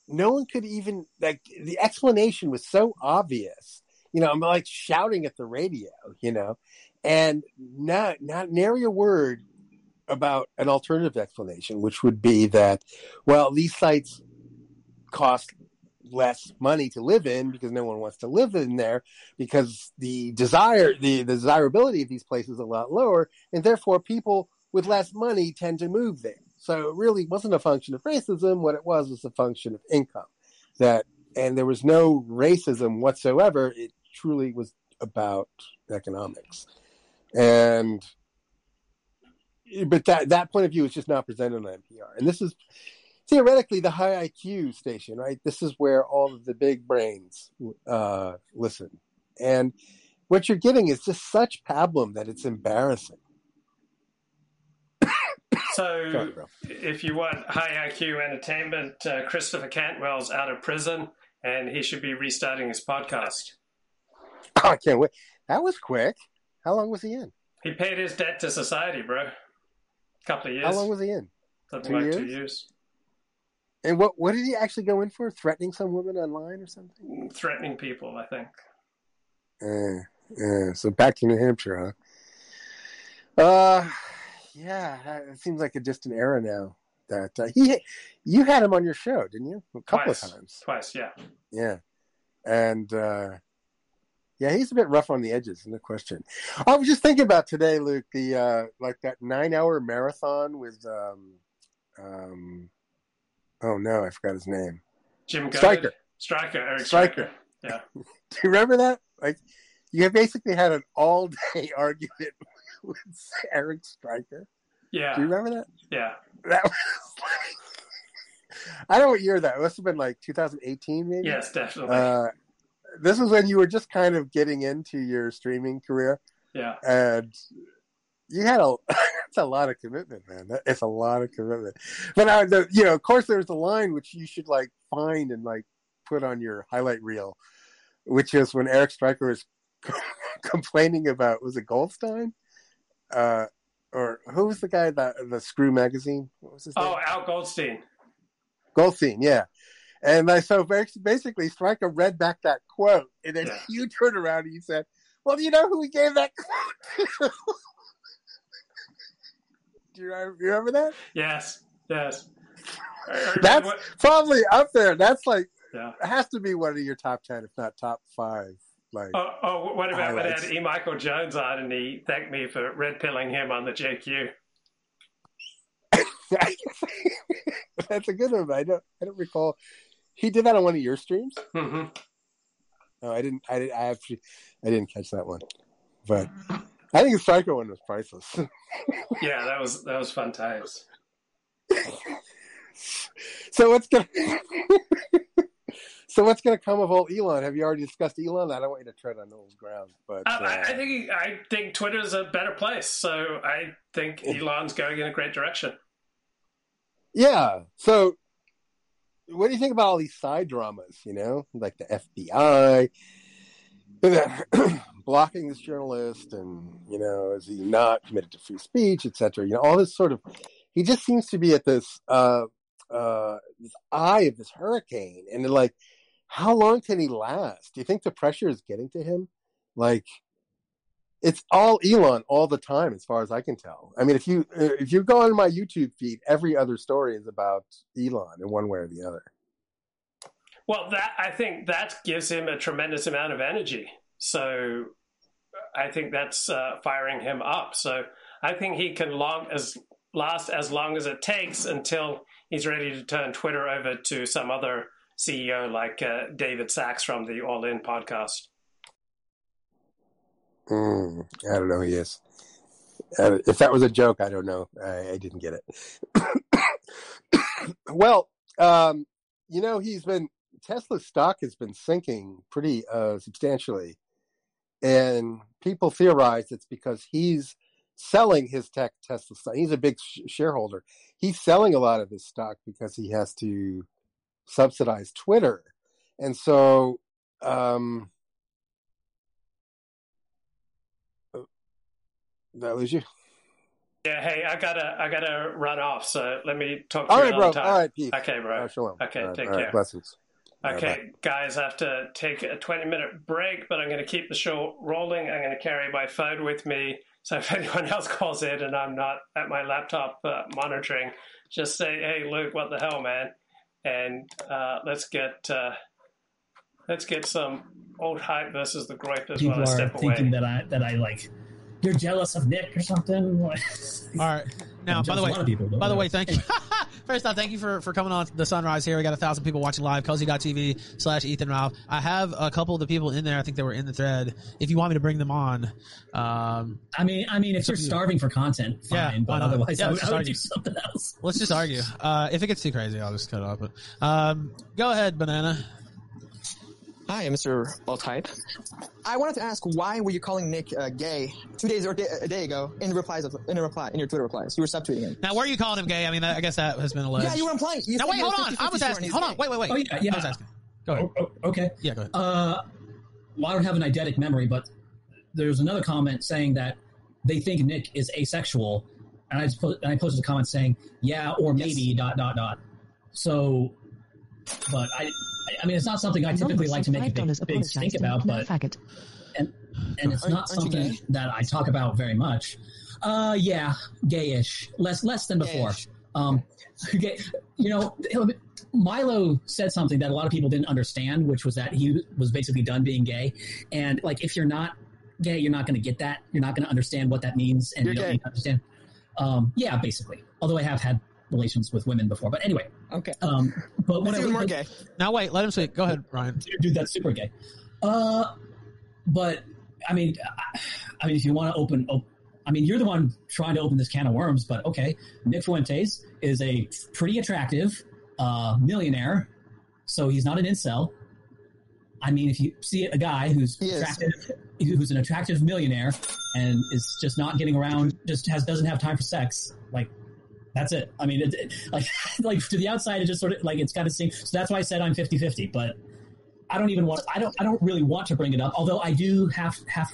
no one could even like the explanation was so obvious. You know I'm like shouting at the radio you know and not not nary a word about an alternative explanation which would be that well these sites cost less money to live in because no one wants to live in there because the desire the, the desirability of these places is a lot lower and therefore people with less money tend to move there so it really wasn't a function of racism. What it was was a function of income. That and there was no racism whatsoever. It truly was about economics. And but that that point of view is just not presented on NPR and this is theoretically the high IQ station, right? This is where all of the big brains uh, listen, and what you're getting is just such pablum that it's embarrassing. So, if you want high IQ entertainment, uh, Christopher Cantwell's out of prison and he should be restarting his podcast. Oh, [laughs] I can't wait. That was quick. How long was he in? He paid his debt to society, bro. A couple of years. How long was he in? Something Two like two years? years. And what what did he actually go in for? Threatening some woman online or something? Threatening people, I think. Uh, yeah. So back to New Hampshire, huh? Uh, yeah. It seems like a distant era now. That uh, he, you had him on your show, didn't you? A couple Twice. of times. Twice, yeah. Yeah. And uh yeah, he's a bit rough on the edges, no question. I was just thinking about today, Luke, the uh like that nine hour marathon with um um oh no, I forgot his name. Jim. Stryker. Striker, Eric Striker. Yeah. [laughs] Do you remember that? Like you basically had an all day [laughs] argument with [laughs] Eric Striker. Yeah. Do you remember that? Yeah. That was [laughs] I don't know what year that must have been like 2018 maybe. Yes, definitely. Uh, this was when you were just kind of getting into your streaming career, yeah. and you had a [laughs] that's a lot of commitment, man. That, it's a lot of commitment. But uh, the, you know, of course, there's a line which you should like find and like put on your highlight reel, which is when Eric Striker was complaining about was it Goldstein, uh, or who was the guy that the Screw magazine? What was his name? Oh, Al Goldstein. Goldstein, yeah. And I so basically, Striker read back that quote, and then you turned around and you said, "Well, do you know who he gave that quote [laughs] do you remember- that? Yes. Yes. That's probably up there. That's like Yeah. it has to be one of your top ten, if not top five. Like, Oh, oh, what about when I had E. Michael Jones on and he thanked me for red pilling him on the JQ? [laughs] that's a good one. I don't, I don't recall. He did that on one of your streams. Mm-hmm. No, I didn't. I didn't. I actually, I didn't catch that one. But I think the Striker one was priceless. [laughs] Yeah, that was that was fun times. so what's gonna [laughs] so what's gonna come of old Elon? Have you already discussed Elon? I don't want you to tread on old ground, but I, I- uh, I think I think Twitter's a better place, so I think Elon's going in a great direction. yeah. So what do you think about all these side dramas? You know, like the FBI [clears throat] blocking this journalist, and you know, is he not committed to free speech, etc. You know, all this sort of. He just seems to be at this uh uh this eye of this hurricane, and like, how long can he last? Do you think the pressure is getting to him? Like, it's all Elon all the time, as far as I can tell. I mean, if you uh, if you go on my YouTube feed, every other story is about Elon in one way or the other. Well, that I think that gives him a tremendous amount of energy. So I think that's uh, firing him up. So I think he can long as last as long as it takes until he's ready to turn Twitter over to some other CEO like uh, David Sacks from the All In podcast. Mm, I don't know he is. Uh, if that was a joke, I don't know. I, I didn't get it. [coughs] well, um, you know, he's been Tesla's stock has been sinking pretty uh, substantially, and people theorize it's because he's selling his tech Tesla stock. He's a big sh- shareholder. He's selling a lot of his stock because he has to subsidize Twitter, and so. Um, that was you. Yeah, hey, I gotta, I gotta run off. So let me talk to All you right, another bro. time. All right, peace. Okay, bro. Okay, right, take right, care. Blessings. All right, Okay, guys, I have to take a 20 minute break, but I'm going to keep the show rolling. I'm going to carry my phone with me. So if [laughs] anyone else calls in and I'm not at my laptop uh, monitoring, just say, hey, Luke, what the hell, man? And uh, let's get uh, let's get some Alt Hype versus the gripe as People well as are step thinking away. that I that I like. You're jealous of Nick or something. [laughs] All right. [laughs] Now, by the way, a lot of people, by the way, thank you. [laughs] First off, thank you for, for coming on the sunrise here. We got a thousand people watching live. Cozy.tv slash Ethan Ralph. I have a couple of the people in there. I think they were in the thread. If you want me to bring them on, um, I mean, I mean, if you're starving for content, fine. Yeah, but otherwise, Yeah, I let's would, just I would argue. do something else. let's just argue. Uh, if it gets too crazy, I'll just cut off. But um, go ahead, banana. Hi, I'm Mr. Type. I wanted to ask why were you calling Nick uh, gay two days or day, a day ago in replies of, in a reply in your Twitter replies? You were subtweeting him. Now, were you calling him gay? I mean, I guess that has been alleged. Yeah, you were implying. You now, wait, hold on. 50-50 I was asking. and he's Hold on. Wait, wait, wait. Oh, yeah, yeah. I was asking. Go ahead. Oh, oh, okay. Yeah, go ahead. Uh, well, I don't have an eidetic memory, but there's another comment saying that they think Nick is asexual, and I just put, and I posted a comment saying, "Yeah, or maybe dot dot dot." So, but I, I- I mean, it's not something I typically like to make a big, big stink about, but and and it's Aren't- not aren't you something that I talk about very much. Uh, yeah, gayish, less less than before. Um, [laughs] gay, you know, Milo said something that a lot of people didn't understand, which was that he was basically done being gay, and like if you're not gay, you're not going to get that. You're not going to understand what that means, and You're you don't gay. need to understand. Um, yeah, basically. Although I have had relations with women before, but anyway. Okay. Um, but [laughs] That's even more gay. Now, wait. Let him speak. Go ahead, Ryan. Dude, that's super gay. Uh, but I mean, I- I mean, if you want to open, op- I mean, you're the one trying to open this can of worms. But okay, Nick Fuentes is a pretty attractive uh, millionaire, so he's not an incel. I mean, if you see a guy who's attractive, who's an attractive millionaire, and is just not getting around, just has doesn't have time for sex, like that's it. I mean, it, it- like [laughs] like to the outside, it just sort of like it's kind of seems. So that's why I said I'm 50-50, but. I don't even want. I don't. I don't really want to bring it up. Although I do have have.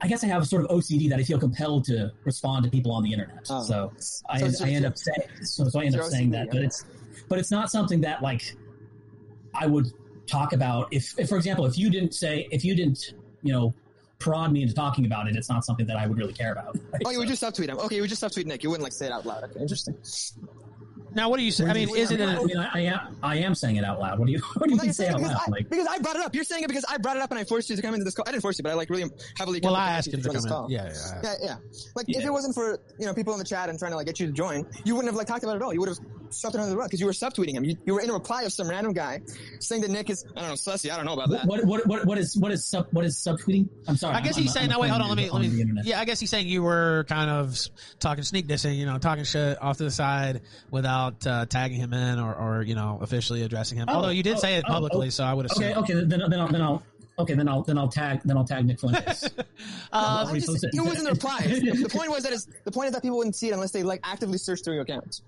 I guess I have a sort of OCD that I feel compelled to respond to people on the internet. Oh. So I, So I end up saying. So, so I end up saying OCD, that, but it's but it's not something that like I would talk about if, if for example, if you didn't say if you didn't you know prod me into talking about it, it's not something that I would really care about. [laughs] Oh, you would just subtweet him. Okay, you would just subtweet Nick. You wouldn't like say it out loud. Okay, interesting. Now, what do you say? I mean, is it? I mean, I, I am. I am saying it out loud. What do you? [laughs] What do you Well, mean say out because loud? I, Like, because I brought it up. You're saying it because I brought it up and I forced you to come into this call. I didn't force you, but I like really heavily. Well, I asked asked you him to join this in. call. Yeah, yeah, yeah, yeah. Like if it wasn't for you know people in the chat and trying to like get you to join, you wouldn't have like talked about it at all. You would have shoved it under the rug because you were subtweeting him. You, you were in a reply of some random guy saying that Nick is I don't know sussy. I don't know about that. what what what what is what is sub what is subtweeting? I'm sorry. I guess I'm- he's I'm- saying. I'm No, wait, hold on. Let me. you Let me. Yeah, I guess he's saying you were kind of talking sneak dissing. You know, talking shit off to the side without uh, tagging him in or, or you know officially addressing him. Oh, Although you did oh, say it oh, publicly, oh. so I would assume. Okay, okay, then then I'll then I'll okay then I'll then I'll tag then I'll tag Nick Fuentes. [laughs] Uh, I'll repost it. it wasn't the reply. the, [laughs] the point was that is the point is that people wouldn't see it unless they like actively search through your account.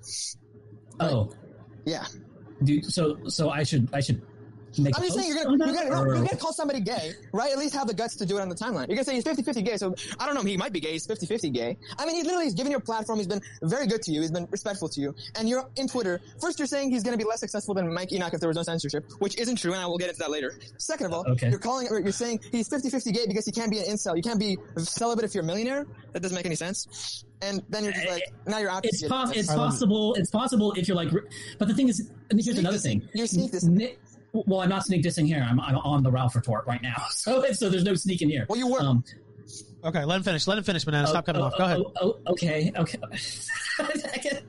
Oh, Yeah. dude. So so I should I should make a just saying you're gonna, you're gonna, or- you're gonna call somebody gay, right? At least have the guts to do it on the timeline. You're gonna say he's 50-50 gay, so I don't know, he might be gay, he's 50-50 gay. I mean, he literally has given you a platform, he's been very good to you, he's been respectful to you, and you're in Twitter. First, you're saying he's gonna be less successful than Mike Enoch if there was no censorship, which isn't true, and I will get into that later. Second of all, Okay. you're calling, or you're saying he's 50-50 gay because he can't be an incel, you can't be celibate if you're a millionaire? That doesn't make any sense. And then you're just like, now you're out It's, pos- it's possible. It's possible if you're like, but the thing is, and here's another thing. You're sneak Nick, well, I'm not sneak dissing here. I'm, I'm on the Ralph retort right now, [laughs] so so there's no sneaking here. Well, you were. Um, Okay, let him finish. Let him finish, Banana. Stop oh, cutting oh, off. Go ahead. oh, oh, okay, okay, [laughs]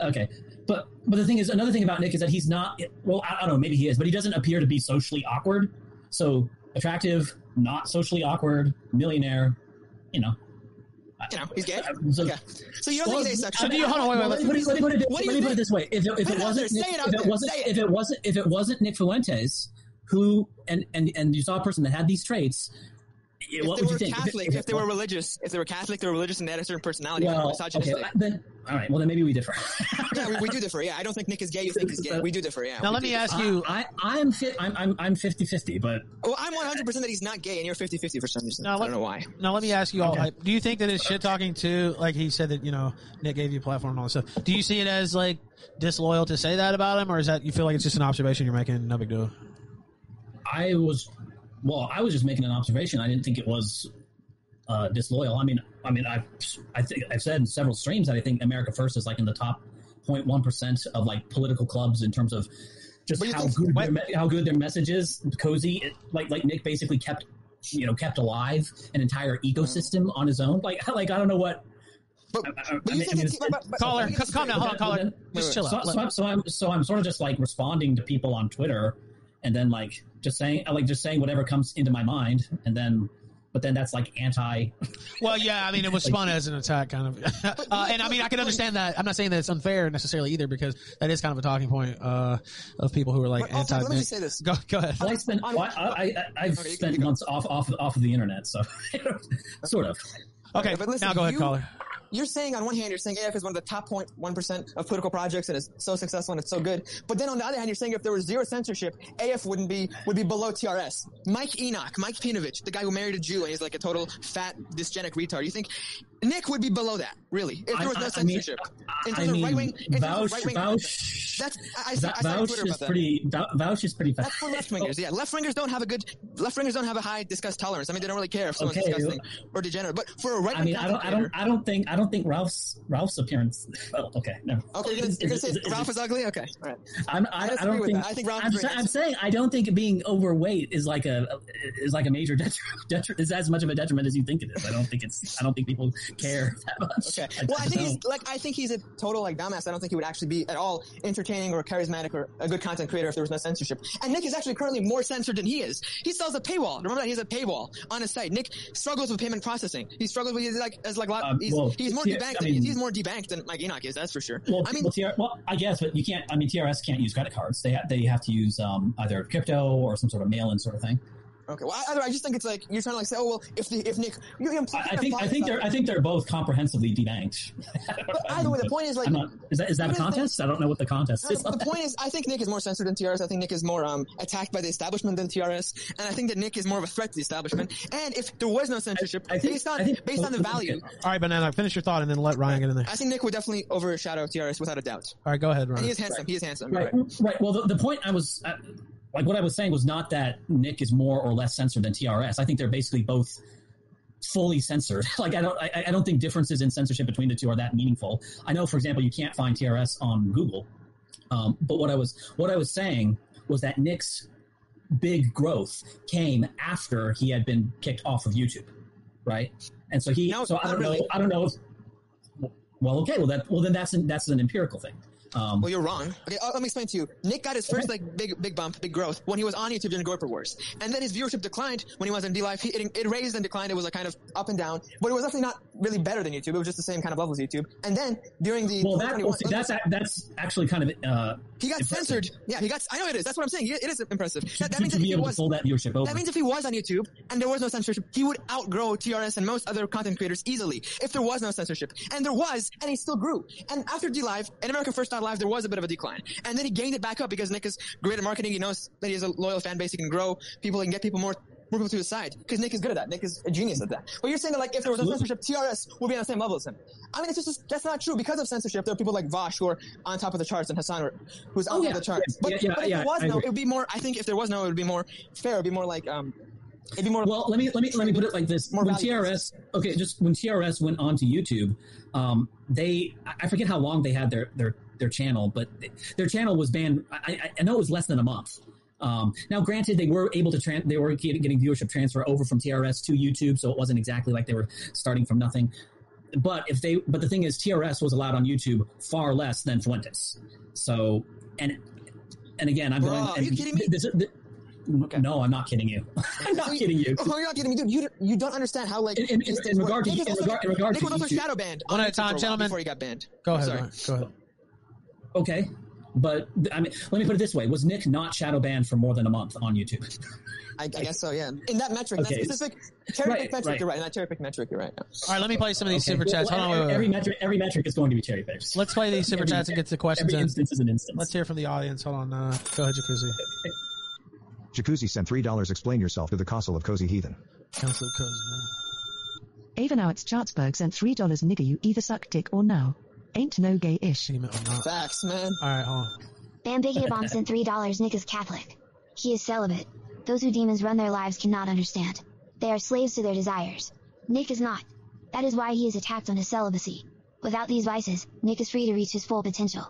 okay. But but the thing is, another thing about Nick is that he's not. Well, I, I don't know. Maybe he is, but he doesn't appear to be socially awkward. So attractive, not socially awkward, millionaire. You know. You know, he's gay. [laughs] So, okay. So you don't Well, think he's asexual? I mean, hold on, wait, wait, let, me, let me put it, let me put it this way: if, it- if it wasn't, Nick, it if it wasn't, if it wasn't, if it wasn't Nick Fuentes, who and and and you saw a person that had these traits, If what they were you think? Catholic, if, they were religious, if they were Catholic, they were religious, and they had a certain personality, well, misogynistic. okay, then all right. Well, then maybe we differ. [laughs] yeah, we, we do differ. Yeah, I don't think Nick is gay. You think he's gay. We do differ. Yeah. we do differ. I, I I'm fit. I'm I'm I'm 50-50, but Well, I'm 100 percent that he's not gay, and you're 50-50 for some reason. I don't know why. Now let me ask you all: Okay. like, Do you think that it's shit talking too? Like he said that you know Nick gave you a platform and all this stuff. Do you see it as like disloyal to say that about him, or is that you feel like it's just an observation you're making? No big deal. I was well. I was just making an observation. I didn't think it was uh, disloyal. I mean, I mean, I've I think I've said in several streams that I think America First is like in the top 0.1 percent of like political clubs in terms of just how think- good their, me- how good their message is. Cozy, it, like like Nick basically kept you know kept alive an entire ecosystem on his own. Like [laughs] like I don't know what. But, I, I mean, I mean, it's- Caller, c- calm down. Hold on, caller. Just chill so, out. So, I'm- so I'm so I'm sort of just like responding to people on Twitter, and then like just saying like just saying whatever comes into my mind, and then but then that's like anti. [laughs] Well, yeah, I mean, it was spun as an attack, kind of. [laughs] uh, and I mean, I can understand that. I'm not saying that it's unfair necessarily either, because that is kind of a talking point uh, of people who are like anti. let me just say this. Go, go ahead. Well, I spent well, I, I, I, I've spent months off off off of the internet, so [laughs] sort of. Okay, but listen, now go ahead, you- caller. You're saying on one hand, you're saying AF is one of the top 0.1% of political projects and is so successful and it's so good. But then on the other hand, you're saying if there was zero censorship, AF wouldn't be, would be below TRS. Mike Enoch, Mike Peinovich, the guy who married a Jew and he's like a total fat, dysgenic retard. You think Nick would be below that, really, if there was I- no I- I mean, censorship? in I terms of mean, right wing, Vaush, right wing. Vaush, That's, I, I, I, said on Vaush Twitter is about that. pretty. Vou- Vaush is pretty. That's for left wingers. Yeah, left wingers don't have a good. Left wingers don't have a high disgust tolerance. I mean, they don't really care if someone's Okay. disgusting or degenerate. But for a right I mean, I don't, I don't, I don't think, I don't think Ralph's Ralph's appearance. Oh, okay, no. Okay, you're gonna, you're gonna say Is it- is Ralph is ugly. Okay, all right. I'm, I, I I, don't think. that. I think Ralph's I'm, sa- I'm saying I don't think being overweight is like a is like a major detriment. [laughs] detri- is as much of a detriment as you think it is. I don't think it's. I don't think people [laughs] care [laughs] that much. Okay. Well, I think he's like I think he's a total like dumbass. I don't think he would actually be at all entertaining or charismatic or a good content creator if there was no censorship. And Nick is actually currently more censored than he is. He sells a paywall. Remember that he has a paywall on his site. Nick struggles with payment processing. He struggles with he's like as like a lot, Um, he's, well, he's more yeah, debanked. I than, he's more debanked than like Enoch is. That's for sure. Well, I mean, well, TR, well, I guess, but you can't. I mean, TRS can't use credit cards. They ha- they have to use um, either crypto or some sort of mail-in sort of thing. Okay. Well, I, I just think it's like you're trying to like say, oh well, if the if Nick, you, you I, I think I think they're I think they're both comprehensively debanked. But either way, the point is like not, is that is that a Here's the thing. contest? I don't know what the contest No, is. the, the point is, I think Nick is more censored than TRS. I think Nick is more um, attacked by the establishment than TRS, and I think that Nick is more of a threat to the establishment. And if there was no censorship, based on based on the value, All right, banana. Finish your thought and then let Ryan get in there. I think Nick would definitely overshadow TRS without a doubt. All right, go ahead, And Ryan. he is handsome. He is handsome. Right, right. right. Well, the, the point I was uh, like, what I was saying was not that Nick is more or less censored than TRS. I think they're basically both fully censored. [laughs] like, I don't, I, I don't think differences in censorship between the two are that meaningful. I know, for example, you can't find TRS on Google, um, but what I was, what I was saying was that Nick's big growth came after he had been kicked off of YouTube, right? And so he, so I don't really. know, I don't know. If, well, okay, well that, well then that's an, that's an empirical thing. Um, Well, you're wrong. Okay, uh, let me explain to you. Nick got his first like big, big bump, big growth when he was on YouTube during Groyper Wars, and then his viewership declined when he was in DLive. He- It, it raised and declined. It was like kind of up and down, but it was definitely not really better than YouTube. It was just the same kind of level as YouTube. And then during the well, that, well, see, that's that's actually kind of uh, He got impressive. censored. Yeah, he got. I know it is. That's what I'm saying. It is impressive. That, that means to be he able to was. pull that viewership over. That means if he was on YouTube and there was no censorship, he would outgrow TRS and most other content creators easily. If there was no censorship, and there was, and he still grew. And after DLive and America First Outside Live, there was a bit of a decline. And then he gained it back up because Nick is great at marketing. He knows that he has a loyal fan base. He can grow people. He can get people more, more people to his side. Because Nick is good at that. Nick is a genius at that. But you're saying that like if there was no censorship, TRS would be on the same level as him. I mean, it's just, that's not true. Because of censorship, there are people like Vaush who are on top of the charts and Hasan who's on Oh, top yeah. of the charts. Yeah, But, yeah, but if yeah, there was no, it would be more, I think if there was no, it would be more fair. It would be more like, um, it'd be more. Well, let me let me let me put it like this: More when. TRS, okay, just when TRS went onto YouTube, um, they I I forget how long they had their their their channel, but their channel was banned. I, I, I know it was less than a month. Um, now, granted, they were able to tran- they were getting viewership transfer over from TRS to YouTube, so it wasn't exactly like they were starting from nothing. But if they, but the thing is, TRS was allowed on YouTube far less than Fuentes. So, and and again, I'm Bro, going. are you kidding me? this- this- No, I'm not kidding you. [laughs] I'm not kidding you. Oh, you're not kidding me, dude. You you don't understand how like In- in- this- in regard to- Nick in regard- in regard Nick to was also YouTube- shadow banned One at a time, gentlemen. Before he got banned. Go ahead. sorry. Go ahead. Okay, but I mean, let me put it this way: Was Nick not shadow banned for more than a month on YouTube? I, I guess so. Yeah. In that metric, Okay. that specific cherry pick metric, right. you're right. In that cherry pick metric, you're right. Yeah. All right, let me play some of these Okay. super chats. Hold on, wait, Well, wait, every wait. metric, every metric is going to be cherry picked. Let's play these super Every- chats and get to questions Every in. instance is an instance. Let's hear from the audience. Hold on. Uh, go ahead, Jacuzzi. Jacuzzi sent $3 explain yourself to the Castle of Cozy Heathen. Council of Cozy. Ava now it's Chartsburg sent three dollars nigga you either suck dick or now. Ain't no gay ish. Facts, man. All right, hold on. Bambiggia Bomb sent three dollars. Nick is Catholic. He is celibate. Those who demons run their lives cannot understand. They are slaves to their desires. Nick is not. That is why he is attacked on his celibacy. Without these vices, Nick is free to reach his full potential.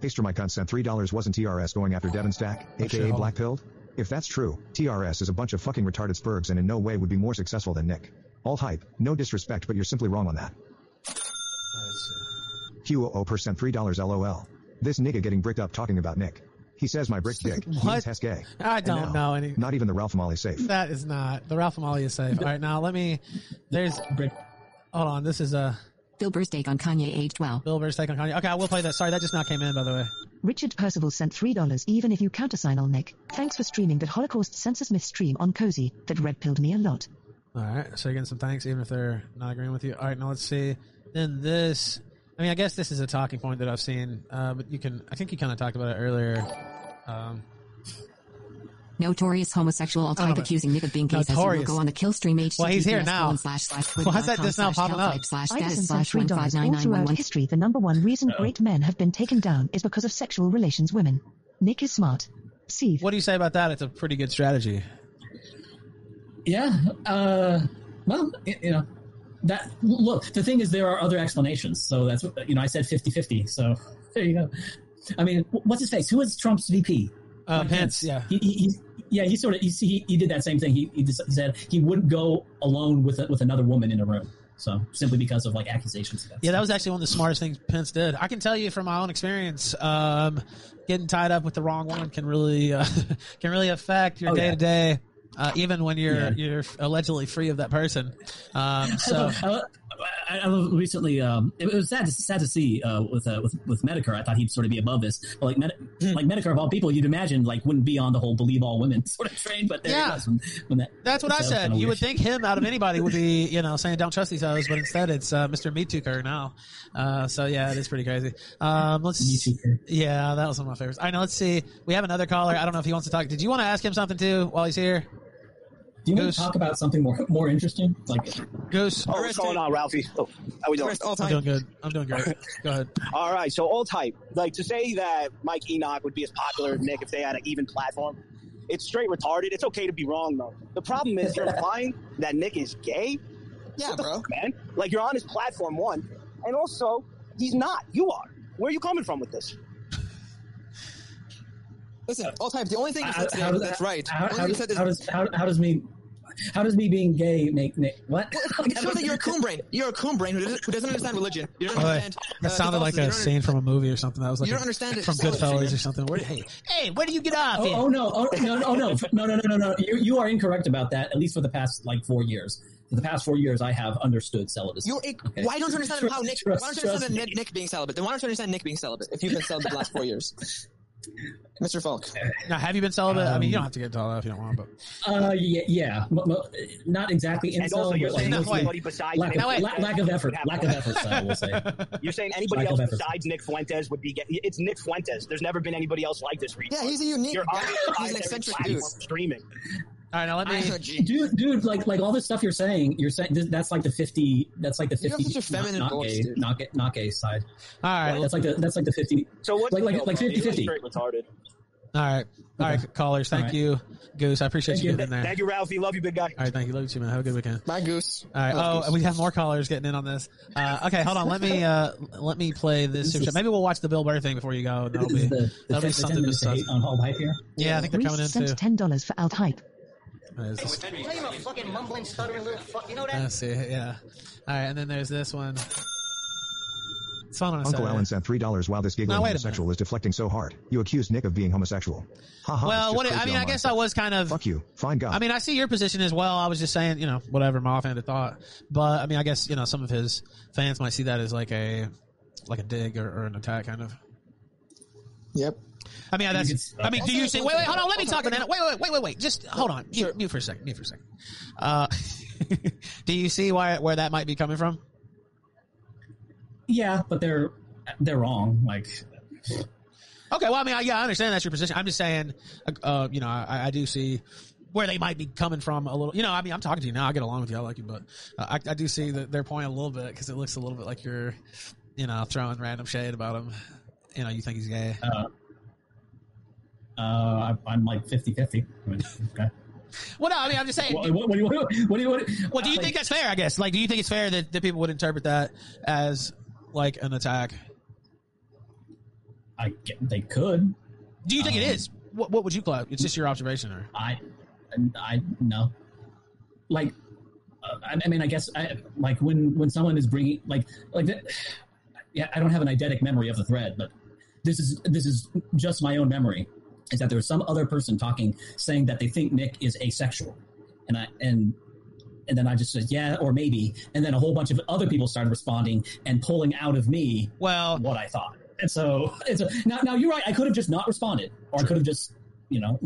Paster my cunt sent $3 wasn't TRS going after Devon Stack, aka hold. Black Pilled? If that's true, TRS is a bunch of fucking retarded spurgs and in no way would be more successful than Nick. Alt Hype, no disrespect but you're simply wrong on that. QOO sent $3 LOL. This nigga getting bricked up talking about Nick. He says my brick dick. He What? means Hess gay. I don't now, know any. Not even the Ralph Molly safe. That is not the Ralph Amalia is safe. All right, now let me. There's. Hold on. This is a Bill Burr's take on Kanye aged well. Bill Burr's take on Kanye. Okay, I will play that. Sorry, that just now came in, by the way. Richard Percival sent three dollars even if you countersign on Nick. Thanks for streaming that Holocaust census myth stream on Cozy. That red pilled me a lot. All right, so you're getting some thanks, even if they're not agreeing with you. All right, now let's see. Then this. I mean, I guess this is a talking point that I've seen, uh, but you can. I think you kind of talked about it earlier. Um, Notorious homosexual alt I don't type know. accusing Nick of being gay says he will Notorious. go on the Killstream HTTPS Well, he's here now. colon slash slash [laughs] Why is that just now popping up? slash Idison status slash three one dollars. five nine All nine throughout one one. history, the number one reason great men have been taken down is because of sexual relations women. Nick is smart. See. what do you say about that? It's a pretty good strategy. Yeah. Uh, well, you know, that look. The thing is, there are other explanations. So that's you know, I said 50-50, So [laughs] there you go. I mean, what's his face? Who is Trump's VP? Uh, Mike Pence, yeah. He, he, he, yeah, he sort of he, he, he did that same thing. He, he, said he wouldn't go alone with a, with another woman in a room. So simply because of like accusations. Yeah, that was actually one of the smartest things Pence did. I can tell you from my own experience, um, getting tied up with the wrong woman can really uh, [laughs] can really affect your day to day, uh, even when you're Yeah. you're allegedly free of that person. Um, so I, I, I recently, um, it was sad to, sad to see uh, with, uh, with with Metokur. I thought he'd sort of be above this, but like Med- Hmm. like Metokur of all people, you'd imagine like wouldn't be on the whole believe all women [laughs] sort of train. But there Yeah. it was when, when that, that's what I that was said. kinda You weird. would think him out of anybody would be, you know, saying don't trust these hoes, but instead it's uh, Mr. Me Tooker now. Uh, so yeah, it is pretty crazy. Um, let's. Yeah, that was one of my favorites. I know. Let's see. We have another caller. I don't know if he wants to talk. Did you want to ask him something too while he's here? Do you want to talk about something more more interesting? Like Goose. Oh, what's going on, Ralphie? Oh, how we doing? I'm doing good. I'm doing great. Go ahead. [laughs] All right, so Alt Hype. Like to say that Mike Enoch would be as popular as Nick if they had an even platform. It's straight retarded. It's okay to be wrong though. The problem is you're [laughs] implying that Nick is gay. Yeah, What the bro. fuck, man. Like you're on his platform one, and also he's not. You are. Where are you coming from with this? Listen, Alt Hype. The only thing you How- said today how does- that's right. How, how does, how does how, how does me how does me being gay make Nick what? It shows that you're a coon brain. You're a coon brain who doesn't, who doesn't understand religion. You don't Oh, wait. understand. that uh, sounded like a scene from a movie or something. That was like You don't understand it. from It's Goodfellas or something. Where, hey, hey, where do you get off? Oh, oh no! Oh [laughs] no! Oh no! No! No! No! No! You you are incorrect about that. At least for the past like four years. For the past four years, I have understood celibacy. You're, Okay? Why don't you understand Trust- how Nick? trust- why don't you understand. Nick, Nick being celibate? Then why don't you understand Nick being celibate if you've been celibate the last four years? [laughs] Mr. Falk. Now, have you been celibate? I mean, you don't have to get into all that if you don't want, but Uh, yeah, yeah. M- m- not exactly And incel, also, you're but like saying anybody besides lack Nick of, la- lack of effort. Lack of effort. So we'll say. [laughs] You're saying anybody Lack else besides Nick Fuentes would be get, it's Nick Fuentes. There's never been anybody else like this. Retard. Yeah, he's a unique You're on He's an eccentric platform dude. Streaming. All right, now let me. dude, dude, like, like all this stuff you're saying, you're saying this, that's like the fifty. That's like the You have fifty. such a feminine not, not voice, gay, dude. not gay, not gay side. All right, Like, that's like the that's like the fifty. So what? Like like no, like bro, 50 you're 50 Straight retarded. All right, all right, callers. Thank All right. you, Goose. I appreciate Thank you you. getting in there. Thank you, Ralphie. Love you, big guy. All right, thank you. Love you too, man. Have a good weekend. My goose. All right. Love Oh, goose. and we have more callers getting in on this. Uh, okay, hold on. Let me uh, let me play this super chat. Maybe we'll watch the Bill Burr thing before you go. That'll be the, the, that'll be something to 10 minutes to discuss. hate on Alt Hype here. Yeah, I think they're coming in Reese too. sent ten dollars for alt hype. What is this? Claim a fucking mumbling, stuttering little fuck. You know that? Let's see. Yeah. All right, and then there's this one. It's fun on a Uncle Saturday. Alan sent three dollars. While this giggling Now, homosexual is deflecting so hard, you accused Nick of being homosexual. Ha ha. Well, what just I mean, I guess side. I was kind of. Fuck you. Fine God. I mean, I see your position as well. I was just saying, you know, whatever my offhanded thought. But I mean, I guess you know some of his fans might see that as like a like a dig or, or an attack, kind of. Yep. I mean, that's. I mean, do you see? Wait, wait, hold on. Let me talk a minute. Wait, wait, wait, wait, wait. Just hold on. Mute, mute for a second. Mute for a second. Uh, [laughs] do you see why where that might be coming from? Yeah, but they're they're wrong. Like Okay, well, I mean, I, yeah, I understand that's your position. I'm just saying, uh, uh, you know, I, I do see where they might be coming from a little. You know, I mean, I'm talking to you now. I get along with you. I like you, but uh, I, I do see that their point a little bit because it looks a little bit like you're, you know, throwing random shade about him. You know, you think he's gay. uh, uh, I'm like 50-50. I mean, okay. Well, no, I mean, I'm just saying. What, what, what do you what, do you what, Well, do you like, think that's fair? I guess. Like, do you think it's fair that, that people would interpret that as like an attack? I get, they could. Do you think it Um, is? What, what would you call it? It's just your observation, or I, I no. Like, uh, I, I mean, I guess I like when when someone is bringing like like that. Yeah, I don't have an eidetic memory of the thread, but this is this is just my own memory. Is that there was some other person talking saying that they think Nick is asexual, and I and and then I just said yeah or maybe, and then a whole bunch of other people started responding and pulling out of me well what I thought. And so, [laughs] and so now now you're right. I could have just not responded, or I could have just you know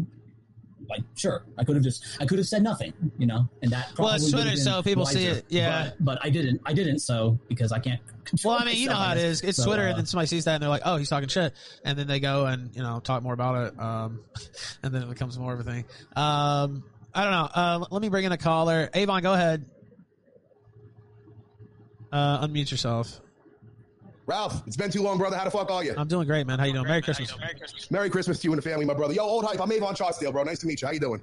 like sure i could have just i could have said nothing you know and that Well, probably it's Twitter, so people see it, yeah. but, but i didn't i didn't so because i can't control Well, I mean, you know how it is. It's So, Twitter, uh, and then somebody sees that, and they're like, "Oh, he's talking shit," and then they go and you know talk more about it, um, [laughs] and then it becomes more of a thing. Um, I don't know. Uh, let me bring in a caller. Avon, go ahead. Uh, unmute yourself. Ralph, it's been too long, brother. How the fuck are you? I'm doing great, man. How you doing? Merry Christmas. Merry Christmas to you and the family, my brother. Yo, Alt Hype. I'm Avon Chartsdale, bro. Nice to meet you. How you doing?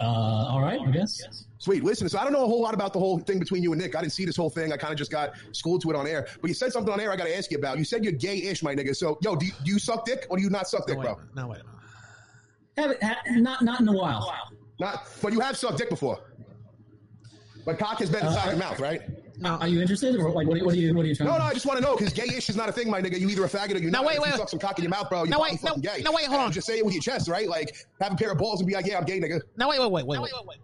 uh all right i guess Sweet. Listen, so I don't know a whole lot about the whole thing between you and Nick. I didn't see this whole thing. I kind of just got schooled to it on air. But you said something on air I got to ask you about. You said you're gay-ish, my nigga. So, yo, do you, do you suck dick or do you not suck dick, bro? No, wait a minute. Haven't- ha- not not in a while Not, but you have sucked dick before. But cock has been inside Uh, your mouth, right? No are you interested or like what, are- what are you what are you trying No, to no, I just want to know because gay-ish is not a thing, my nigga. You either a faggot or you No, not. wait, if wait, you wait. suck some cock in your mouth, bro, you're No, probably wait, no, fucking gay. no, wait, hold on. Just say it with your chest, right? Like, have a pair of balls and be like, yeah, I'm gay, nigga. Now wait, wait, wait, wait, wait. wait.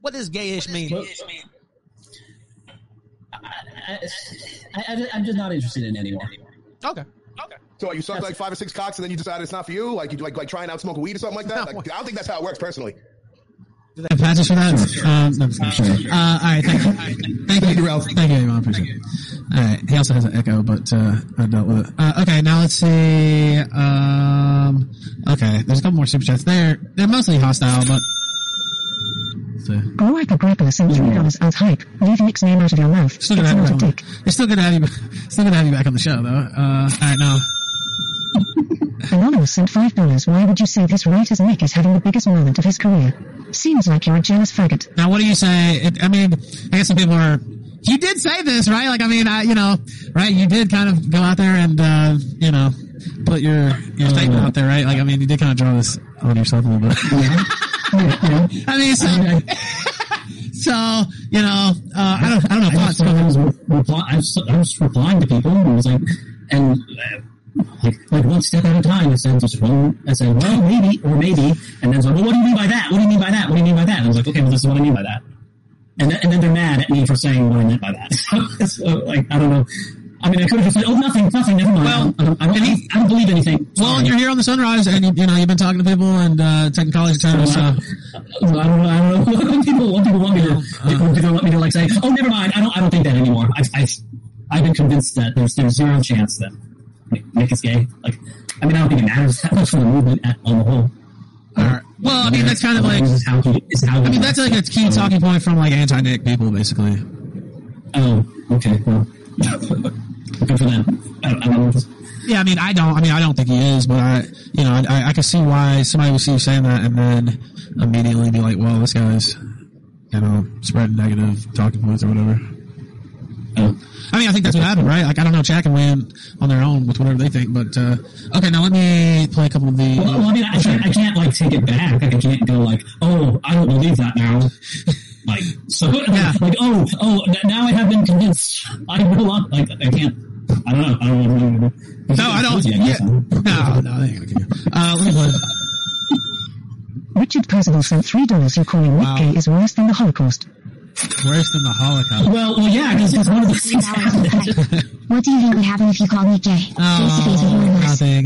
What does gayish mean? I, I, i'm just not interested in anymore Okay. Okay. So you sucked like five or six cocks and then you decided it's not for you? Like you like like trying out smoking weed or something like that? Like, I don't think that's how it works personally. Do they have patches for that? Um, no, I'm sure. Uh, all right, thank you. Thank you, Ralph. Thank you, Avon. Appreciate it. All right. He also has an echo, but uh, I dealt with it. Uh, okay, now let's see. Um, okay, there's a couple more super chats. They're they're mostly hostile, but. So, Gripe Agricola sent three dollars alt hype. Leave Nick's name out of your mouth. still It's gonna have not a you. dick. It's still good to have you. Still good to have you back on the show, though. Uh, all right, now. Anonymous sent five dollars. Why would you say this right as Nick is having the biggest moment of his career? Seems like you're a jealous faggot. Now, what do you say? It, I mean, I guess some people are. You did say this, right? Like, I mean, I, you know, right? You did kind of go out there and, uh, you know, put your your statement out there, right? Like, I mean, you did kind of draw this on yourself a little bit. [laughs] I mean, so, [laughs] so you know, uh, I don't, I don't know I thoughts. just, I was, reply, I, was, I was replying to people and it was like, and uh, like, like one step at a time. I said just one. I said, well, maybe or maybe, and then so, well, what do you mean by that? What do you mean by that? What do you mean by that? And I was like, okay, well, this is what I mean by that. And then, and then they're mad at me for saying what I meant by that. [laughs] so, like, I don't know. I mean, I could have just said, "Oh, nothing, nothing, never mind." Well, I, don't, I, don't, I, don't, I don't believe anything. Well, and you're here on the Sunrise, and you, you know you've been talking to people and uh, taking college attendance. So. I don't know. I don't know. [laughs] When people, when people want me to, when people want me to like say, "Oh, never mind," I don't. I don't think that anymore. I, I, I've been convinced that there's there's zero chance that Nick is gay. Like, I mean, I don't think it matters that much for the movement at, on the whole. Well, I mean, that's kind of like. Is how he, is how I mean, that's like a key talking point from like anti-Nick people, basically. Oh, okay. Well, good for them. I, don't- I don't. Yeah, I mean, I don't. I mean, I don't think he is, but I, you know, I, I can see why somebody would see you saying that and then immediately be like, "Well, this guy's, you know, spreading negative talking points or whatever." Oh. I mean, I think that's what happened, right? Like, I don't know, Jack can weigh on their own with whatever they think, but uh, okay. Now let me play a couple of the. Well, well, I mean, I can't, I can't like take it back. Like, I can't go like, "Oh, I don't believe that now." Like, so, [laughs] yeah. like, oh, oh, n- now I have been convinced. I will not. Like, I can't. I don't know. I don't know. No, I don't. Yeah. No, no, they ain't gonna give you. Uh, let me play. Richard Percival sent three dollars. You're calling Nick gay is worse than the Holocaust. Worse than the Holocaust. Well, well, yeah, because it's one of the things happened. What do you think would happen if you called me gay? Face to face with Oh, one of us. nothing.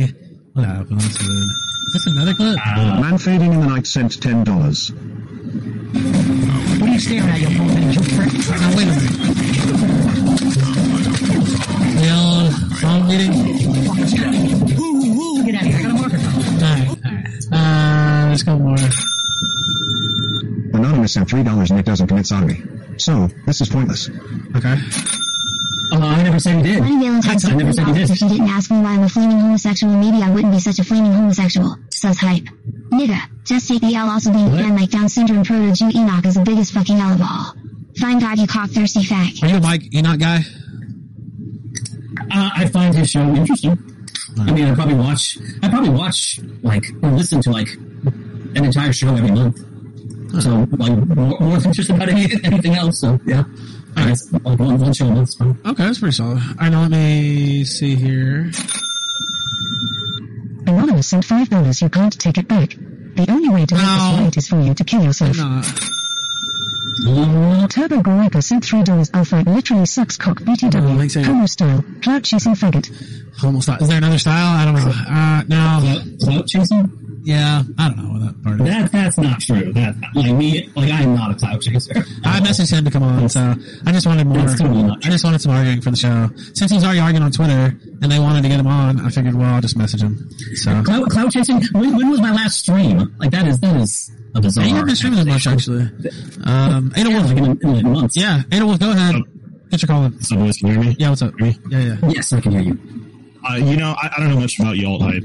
What happened? Let's see. Is this another clip? Man fading in the night sent ten dollars. What are you staring at, you poor thing, you prick? Now, wait a minute. The old phone meeting? Get out of here. I got a marker. Alright, alright. Uh, let's go more. Anonymous sent three dollars. Nick doesn't commit sodomy. So this is pointless. Okay. Uh, I never said he did. Why do Valentine's I Day never said he did. if you didn't ask me why I'm a flaming homosexual? Maybe I wouldn't be such a flaming homosexual. Sus hype. Nigga, just take the L also being a fan like Down syndrome proto Jew Enoch is the biggest fucking L of all. Fine God, you cock thirsty fag. Are you a Mike Enoch guy? Uh, I find his show interesting. I mean, I probably watch. I probably watch like or listen to like an entire show every month. So like more, more than just about any, anything else. So yeah, I guess like one, one show a fine. Okay, that's pretty solid. Alright, now let me see here. Anonymous sent five dollars. You can't take it back. The only way to make this right is for you to kill yourself. Turbo Goreka sent three dollars. Alpha literally sucks cock. BTW. Homo style. Clout chasing faggot. Homo style. Is there another style? I don't know. Uh, no. Clout chasing? Yeah, I don't know what that part is. That that's not true. That like me, like I am not a clout chaser. I messaged him to come on, so I just wanted more. Totally I just wanted some arguing for the show. Since he's already arguing on Twitter, and they wanted to get him on, I figured, well, I'll just message him. So. Cloud, cloud chasing. When, when was my last stream? Like that is that is a bizarre. Yeah, you haven't been streaming that much, actually. Um, Ada Wolf. like in, in like months. Yeah, Ada Wolf, go ahead. Get your call in. So, boys, can you hear me? Yeah, what's up? Yeah, yeah. Yes, I can hear you. Uh, you know, I, I don't know much about y'all hype,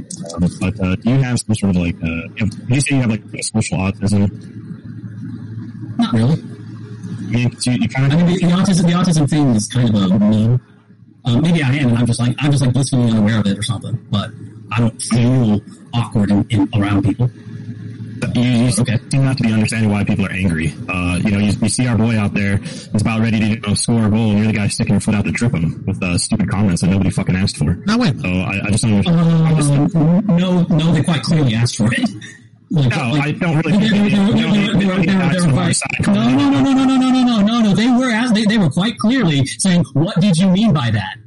but uh, do you have some sort of like, uh, you you say you have like social autism? Not really. I mean, you, you kind I mean, the, the autism, the autism thing is kind of a meme. Um, maybe I am, and I'm just like I'm just like blissfully unaware of it or something. But I don't feel awkward in, in around people. You, you seem not to be understanding why people are angry. Uh, you know, you, you see our boy out there is about ready to you know, score a goal, and you're the guy sticking your foot out to trip him with uh, stupid comments that nobody fucking asked for. No, wait. So I, I just don't understand. I just- Um, no, no, they quite clearly asked for it. Like, No, like- I don't really no, no, no, no, no, no, no, no, no, no, no. They were asked, they, they were quite clearly saying, "What did you mean by that?"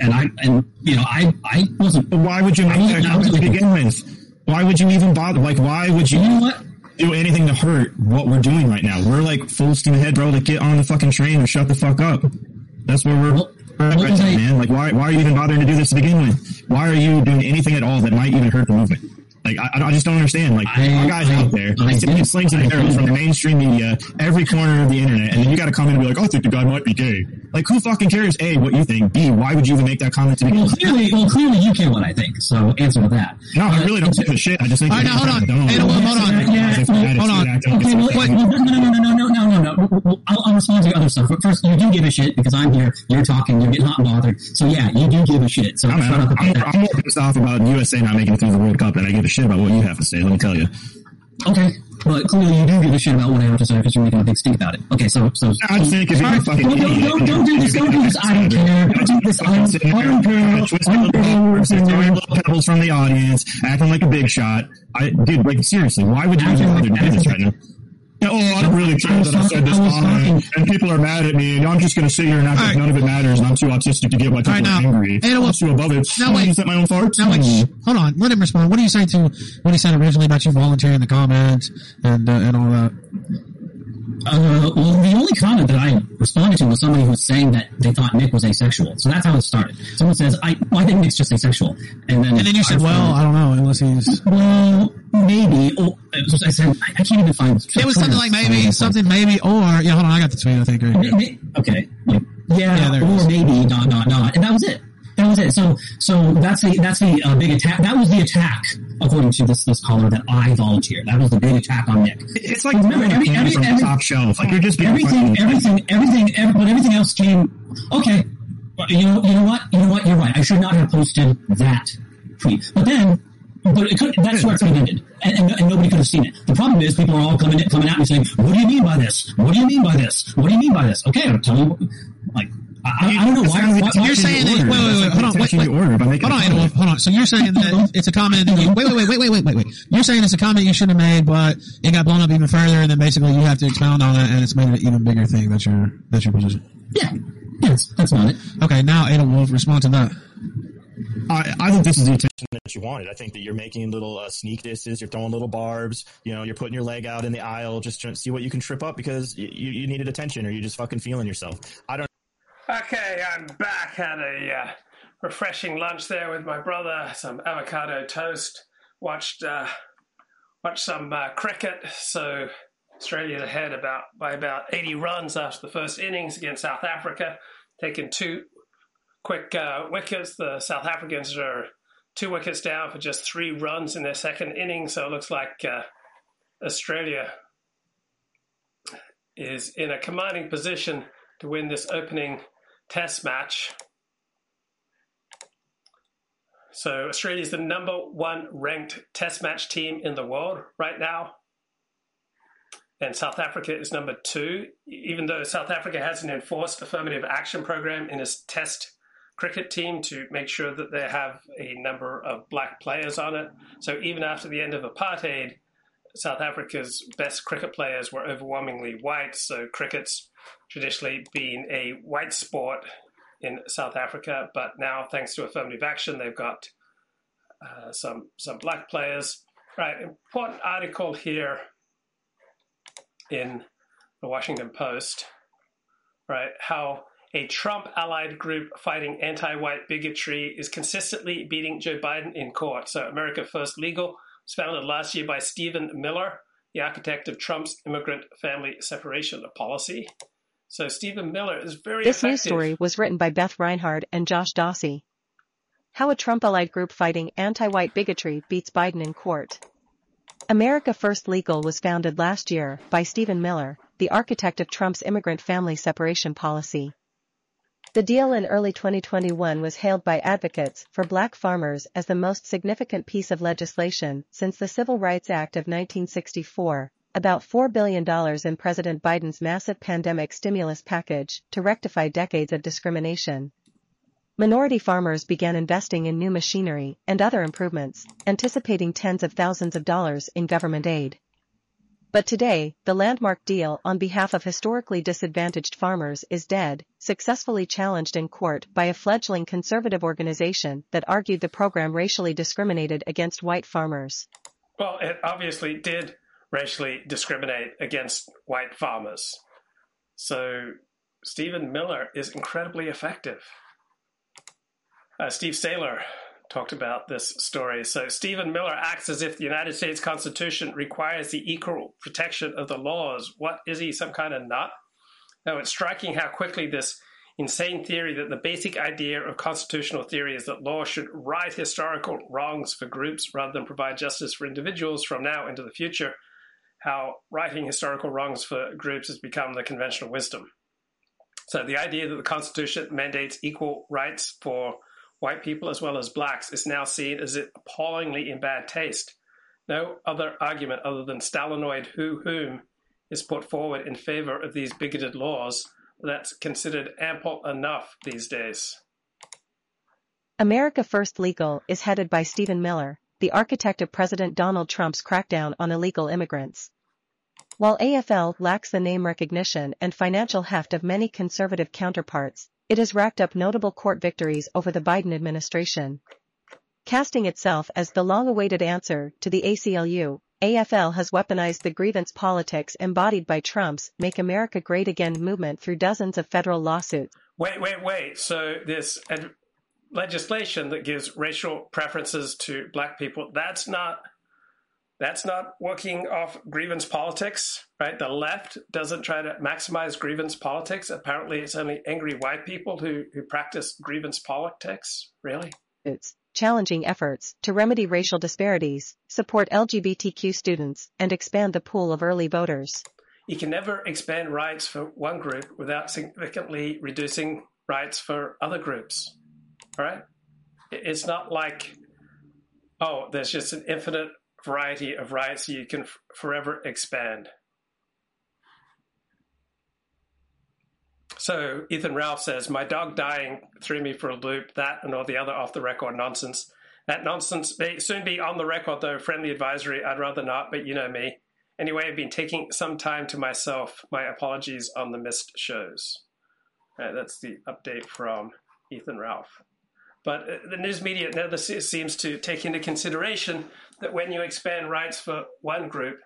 And I, and you know, I, I wasn't. Why would you I make that comment to begin with? Why would you even bother? Like, why would you, You know do anything to hurt what we're doing right now? We're like full steam ahead, bro. Like, get on the fucking train or shut the fuck up. That's where we're. at right now, I- man. Like, why, why are you even bothering to do this to begin with? Why are you doing anything at all that might even hurt the movement? Like, I, I just don't understand. Like, our guys out there, I like, did- get slings and arrows from the mainstream media, every corner of the internet, and then you got to come in and be like, "Oh, I think the guy might be gay." Like, who fucking cares? A, what you think. B, why would you even make that comment to begin Well, clearly, well, clearly you care what I think. So answer to that. No, I really don't give a shit. I just think. All right, now hold on. Dumb. Ada hold on. Yeah, As if well, attitude hold on. Okay, well, okay. wait, well, no, no, no, no, no, no, no, no. Well, well, I'll, I'll respond to your other stuff. But first, you do give a shit because I'm here. You're talking. You're getting hot and bothered. So yeah, you do give a shit. So I'm, shut up I'm, about I'm, that. I'm more pissed off about USA not making it through the World Cup than I give a shit about what you have to say. Let me tell you. Okay, but clearly you do give a shit about what I have to say because you're making a big stink about it. Okay, so so. I just think if you're fucking don't, don't, don't, don't do this. Don't do this. I don't care. Don't do this. I don't care. I don't throwing little pebbles from the audience, acting like a big shot. I, dude, like seriously, why would you bother doing this right now? Oh, I don't really care that I said this and people are mad at me, and I'm just going to sit here and act like none of it matters, and I'm too autistic to get why people right, are now, angry. Ada, I'm too above it. Now, wait. Is that my own farts? Now, wait, hold on. Let him respond. What do you say to what he said originally about you volunteering the comments and uh, and all that? Uh, well, the only comment that I responded to was somebody who was saying that they thought Nick was asexual. So that's how it started. Someone says, "I, well, I think Nick's just asexual," and then And then you said, I "Well, I don't know, unless he's." Well, maybe. Oh, I said, I I can't even find. It was something like maybe something maybe or yeah. Hold on, I got the tweet. I think. Right here. Okay. Like, yeah, Yeah, or maybe dot dot dot, and that was it. That was it. So, so that's the that's the uh, big attack. That was the attack, according to this this caller, that I volunteered. That was the big attack on Nick. It's like Remember, every- every- every- top shelf. Like you're just everything, everything, everything, every, but everything else came. Okay, you know, you know what, you know what, you're right. I should not have posted that tweet. But then, but it could, that's where it could have ended, and, and, and nobody could have seen it. The problem is, people are all coming coming at me saying, "What do you mean by this? What do you mean by this? What do you mean by this?" Okay, I'll tell you. Like, I, I don't know why. why, why you're saying that. Wait, wait, wait, hold on. Wait, wait, order, hold on, Edwin, hold on. So you're saying that it's a comment. That you, wait, wait, wait, wait, wait, wait, wait. You're saying it's a comment you should have made, but it got blown up even further, and then basically you have to expound on it, and it's made an even bigger thing. That's your that's your position. Yeah, yes, that's not it. Okay, now Ada Wolf, respond to that. I, I, think this is the attention that you wanted. I think that you're making little uh, sneak disses, you're throwing little barbs, you know, you're putting your leg out in the aisle just to see what you can trip up because you, you needed attention or you're just fucking feeling yourself. I don't Okay, I'm back. Had a uh, refreshing lunch there with my brother. Some avocado toast. Watched uh, watched some uh, cricket. So Australia's ahead about by about 80 runs after the first innings against South Africa, taking two quick uh, wickets. The South Africans are two wickets down for just three runs in their second inning. So it looks like uh, Australia is in a commanding position to win this opening test match. So Australia is the number one ranked test match team in the world right now. And South Africa is number two, even though South Africa has an enforced affirmative action program in its test cricket team to make sure that they have a number of black players on it. So even after the end of apartheid, South Africa's best cricket players were overwhelmingly white. So cricket's traditionally been a white sport in South Africa, but now thanks to affirmative action, they've got uh, some some black players. Right, important article here in the Washington Post. Right, how a Trump allied group fighting anti white bigotry is consistently beating Joe Biden in court. So, America First Legal was founded last year by Stephen Miller, the architect of Trump's immigrant family separation policy. So, Stephen Miller is very This effective. news story was written by Beth Reinhard and Josh Dawsey. How a Trump allied group fighting anti white bigotry beats Biden in court. America First Legal was founded last year by Stephen Miller, the architect of Trump's immigrant family separation policy. The deal in early 2021 was hailed by advocates for black farmers as the most significant piece of legislation since the Civil Rights Act of 1964, about $4 billion in President Biden's massive pandemic stimulus package to rectify decades of discrimination. Minority farmers began investing in new machinery and other improvements, anticipating tens of thousands of dollars in government aid. But today, the landmark deal on behalf of historically disadvantaged farmers is dead, successfully challenged in court by a fledgling conservative organization that argued the program racially discriminated against white farmers. Well, it obviously did racially discriminate against white farmers. So Stephen Miller is incredibly effective. Uh, Steve Sailer talked about this story. So Stephen Miller acts as if the United States Constitution requires the equal protection of the laws. What is he, some kind of nut? Now, it's striking how quickly this insane theory that the basic idea of constitutional theory is that law should right historical wrongs for groups rather than provide justice for individuals from now into the future, how righting historical wrongs for groups has become the conventional wisdom. So the idea that the Constitution mandates equal rights for white people as well as blacks is now seen as it appallingly in bad taste. No other argument other than Stalinoid who whom is put forward in favor of these bigoted laws that's considered ample enough these days. America First Legal is headed by Stephen Miller, the architect of President Donald Trump's crackdown on illegal immigrants. While AFL lacks the name recognition and financial heft of many conservative counterparts, it has racked up notable court victories over the Biden administration. Casting itself as the long-awaited answer to the ACLU, AFL has weaponized the grievance politics embodied by Trump's Make America Great Again movement through dozens of federal lawsuits. Wait, wait, wait. So this legislation that gives racial preferences to black people, that's not that's not working off grievance politics, right? The left doesn't try to maximize grievance politics. Apparently it's only angry white people who, who practice grievance politics. Really? It's challenging efforts to remedy racial disparities, support LGBTQ students, and expand the pool of early voters. You can never expand rights for one group without significantly reducing rights for other groups. All right? It's not like, oh, there's just an infinite variety of rights you can f- forever expand. So Ethan Ralph says, My dog dying threw me for a loop, that and all the other off the record nonsense. That nonsense may soon be on the record, though. Friendly advisory, I'd rather not, but you know me. Anyway, I've been taking some time to myself. My apologies on the missed shows. Uh, that's the update from Ethan Ralph. But uh, the news media never seems to take into consideration that when you expand rights for one group,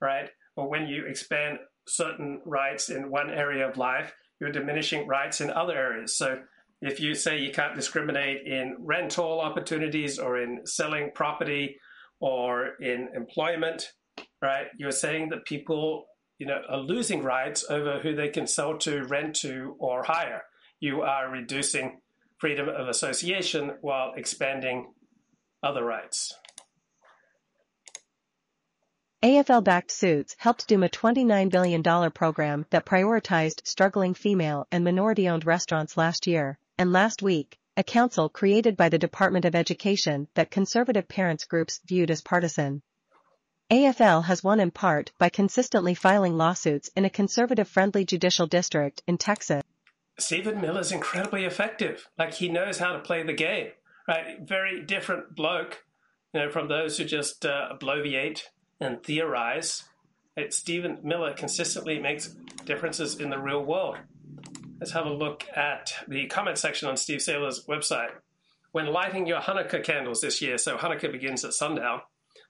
right, or when you expand certain rights in one area of life, you're diminishing rights in other areas. So if you say you can't discriminate in rental opportunities or in selling property or in employment, right, you're saying that people, you know, are losing rights over who they can sell to, rent to, or hire. You are reducing freedom of association while expanding other rights. AFL-backed suits helped doom a $29 billion program that prioritized struggling female and minority-owned restaurants last year, and last week, a council created by the Department of Education that conservative parents groups viewed as partisan. AFL has won in part by consistently filing lawsuits in a conservative-friendly judicial district in Texas. Stephen Miller is incredibly effective. Like he knows how to play the game, right? Very different bloke, you know, from those who just uh, bloviate and theorize. Stephen Miller consistently makes differences in the real world. Let's have a look at the comment section on Steve Sailer's website. When lighting your Hanukkah candles this year, so Hanukkah begins at sundown,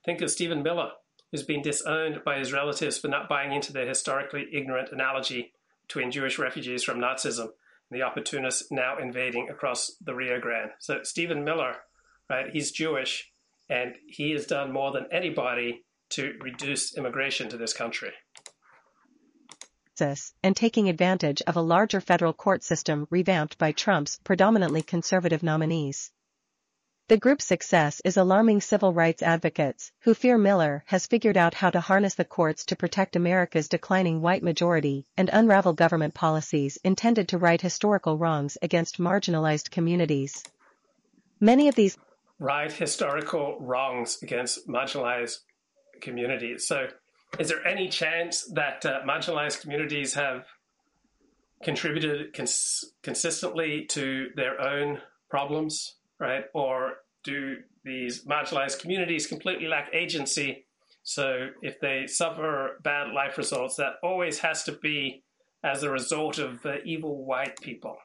think of Stephen Miller, who's been disowned by his relatives for not buying into their historically ignorant analogy between Jewish refugees from Nazism the opportunists now invading across the Rio Grande. So Stephen Miller, right, he's Jewish, and he has done more than anybody to reduce immigration to this country. And taking advantage of a larger federal court system revamped by Trump's predominantly conservative nominees. The group's success is alarming civil rights advocates, who fear Miller has figured out how to harness the courts to protect America's declining white majority and unravel government policies intended to right historical wrongs against marginalized communities. Many of these right historical wrongs against marginalized communities. So, is there any chance that uh, marginalized communities have contributed cons- consistently to their own problems, right? Or do these marginalized communities completely lack agency? So, if they suffer bad life results, that always has to be as a result of uh, evil white people.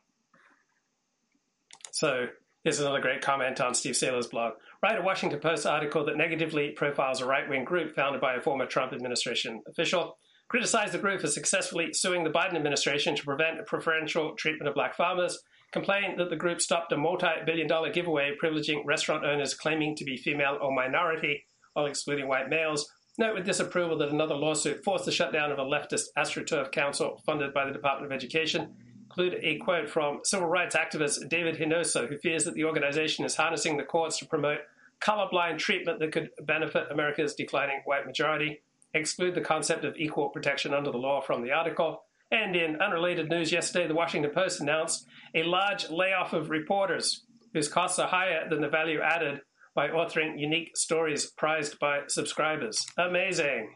So, here's another great comment on Steve Sailer's blog. Write a Washington Post article that negatively profiles a right wing group founded by a former Trump administration official. Criticize the group for successfully suing the Biden administration to prevent preferential treatment of black farmers. Complain that the group stopped a multi billion dollar giveaway privileging restaurant owners claiming to be female or minority while excluding white males. Note with disapproval that another lawsuit forced the shutdown of a leftist AstroTurf council funded by the Department of Education include a quote from civil rights activist David Hinojosa, who fears that the organization is harnessing the courts to promote colorblind treatment that could benefit America's declining white majority, exclude the concept of equal protection under the law from the article. And in unrelated news yesterday, the Washington Post announced a large layoff of reporters whose costs are higher than the value added by authoring unique stories prized by subscribers. Amazing.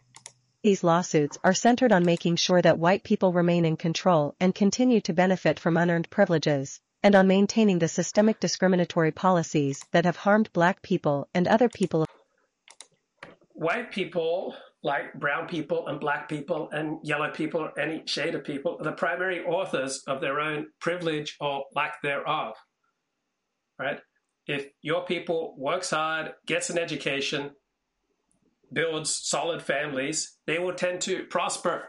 These lawsuits are centered on making sure that white people remain in control and continue to benefit from unearned privileges, and on maintaining the systemic discriminatory policies that have harmed black people and other people. White people like brown people and black people and yellow people or any shade of people are the primary authors of their own privilege or lack thereof. Right? If your people works hard, gets an education, builds solid families, they will tend to prosper.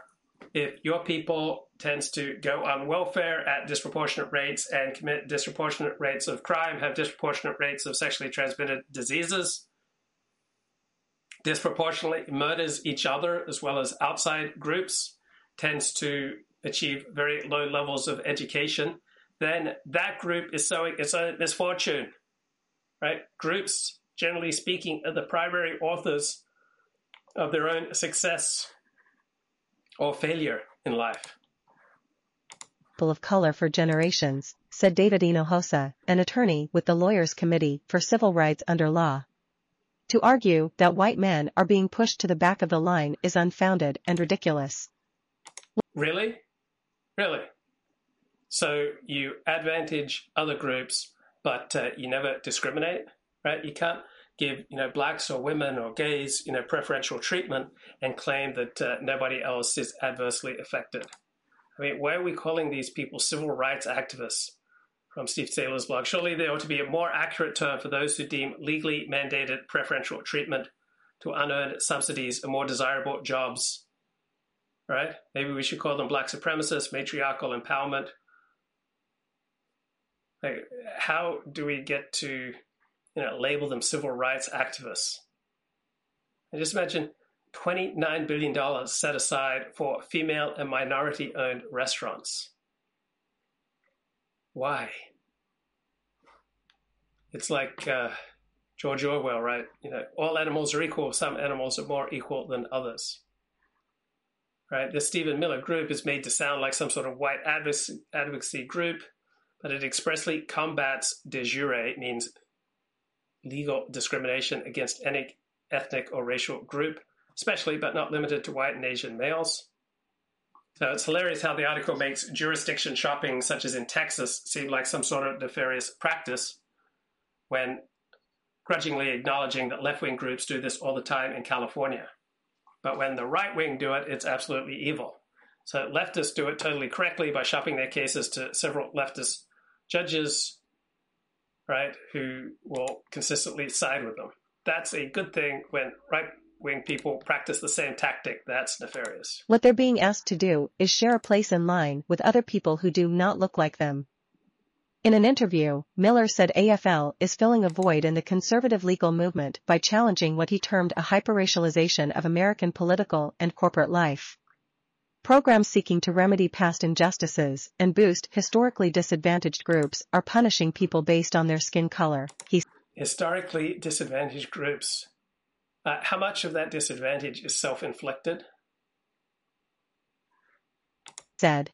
If your people tends to go on welfare at disproportionate rates and commit disproportionate rates of crime, have disproportionate rates of sexually transmitted diseases, disproportionately murders each other as well as outside groups, tends to achieve very low levels of education, then that group is sowing its own misfortune. Right? Groups, generally speaking, are the primary authors of their own success or failure in life. People of color for generations, said David Hinojosa, an attorney with the Lawyers Committee for Civil Rights under law. To argue that white men are being pushed to the back of the line is unfounded and ridiculous. Really? Really? So you advantage other groups, but uh, you never discriminate, right? You can't give you know blacks or women or gays you know preferential treatment and claim that uh, nobody else is adversely affected. I mean, why are we calling these people civil rights activists? From Steve Sailer's blog, surely there ought to be a more accurate term for those who deem legally mandated preferential treatment to unearned subsidies and more desirable jobs. Right? Maybe we should call them black supremacists, matriarchal empowerment. Like, how do we get to you know, label them civil rights activists. And just imagine $29 billion set aside for female and minority owned restaurants. Why? It's like uh, George Orwell, right? You know, all animals are equal. Some animals are more equal than others. Right? The Stephen Miller group is made to sound like some sort of white advocacy group, but it expressly combats de jure, means legal discrimination against any ethnic or racial group, especially but not limited to white and Asian males. So it's hilarious how the article makes jurisdiction shopping, such as in Texas, seem like some sort of nefarious practice when grudgingly acknowledging that left wing groups do this all the time in California. But when the right wing do it, it's absolutely evil. So leftists do it totally correctly by shopping their cases to several leftist judges right, who will consistently side with them. That's a good thing when right wing people practice the same tactic. That's nefarious. What they're being asked to do is share a place in line with other people who do not look like them. In an interview, Miller said AFL is filling a void in the conservative legal movement by challenging what he termed a hyperracialization of American political and corporate life. Programs seeking to remedy past injustices and boost historically disadvantaged groups are punishing people based on their skin color, he Historically disadvantaged groups. Uh, how much of that disadvantage is self inflicted? said.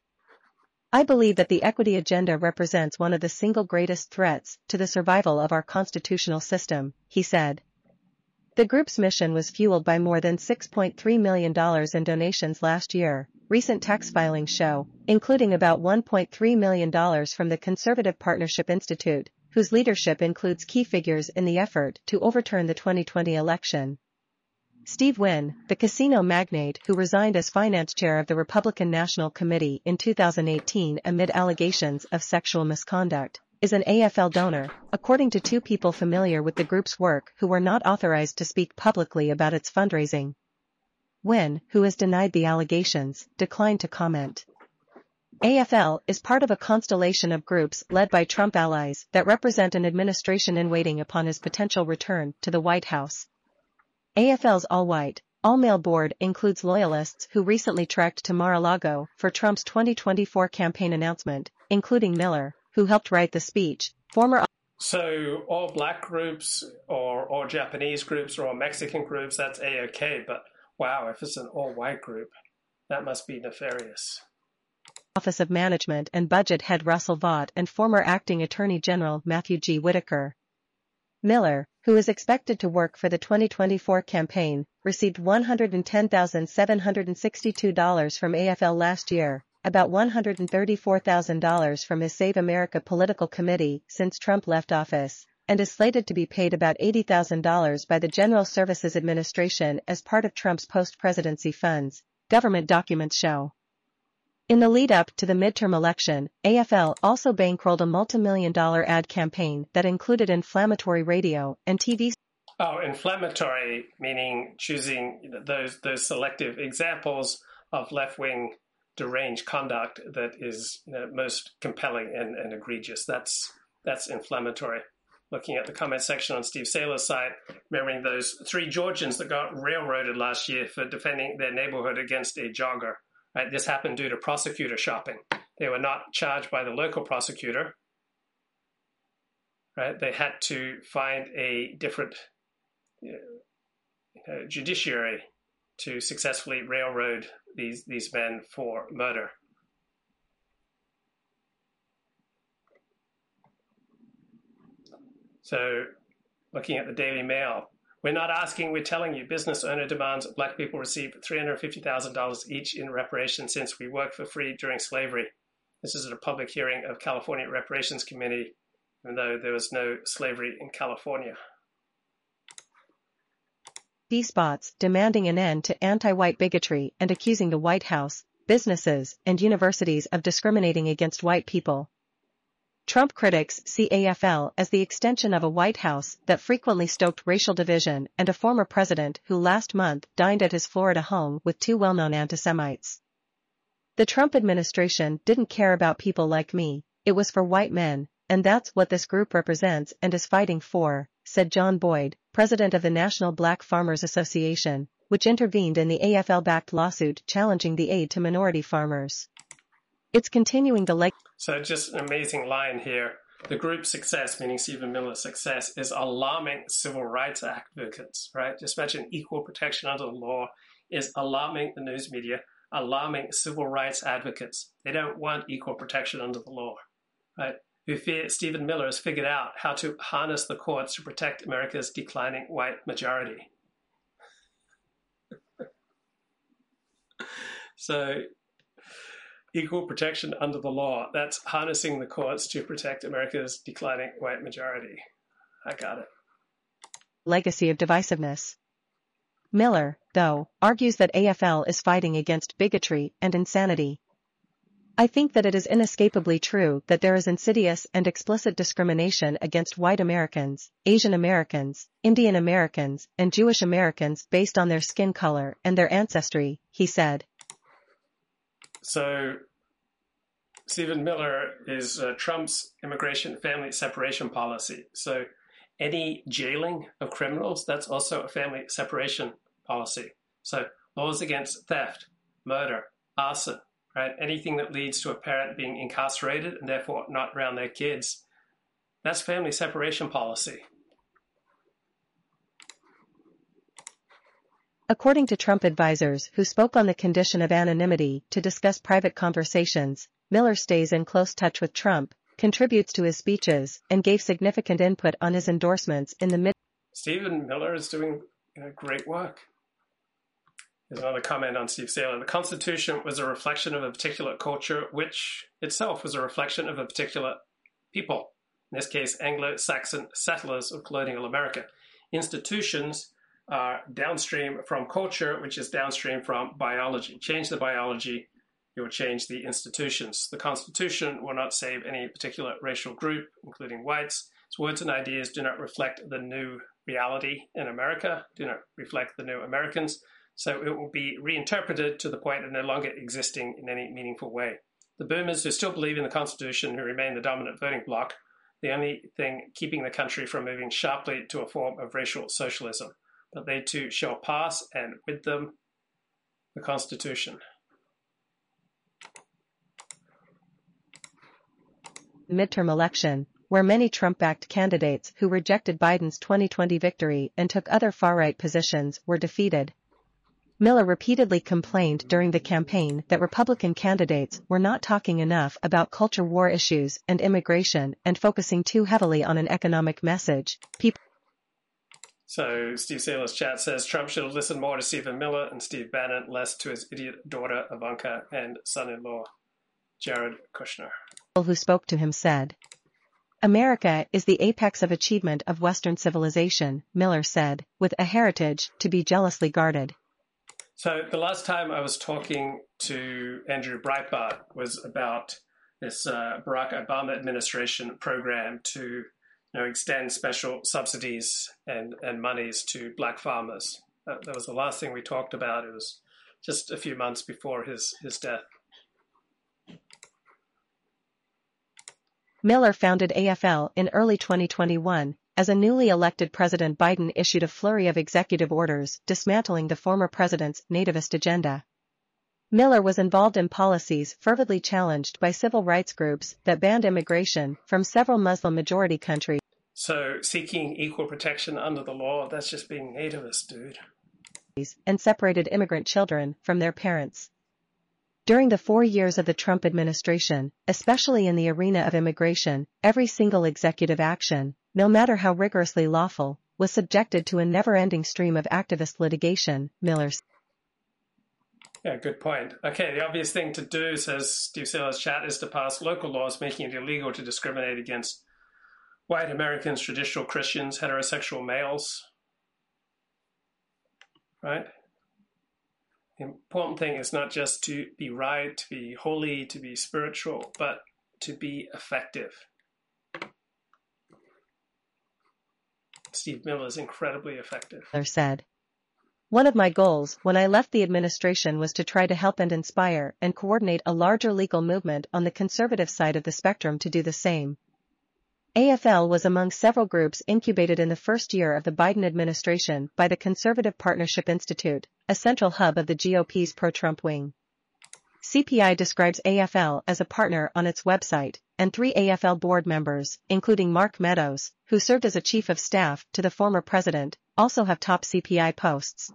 I believe that the equity agenda represents one of the single greatest threats to the survival of our constitutional system, he said. The group's mission was fueled by more than $6.3 million in donations last year, recent tax filings show, including about $1.3 million from the Conservative Partnership Institute, whose leadership includes key figures in the effort to overturn the 2020 election. Steve Wynn, the casino magnate who resigned as finance chair of the Republican National Committee in 2018 amid allegations of sexual misconduct, is an AFL donor, according to two people familiar with the group's work who were not authorized to speak publicly about its fundraising. Wynn, who has denied the allegations, declined to comment. AFL is part of a constellation of groups led by Trump allies that represent an administration in waiting upon his potential return to the White House. AFL's all-white, all-male board includes loyalists who recently trekked to Mar-a-Lago for Trump's 2024 campaign announcement, including Miller, who helped write the speech, former so all black groups or all Japanese groups or all Mexican groups, that's a-okay. But wow, if it's an all white group, that must be nefarious. Office of Management and Budget head Russell Vought and former acting Attorney General Matthew G. Whitaker. Miller, who is expected to work for the 2024 campaign, received $110,762 from AFL last year, about $134,000 from his Save America political committee since Trump left office, and is slated to be paid about $80,000 by the General Services Administration as part of Trump's post-presidency funds, government documents show. In the lead up to the midterm election, AFL also bankrolled a multi-million dollar ad campaign that included inflammatory radio and TV Oh, inflammatory, meaning choosing those those selective examples of left wing deranged conduct that is you know, most compelling and, and egregious. That's that's inflammatory. Looking at the comment section on Steve Sailer's site, remembering those three Georgians that got railroaded last year for defending their neighborhood against a jogger. Right, this happened due to prosecutor shopping. They were not charged by the local prosecutor. Right, they had to find a different you know, judiciary to successfully railroad these these men for murder. So, looking at the Daily Mail, we're not asking, we're telling you. Business owner demands black people receive $350,000 each in reparations since we worked for free during slavery. This is at a public hearing of California Reparations Committee, even though there was no slavery in California. TV spots demanding an end to anti-white bigotry and accusing the White House, businesses, and universities of discriminating against white people. Trump critics see AFL as the extension of a White House that frequently stoked racial division and a former president who last month dined at his Florida home with two well-known anti-Semites. The Trump administration didn't care about people like me, it was for white men, and that's what this group represents and is fighting for, said John Boyd, president of the National Black Farmers Association, which intervened in the AFL-backed lawsuit challenging the aid to minority farmers. It's continuing the like. So just an amazing line here. The group's success, meaning Stephen Miller's success, is alarming civil rights advocates, right? Just imagine equal protection under the law is alarming the news media, alarming civil rights advocates. They don't want equal protection under the law, right? who fear Stephen Miller has figured out how to harness the courts to protect America's declining white majority. [laughs] so, equal protection under the law, that's harnessing the courts to protect America's declining white majority. I got it. Legacy of divisiveness. Miller, though, argues that AFL is fighting against bigotry and insanity, I think that it is inescapably true that there is insidious and explicit discrimination against white Americans, Asian Americans, Indian Americans, and Jewish Americans based on their skin color and their ancestry, he said. So, Stephen Miller is uh, Trump's immigration family separation policy. So, any jailing of criminals, that's also a family separation policy. So, laws against theft, murder, arson, right? Anything that leads to a parent being incarcerated and therefore not around their kids, that's family separation policy. According to Trump advisors who spoke on the condition of anonymity to discuss private conversations, Miller stays in close touch with Trump, contributes to his speeches, and gave significant input on his endorsements in the mid. Stephen Miller is doing know, great work. There's another comment on Steve Sailer. The Constitution was a reflection of a particular culture, which itself was a reflection of a particular people. In this case, Anglo Saxon settlers of colonial America. Institutions are downstream from culture, which is downstream from biology. Change the biology, you will change the institutions. The Constitution will not save any particular racial group, including whites. Its words and ideas do not reflect the new reality in America, do not reflect the new Americans. So it will be reinterpreted to the point of no longer existing in any meaningful way. The boomers who still believe in the Constitution, who remain the dominant voting bloc, the only thing keeping the country from moving sharply to a form of racial socialism. But they too shall pass, and with them, the Constitution. Midterm election, where many Trump backed candidates who rejected Biden's 2020 victory and took other far right positions were defeated. Miller repeatedly complained during the campaign that Republican candidates were not talking enough about culture war issues and immigration and focusing too heavily on an economic message. People so Steve Sailer's chat says Trump should have listened more to Stephen Miller and Steve Bannon, less to his idiot daughter Ivanka and son-in-law Jared Kushner. Who spoke to him said, America is the apex of achievement of Western civilization, Miller said, with a heritage to be jealously guarded. So the last time I was talking to Andrew Breitbart was about this uh, Barack Obama administration program to you know, extend special subsidies and, and monies to black farmers. That, that was the last thing we talked about. It was just a few months before his, his death. Miller founded AFL in early 2021 as a newly elected President Biden issued a flurry of executive orders dismantling the former president's nativist agenda. Miller was involved in policies fervidly challenged by civil rights groups that banned immigration from several Muslim-majority countries. So seeking equal protection under the law, that's just being nativist, dude. And separated immigrant children from their parents. During the four years of the Trump administration, especially in the arena of immigration, every single executive action, no matter how rigorously lawful, was subjected to a never-ending stream of activist litigation, Miller said. Yeah, good point. Okay, the obvious thing to do, says Steve Sailer's chat, is to pass local laws making it illegal to discriminate against white Americans, traditional Christians, heterosexual males. Right? The important thing is not just to be right, to be holy, to be spiritual, but to be effective. Steve Miller is incredibly effective. Said. One of my goals when I left the administration was to try to help and inspire and coordinate a larger legal movement on the conservative side of the spectrum to do the same. AFL was among several groups incubated in the first year of the Biden administration by the Conservative Partnership Institute, a central hub of the GOP's pro-Trump wing. CPI describes AFL as a partner on its website, and three AFL board members, including Mark Meadows, who served as a chief of staff to the former president, also have top CPI posts.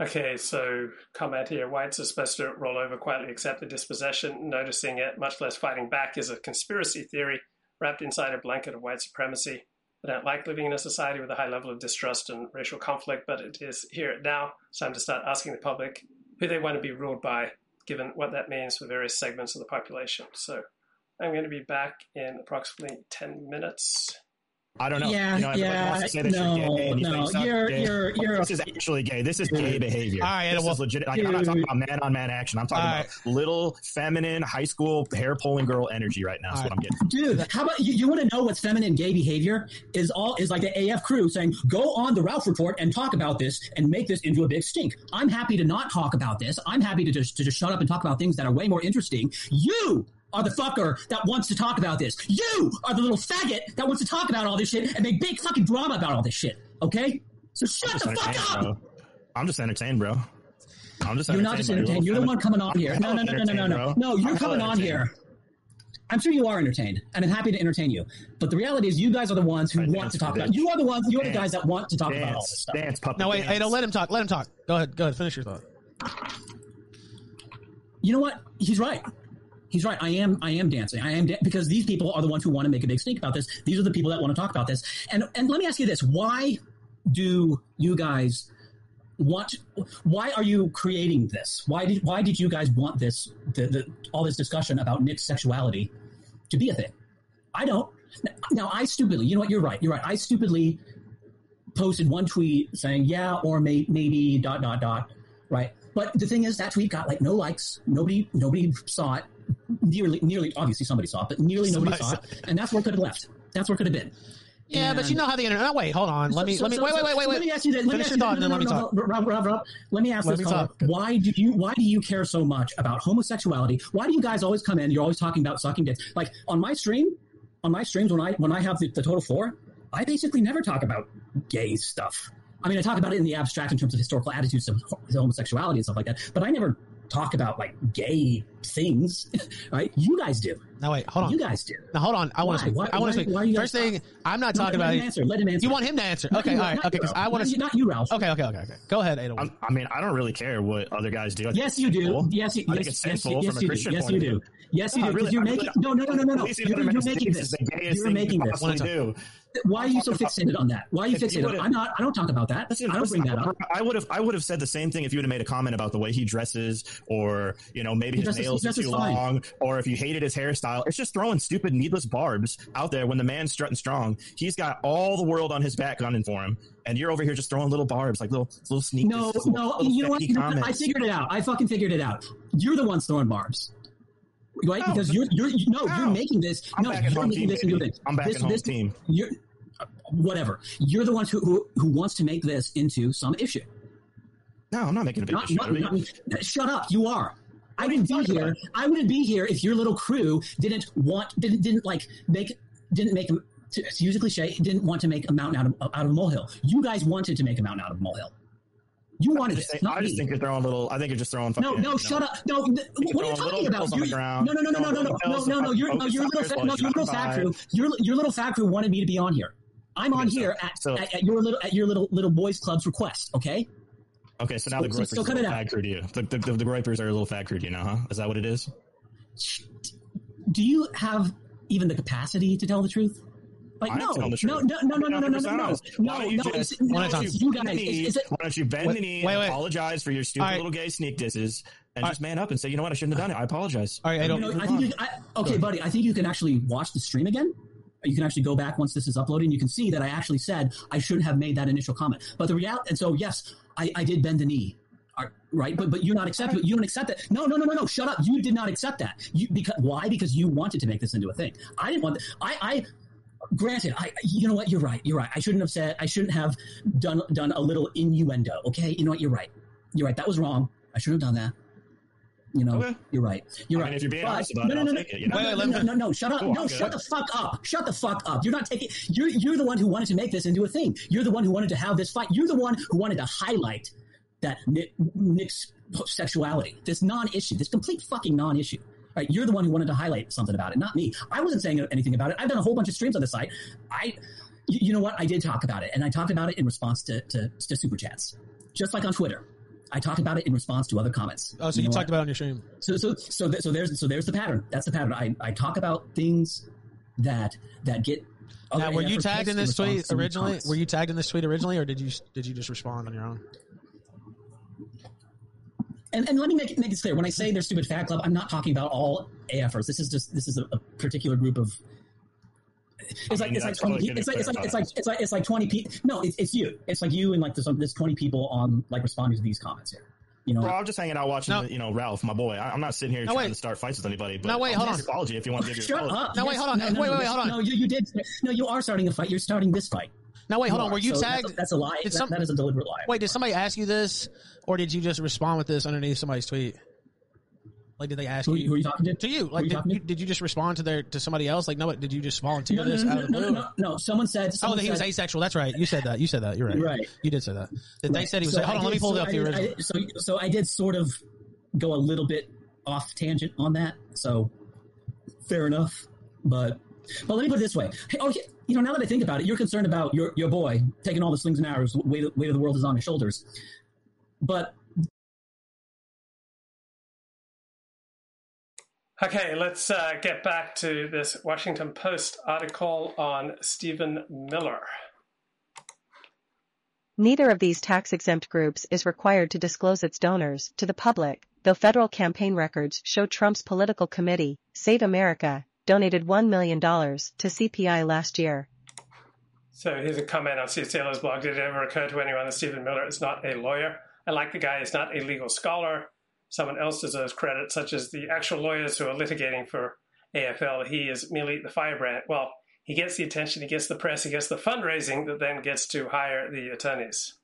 Okay, so comment here. Whites are supposed to roll over, quietly accept the dispossession, noticing it, much less fighting back, is a conspiracy theory wrapped inside a blanket of white supremacy. I don't like living in a society with a high level of distrust and racial conflict, but it is here now. It's time to start asking the public who they want to be ruled by, given what that means for various segments of the population. So I'm going to be back in approximately 10 minutes. I don't know. Yeah, you know, yeah, wants to say that no, you're gay and you no, think you're- gay. you're- you're- This is actually gay. This is gay behavior. All right, this well, is legit. Like, I'm not talking about man on man action. I'm talking All about little feminine high school hair pulling girl energy right now. Is what I'm getting. Dude, how about you, you want to know what's feminine gay behavior is all is like the AF crew saying, go on the Ralph report and talk about this and make this into a big stink. I'm happy to not talk about this. I'm happy to just to just shut up and talk about things that are way more interesting. You are the fucker that wants to talk about this. You are the little faggot that wants to talk about all this shit and make big fucking drama about all this shit. Okay? So shut the fuck up. bro. I'm just entertained, bro. I'm just You're not just entertained. You're the one coming on here. No, no, no, no, no, no, no. No, you're coming on here. I'm sure you are entertained, and I'm happy to entertain you. But the reality is, you guys are the ones who want to talk about. You are the ones. You are the guys that want to talk about all this stuff. Dance, puppy. No, wait, hey, don't let him talk. Let him talk. Go ahead. Go ahead. Finish your thought. You know what? He's right. He's right. I am. I am dancing. I am da- because these people are the ones who want to make a big stink about this. These are the people that want to talk about this. And and let me ask you this: Why do you guys want? Why are you creating this? Why did Why did you guys want this? The, the, all this discussion about Nick's sexuality to be a thing. I don't. Now I stupidly. You know what? You're right. You're right. I stupidly posted one tweet saying yeah or may, maybe dot dot dot right but the thing is that tweet got like no likes nobody nobody saw it nearly nearly obviously somebody saw it but nearly nobody saw it and that's where it could have left that's where it could have been Yeah, but you know how the internet. No, oh, wait, hold on. Let So- me. so- let me. so- Wait, wait, wait, wait, wait. Let me ask you that. Let me Finish your thought, no, and then no, let me talk. Rob, Rob, Rob, let me ask Let this me talk. Why do you why do you care so much about homosexuality? Why do you guys always come in? You're always talking about sucking dicks. Like on my stream, on my streams when I when I have the, the total four, I basically never talk about gay stuff. I mean, I talk about it in the abstract in terms of historical attitudes of homosexuality and stuff like that, but I never talk about like gay things, [laughs] right? You guys do. No, wait, hold on. You guys do. Now hold on. I want to speak. Why- I want to speak. why are you First guys- thing, I'm not No, talking let about. him answer. Let him answer. You want him to answer? Not Okay, you, all right. Okay, because I want to. not you, Ralph. Okay, okay, okay, okay. Go ahead, Ada. I'm, mean, I don't really care what other guys do. I think Yes, it's you do. sinful. Yes, you, I yes, think it's yes, sinful yes, from a you do. Christian Yes, point you of do. view. Yes, you No, do. I Because really- you're I making really- no, no, no, no, no, no. Policing You're, other you're men's making dicks this. is the gayest You're thing making you can this. Why are you so fixated on that? Why are you If you fixated? I'm not. I don't talk about that. Listen, I don't listen, bring that up. I would have I would have said the same thing if you would have made a comment about the way he dresses or you know maybe He his dresses nails are too fine. long, or if you hated his hairstyle. It's just throwing stupid, needless barbs out there when the man's strutting strong. He's got all the world on his back gunning for him, and you're over here just throwing little barbs, like little little sneak. No, little- no, little you know what? sneaky what? I figured it out. I fucking figured it out. You're the ones throwing barbs. Right? because you're you're you, no, you're making this. I'm no, back you're making team, this into baby. I'm back this, home this, team. You're whatever. You're the ones who, who who wants to make this into some issue. No, I'm not making a big Not, issue. not, not- shut up. You are. I wouldn't be here. I wouldn't be here if your little crew didn't want didn't didn't like make didn't make to, to use a cliche didn't want to make a mountain out of out of a molehill. You guys wanted to make a mountain out of a molehill. You wanted I it, just, think, not I just me. think you're throwing little. I think you're just throwing. No, fucking, no, you know, shut up. No, th- what are you talking about? pills on the You're- ground. no, no, no, no, no, no, no, no, no, no. You're, no, your little, fa- no, You your little fat crew, your, your little fat crew wanted me to be on here. I'm on here at, So- at, at your little, at your little, little boys club's request. Okay. Okay, so now the So- so- Groypers so cut are a it little out. fag crew to you. The, the, the, the Groypers are a little fag crew to you now, huh? Is that what it is? Do you have even the capacity to tell the truth? Like I'm no, telling the no, truth. no, no, no, no, no, no, 100% no, no, no, Why don't you no, just- it's, why no, you bend guys. the knee- It's, it's, Why don't you bend Wait, the knee wait, and wait. apologize for your stupid All right. little gay sneak disses and just man up and say, you know what, I shouldn't have done it. I apologize. All right, I don't. know, I think you, I, okay, buddy. I think you can actually watch the stream again. You can actually go back once this is uploaded, and you can see that I actually said I shouldn't have made that initial comment. But the reality, and so yes, I, I did bend the knee, Right, But but you're not accepting. You don't accept that. No, no, no, no, no. Shut up. You did not accept that. You because why? Because you wanted to make this into a thing. I didn't want. I I. Granted, I you know what you're right. You're right. I shouldn't have said. I shouldn't have done done a little innuendo. Okay, you know what? You're right. You're right. That was wrong. I shouldn't have done that. You know, you're right. You're I right. mean, if you're being But- honest about no, it, no, I'll no, take it, you no, know? no, Wait, no, no, no, no, shut up. Cool, no, shut the fuck up. Shut the fuck up. You're not taking. You're you're the one who wanted to make this into a thing. You're the one who wanted to have this fight. You're the one who wanted to highlight that Nick, Nick's sexuality, this non-issue, this complete fucking non-issue. Right? You're the one who wanted to highlight something about it, not me. I wasn't saying anything about it. I've done a whole bunch of streams on the site. I, you you know what? I did talk about it, and I talked about it in response to to, to super chats, just like on Twitter. I talked about it in response to other comments. Oh, so you, know talked what? about it on your stream. So so so th- so there's so there's the pattern. That's the pattern. I, I talk about things that that get. Now, were you tagged in this tweet originally? Were you tagged in this tweet originally, or did you did you just respond on your own? And, and let me make it, make this clear. When I say they're stupid fat club, I'm not talking about all AFers. This is just this is a, a particular group of. It's like mean, it's like 20, good it's like it's like it's like it's like it's like 20 people. No, it's, it's you. It's like you and like there's, there's 20 people on like responding to these comments here. You know, Bro, I'm just hanging out watching, you know, Ralph, my boy. I, I'm not sitting here No, trying wait. to start fights with anybody. But No, wait, hold on. apology if you want to give your Shut apology. up. No, wait, hold on. No, no, Wait, no, wait, wait, hold on. No, you, you did. No, you are starting a fight. You're starting this fight. No, wait, hold You on. Were you So that's tagged? a- That's a lie. That- some- that is a deliberate lie. Wait, did somebody ask you this, or did you just respond with this underneath somebody's tweet? Like, did they ask Who, you? who are you talking to? To you, like, you did you, did you just respond to their to somebody else? Like, no, did you just volunteer No, no, this no, out of the no, no, blue? no, no. Someone said. Oh, Someone that he was asexual. That's right. You said that. You said that. You're right. Right. You did say that. That They Right. said he was. So hold I on, let me pull so it up the original. So, so I did sort of go a little bit off tangent on that. So fair enough. But but let me put it this way. Hey, oh, you know, now that I think about it, you're concerned about your your boy taking all the slings and arrows. Weight weight of the world is on his shoulders. But Okay, let's uh, get back to this Washington Post article on Stephen Miller. Neither of these tax-exempt groups is required to disclose its donors to the public, though federal campaign records show Trump's political committee, Save America, donated $1 million to CPI last year. So here's a comment on Steve Sailer's blog. Did it ever occur to anyone that Stephen Miller is not a lawyer? I like the guy he's not a legal scholar, someone else deserves credit, such as the actual lawyers who are litigating for AFL. He is merely the firebrand. Well, he gets the attention, he gets the press, he gets the fundraising that then gets to hire the attorneys.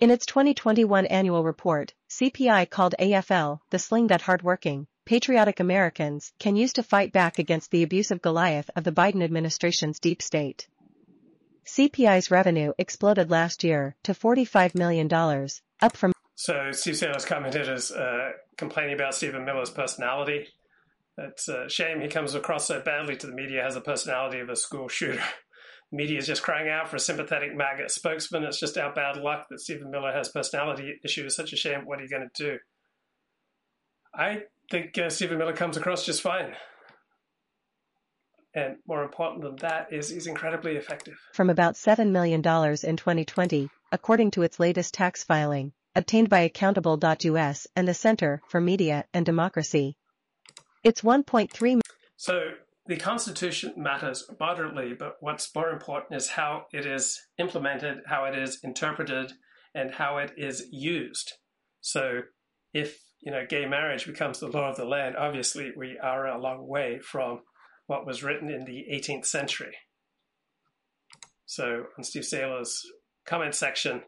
In its 2021 annual report, CPI called AFL the sling that hardworking, patriotic Americans can use to fight back against the abusive Goliath of the Biden administration's deep state. CPI's revenue exploded last year to $45 million, up from So Steve Sailer's commented as uh, complaining about Stephen Miller's personality. It's a shame he comes across so badly to the media, has the personality of a school shooter. [laughs] Media is just crying out for a sympathetic MAGA spokesman. It's just our bad luck that Stephen Miller has personality issues. Such a shame. What are you going to do? I think uh, Stephen Miller comes across just fine. And more important than that is he's incredibly effective. from about $7 million in 2020, according to its latest tax filing. obtained by Accountable.us and the Center for Media and Democracy. It's 1.3 So the Constitution matters moderately, but what's more important is how it is implemented, how it is interpreted, and how it is used. So if you know gay marriage becomes the law of the land, obviously we are a long way from what was written in the 18th century. So on Steve Sailer's comment section,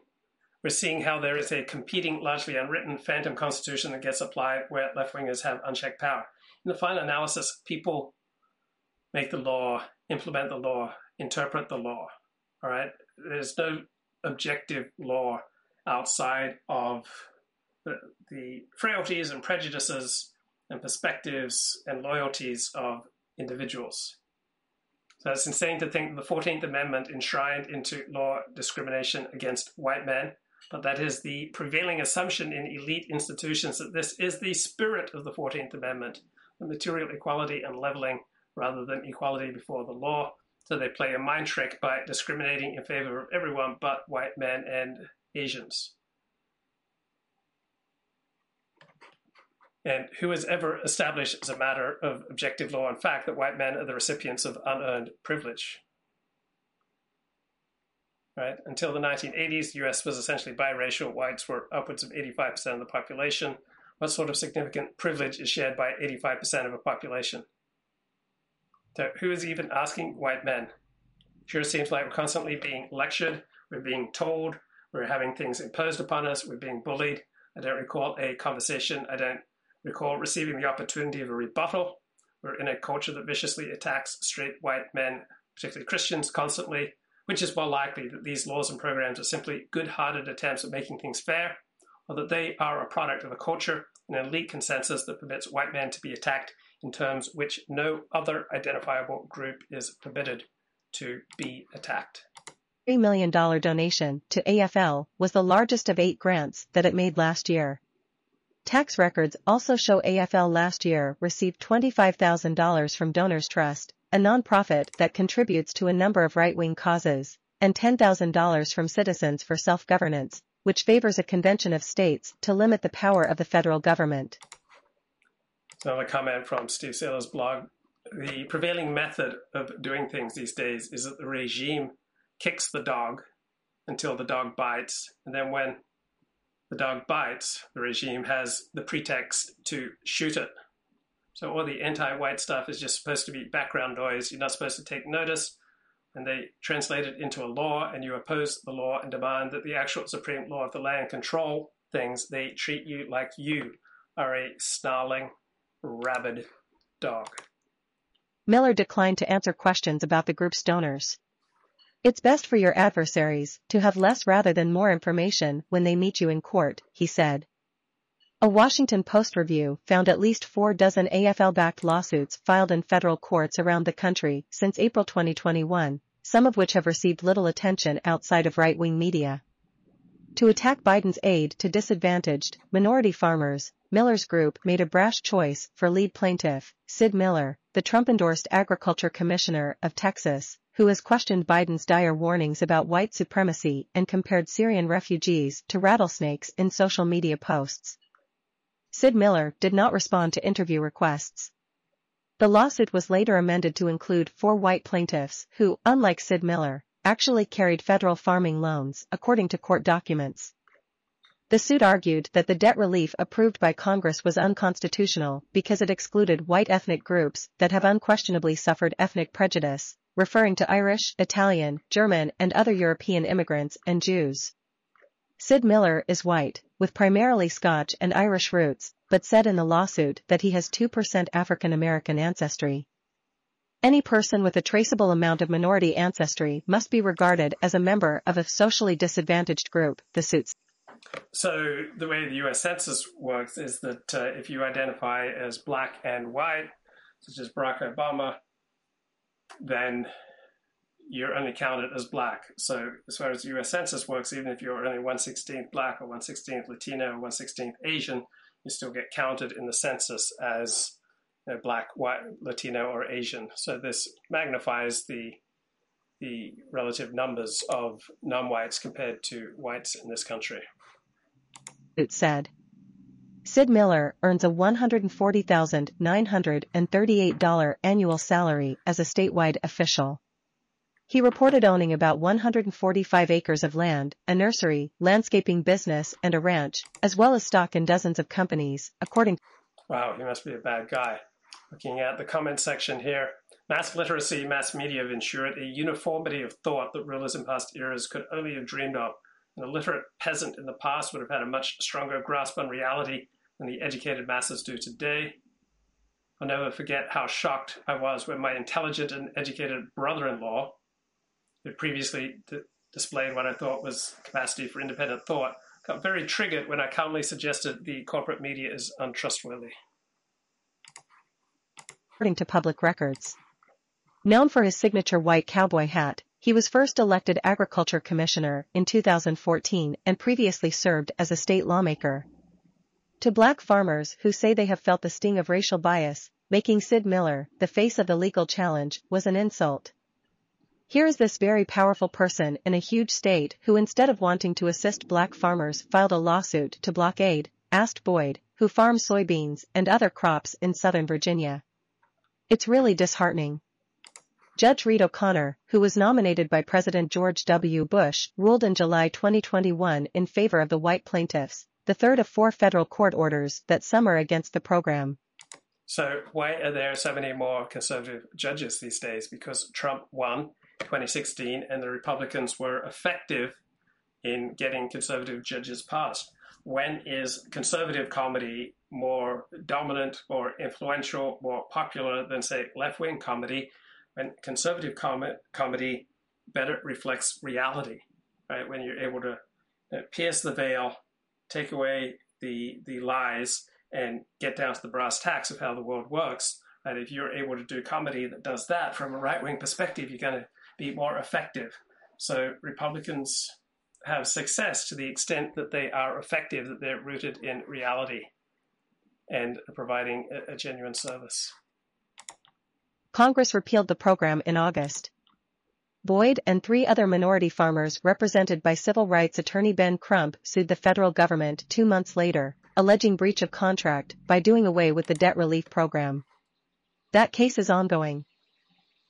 we're seeing how there is a competing, largely unwritten phantom constitution that gets applied where left wingers have unchecked power. In the final analysis, people make the law, implement the law, interpret the law. All right. There's no objective law outside of the, the frailties and prejudices and perspectives and loyalties of individuals. So it's insane to think the 14th Amendment enshrined into law discrimination against white men, but that is the prevailing assumption in elite institutions that this is the spirit of the 14th Amendment, the material equality and leveling rather than equality before the law. So they play a mind trick by discriminating in favor of everyone but white men and Asians. And who has ever established as a matter of objective law and fact that white men are the recipients of unearned privilege? Right? Until the 1980s, the US was essentially biracial. Whites were upwards of 85% of the population. What sort of significant privilege is shared by 85% of a population? So who is even asking white men? It Sure seems like we're constantly being lectured, we're being told, we're having things imposed upon us, we're being bullied. I don't recall a conversation, I don't recall receiving the opportunity of a rebuttal. We're in a culture that viciously attacks straight white men, particularly Christians, constantly, which is more likely that these laws and programs are simply good hearted attempts at making things fair, or that they are a product of a culture, an elite consensus that permits white men to be attacked in terms which no other identifiable group is permitted to be attacked. $3 million donation to AFL was the largest of eight grants that it made last year. Tax records also show AFL last year received $25,000 from Donors Trust, a nonprofit that contributes to a number of right-wing causes, and $10,000 from Citizens for Self-Governance, which favors a convention of states to limit the power of the federal government. Another comment from Steve Sailer's blog. The prevailing method of doing things these days is that the regime kicks the dog until the dog bites, and then when the dog bites, the regime has the pretext to shoot it. So all the anti-white stuff is just supposed to be background noise. You're not supposed to take notice. And they translate it into a law, and you oppose the law and demand that the actual supreme law of the land control things. They treat you like you are a snarling, rabid dog. Miller declined to answer questions about the group's donors. It's best for your adversaries to have less rather than more information when they meet you in court, he said. A Washington Post review found at least four dozen AFL-backed lawsuits filed in federal courts around the country since April 2021, some of which have received little attention outside of right-wing media. To attack Biden's aid to disadvantaged, minority farmers, Miller's group made a brash choice for lead plaintiff, Sid Miller, the Trump-endorsed agriculture commissioner of Texas, who has questioned Biden's dire warnings about white supremacy and compared Syrian refugees to rattlesnakes in social media posts. Sid Miller did not respond to interview requests. The lawsuit was later amended to include four white plaintiffs who, unlike Sid Miller, actually carried federal farming loans, according to court documents. The suit argued that the debt relief approved by Congress was unconstitutional because it excluded white ethnic groups that have unquestionably suffered ethnic prejudice, referring to Irish, Italian, German, and other European immigrants and Jews. Sid Miller is white, with primarily Scotch and Irish roots, but said in the lawsuit that he has 2% African American ancestry. Any person with a traceable amount of minority ancestry must be regarded as a member of a socially disadvantaged group, the suit So the way the U.S. Census works is that uh, if you identify as black and white, such as Barack Obama, then you're only counted as black. So as far as the U.S. Census works, even if you're only 116th black or 116th Latino or 116th Asian, you still get counted in the census as you know, black, white, Latino, or Asian. So this magnifies the the relative numbers of non-whites compared to whites in this country. it said. Sid Miller earns a $140,938 annual salary as a statewide official. He reported owning about 145 acres of land, a nursery, landscaping business, and a ranch, as well as stock in dozens of companies, according Wow, he must be a bad guy. Looking at the comment section here, mass literacy, mass media have ensured a uniformity of thought that rulers in past eras could only have dreamed of. An illiterate peasant in the past would have had a much stronger grasp on reality than the educated masses do today. I'll never forget how shocked I was when my intelligent and educated brother in law, who previously d- displayed what I thought was capacity for independent thought, got very triggered when I calmly suggested the corporate media is untrustworthy. according to public records. Known for his signature white cowboy hat, he was first elected agriculture commissioner in 2014 and previously served as a state lawmaker. To black farmers who say they have felt the sting of racial bias, making Sid Miller the face of the legal challenge was an insult. Here is this very powerful person in a huge state who instead of wanting to assist black farmers filed a lawsuit to blockade, asked Boyd, who farms soybeans and other crops in Southern Virginia. It's really disheartening. Judge Reed O'Connor, who was nominated by President George W. Bush, ruled in July 2021 in favor of the white plaintiffs, the third of four federal court orders that are against the program. So why are there so many more conservative judges these days? Because Trump won 2016 and the Republicans were effective in getting conservative judges passed. When is conservative comedy more dominant, more influential, more popular than, say, left wing comedy? When conservative com- comedy better reflects reality, right? When you're able to you know, pierce the veil, take away the, the lies, and get down to the brass tacks of how the world works. And if you're able to do comedy that does that from a right wing perspective, you're going to be more effective. So Republicans have success to the extent that they are effective, that they're rooted in reality and providing a, a genuine service. Congress repealed the program in August. Boyd and three other minority farmers represented by civil rights attorney Ben Crump sued the federal government two months later, alleging breach of contract by doing away with the debt relief program. That case is ongoing.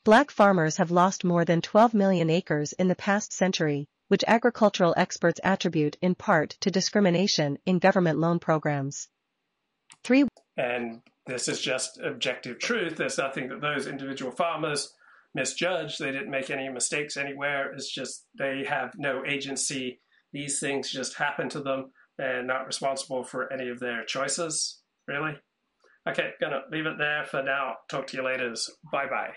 Black farmers have lost more than 12 million acres in the past century, which agricultural experts attribute in part to discrimination in government loan programs. Three And this is just objective truth. There's nothing that those individual farmers misjudged. They didn't make any mistakes anywhere. It's just they have no agency. These things just happen to them. They're not responsible for any of their choices, really. Okay, gonna leave it there for now. Talk to you later. Bye bye.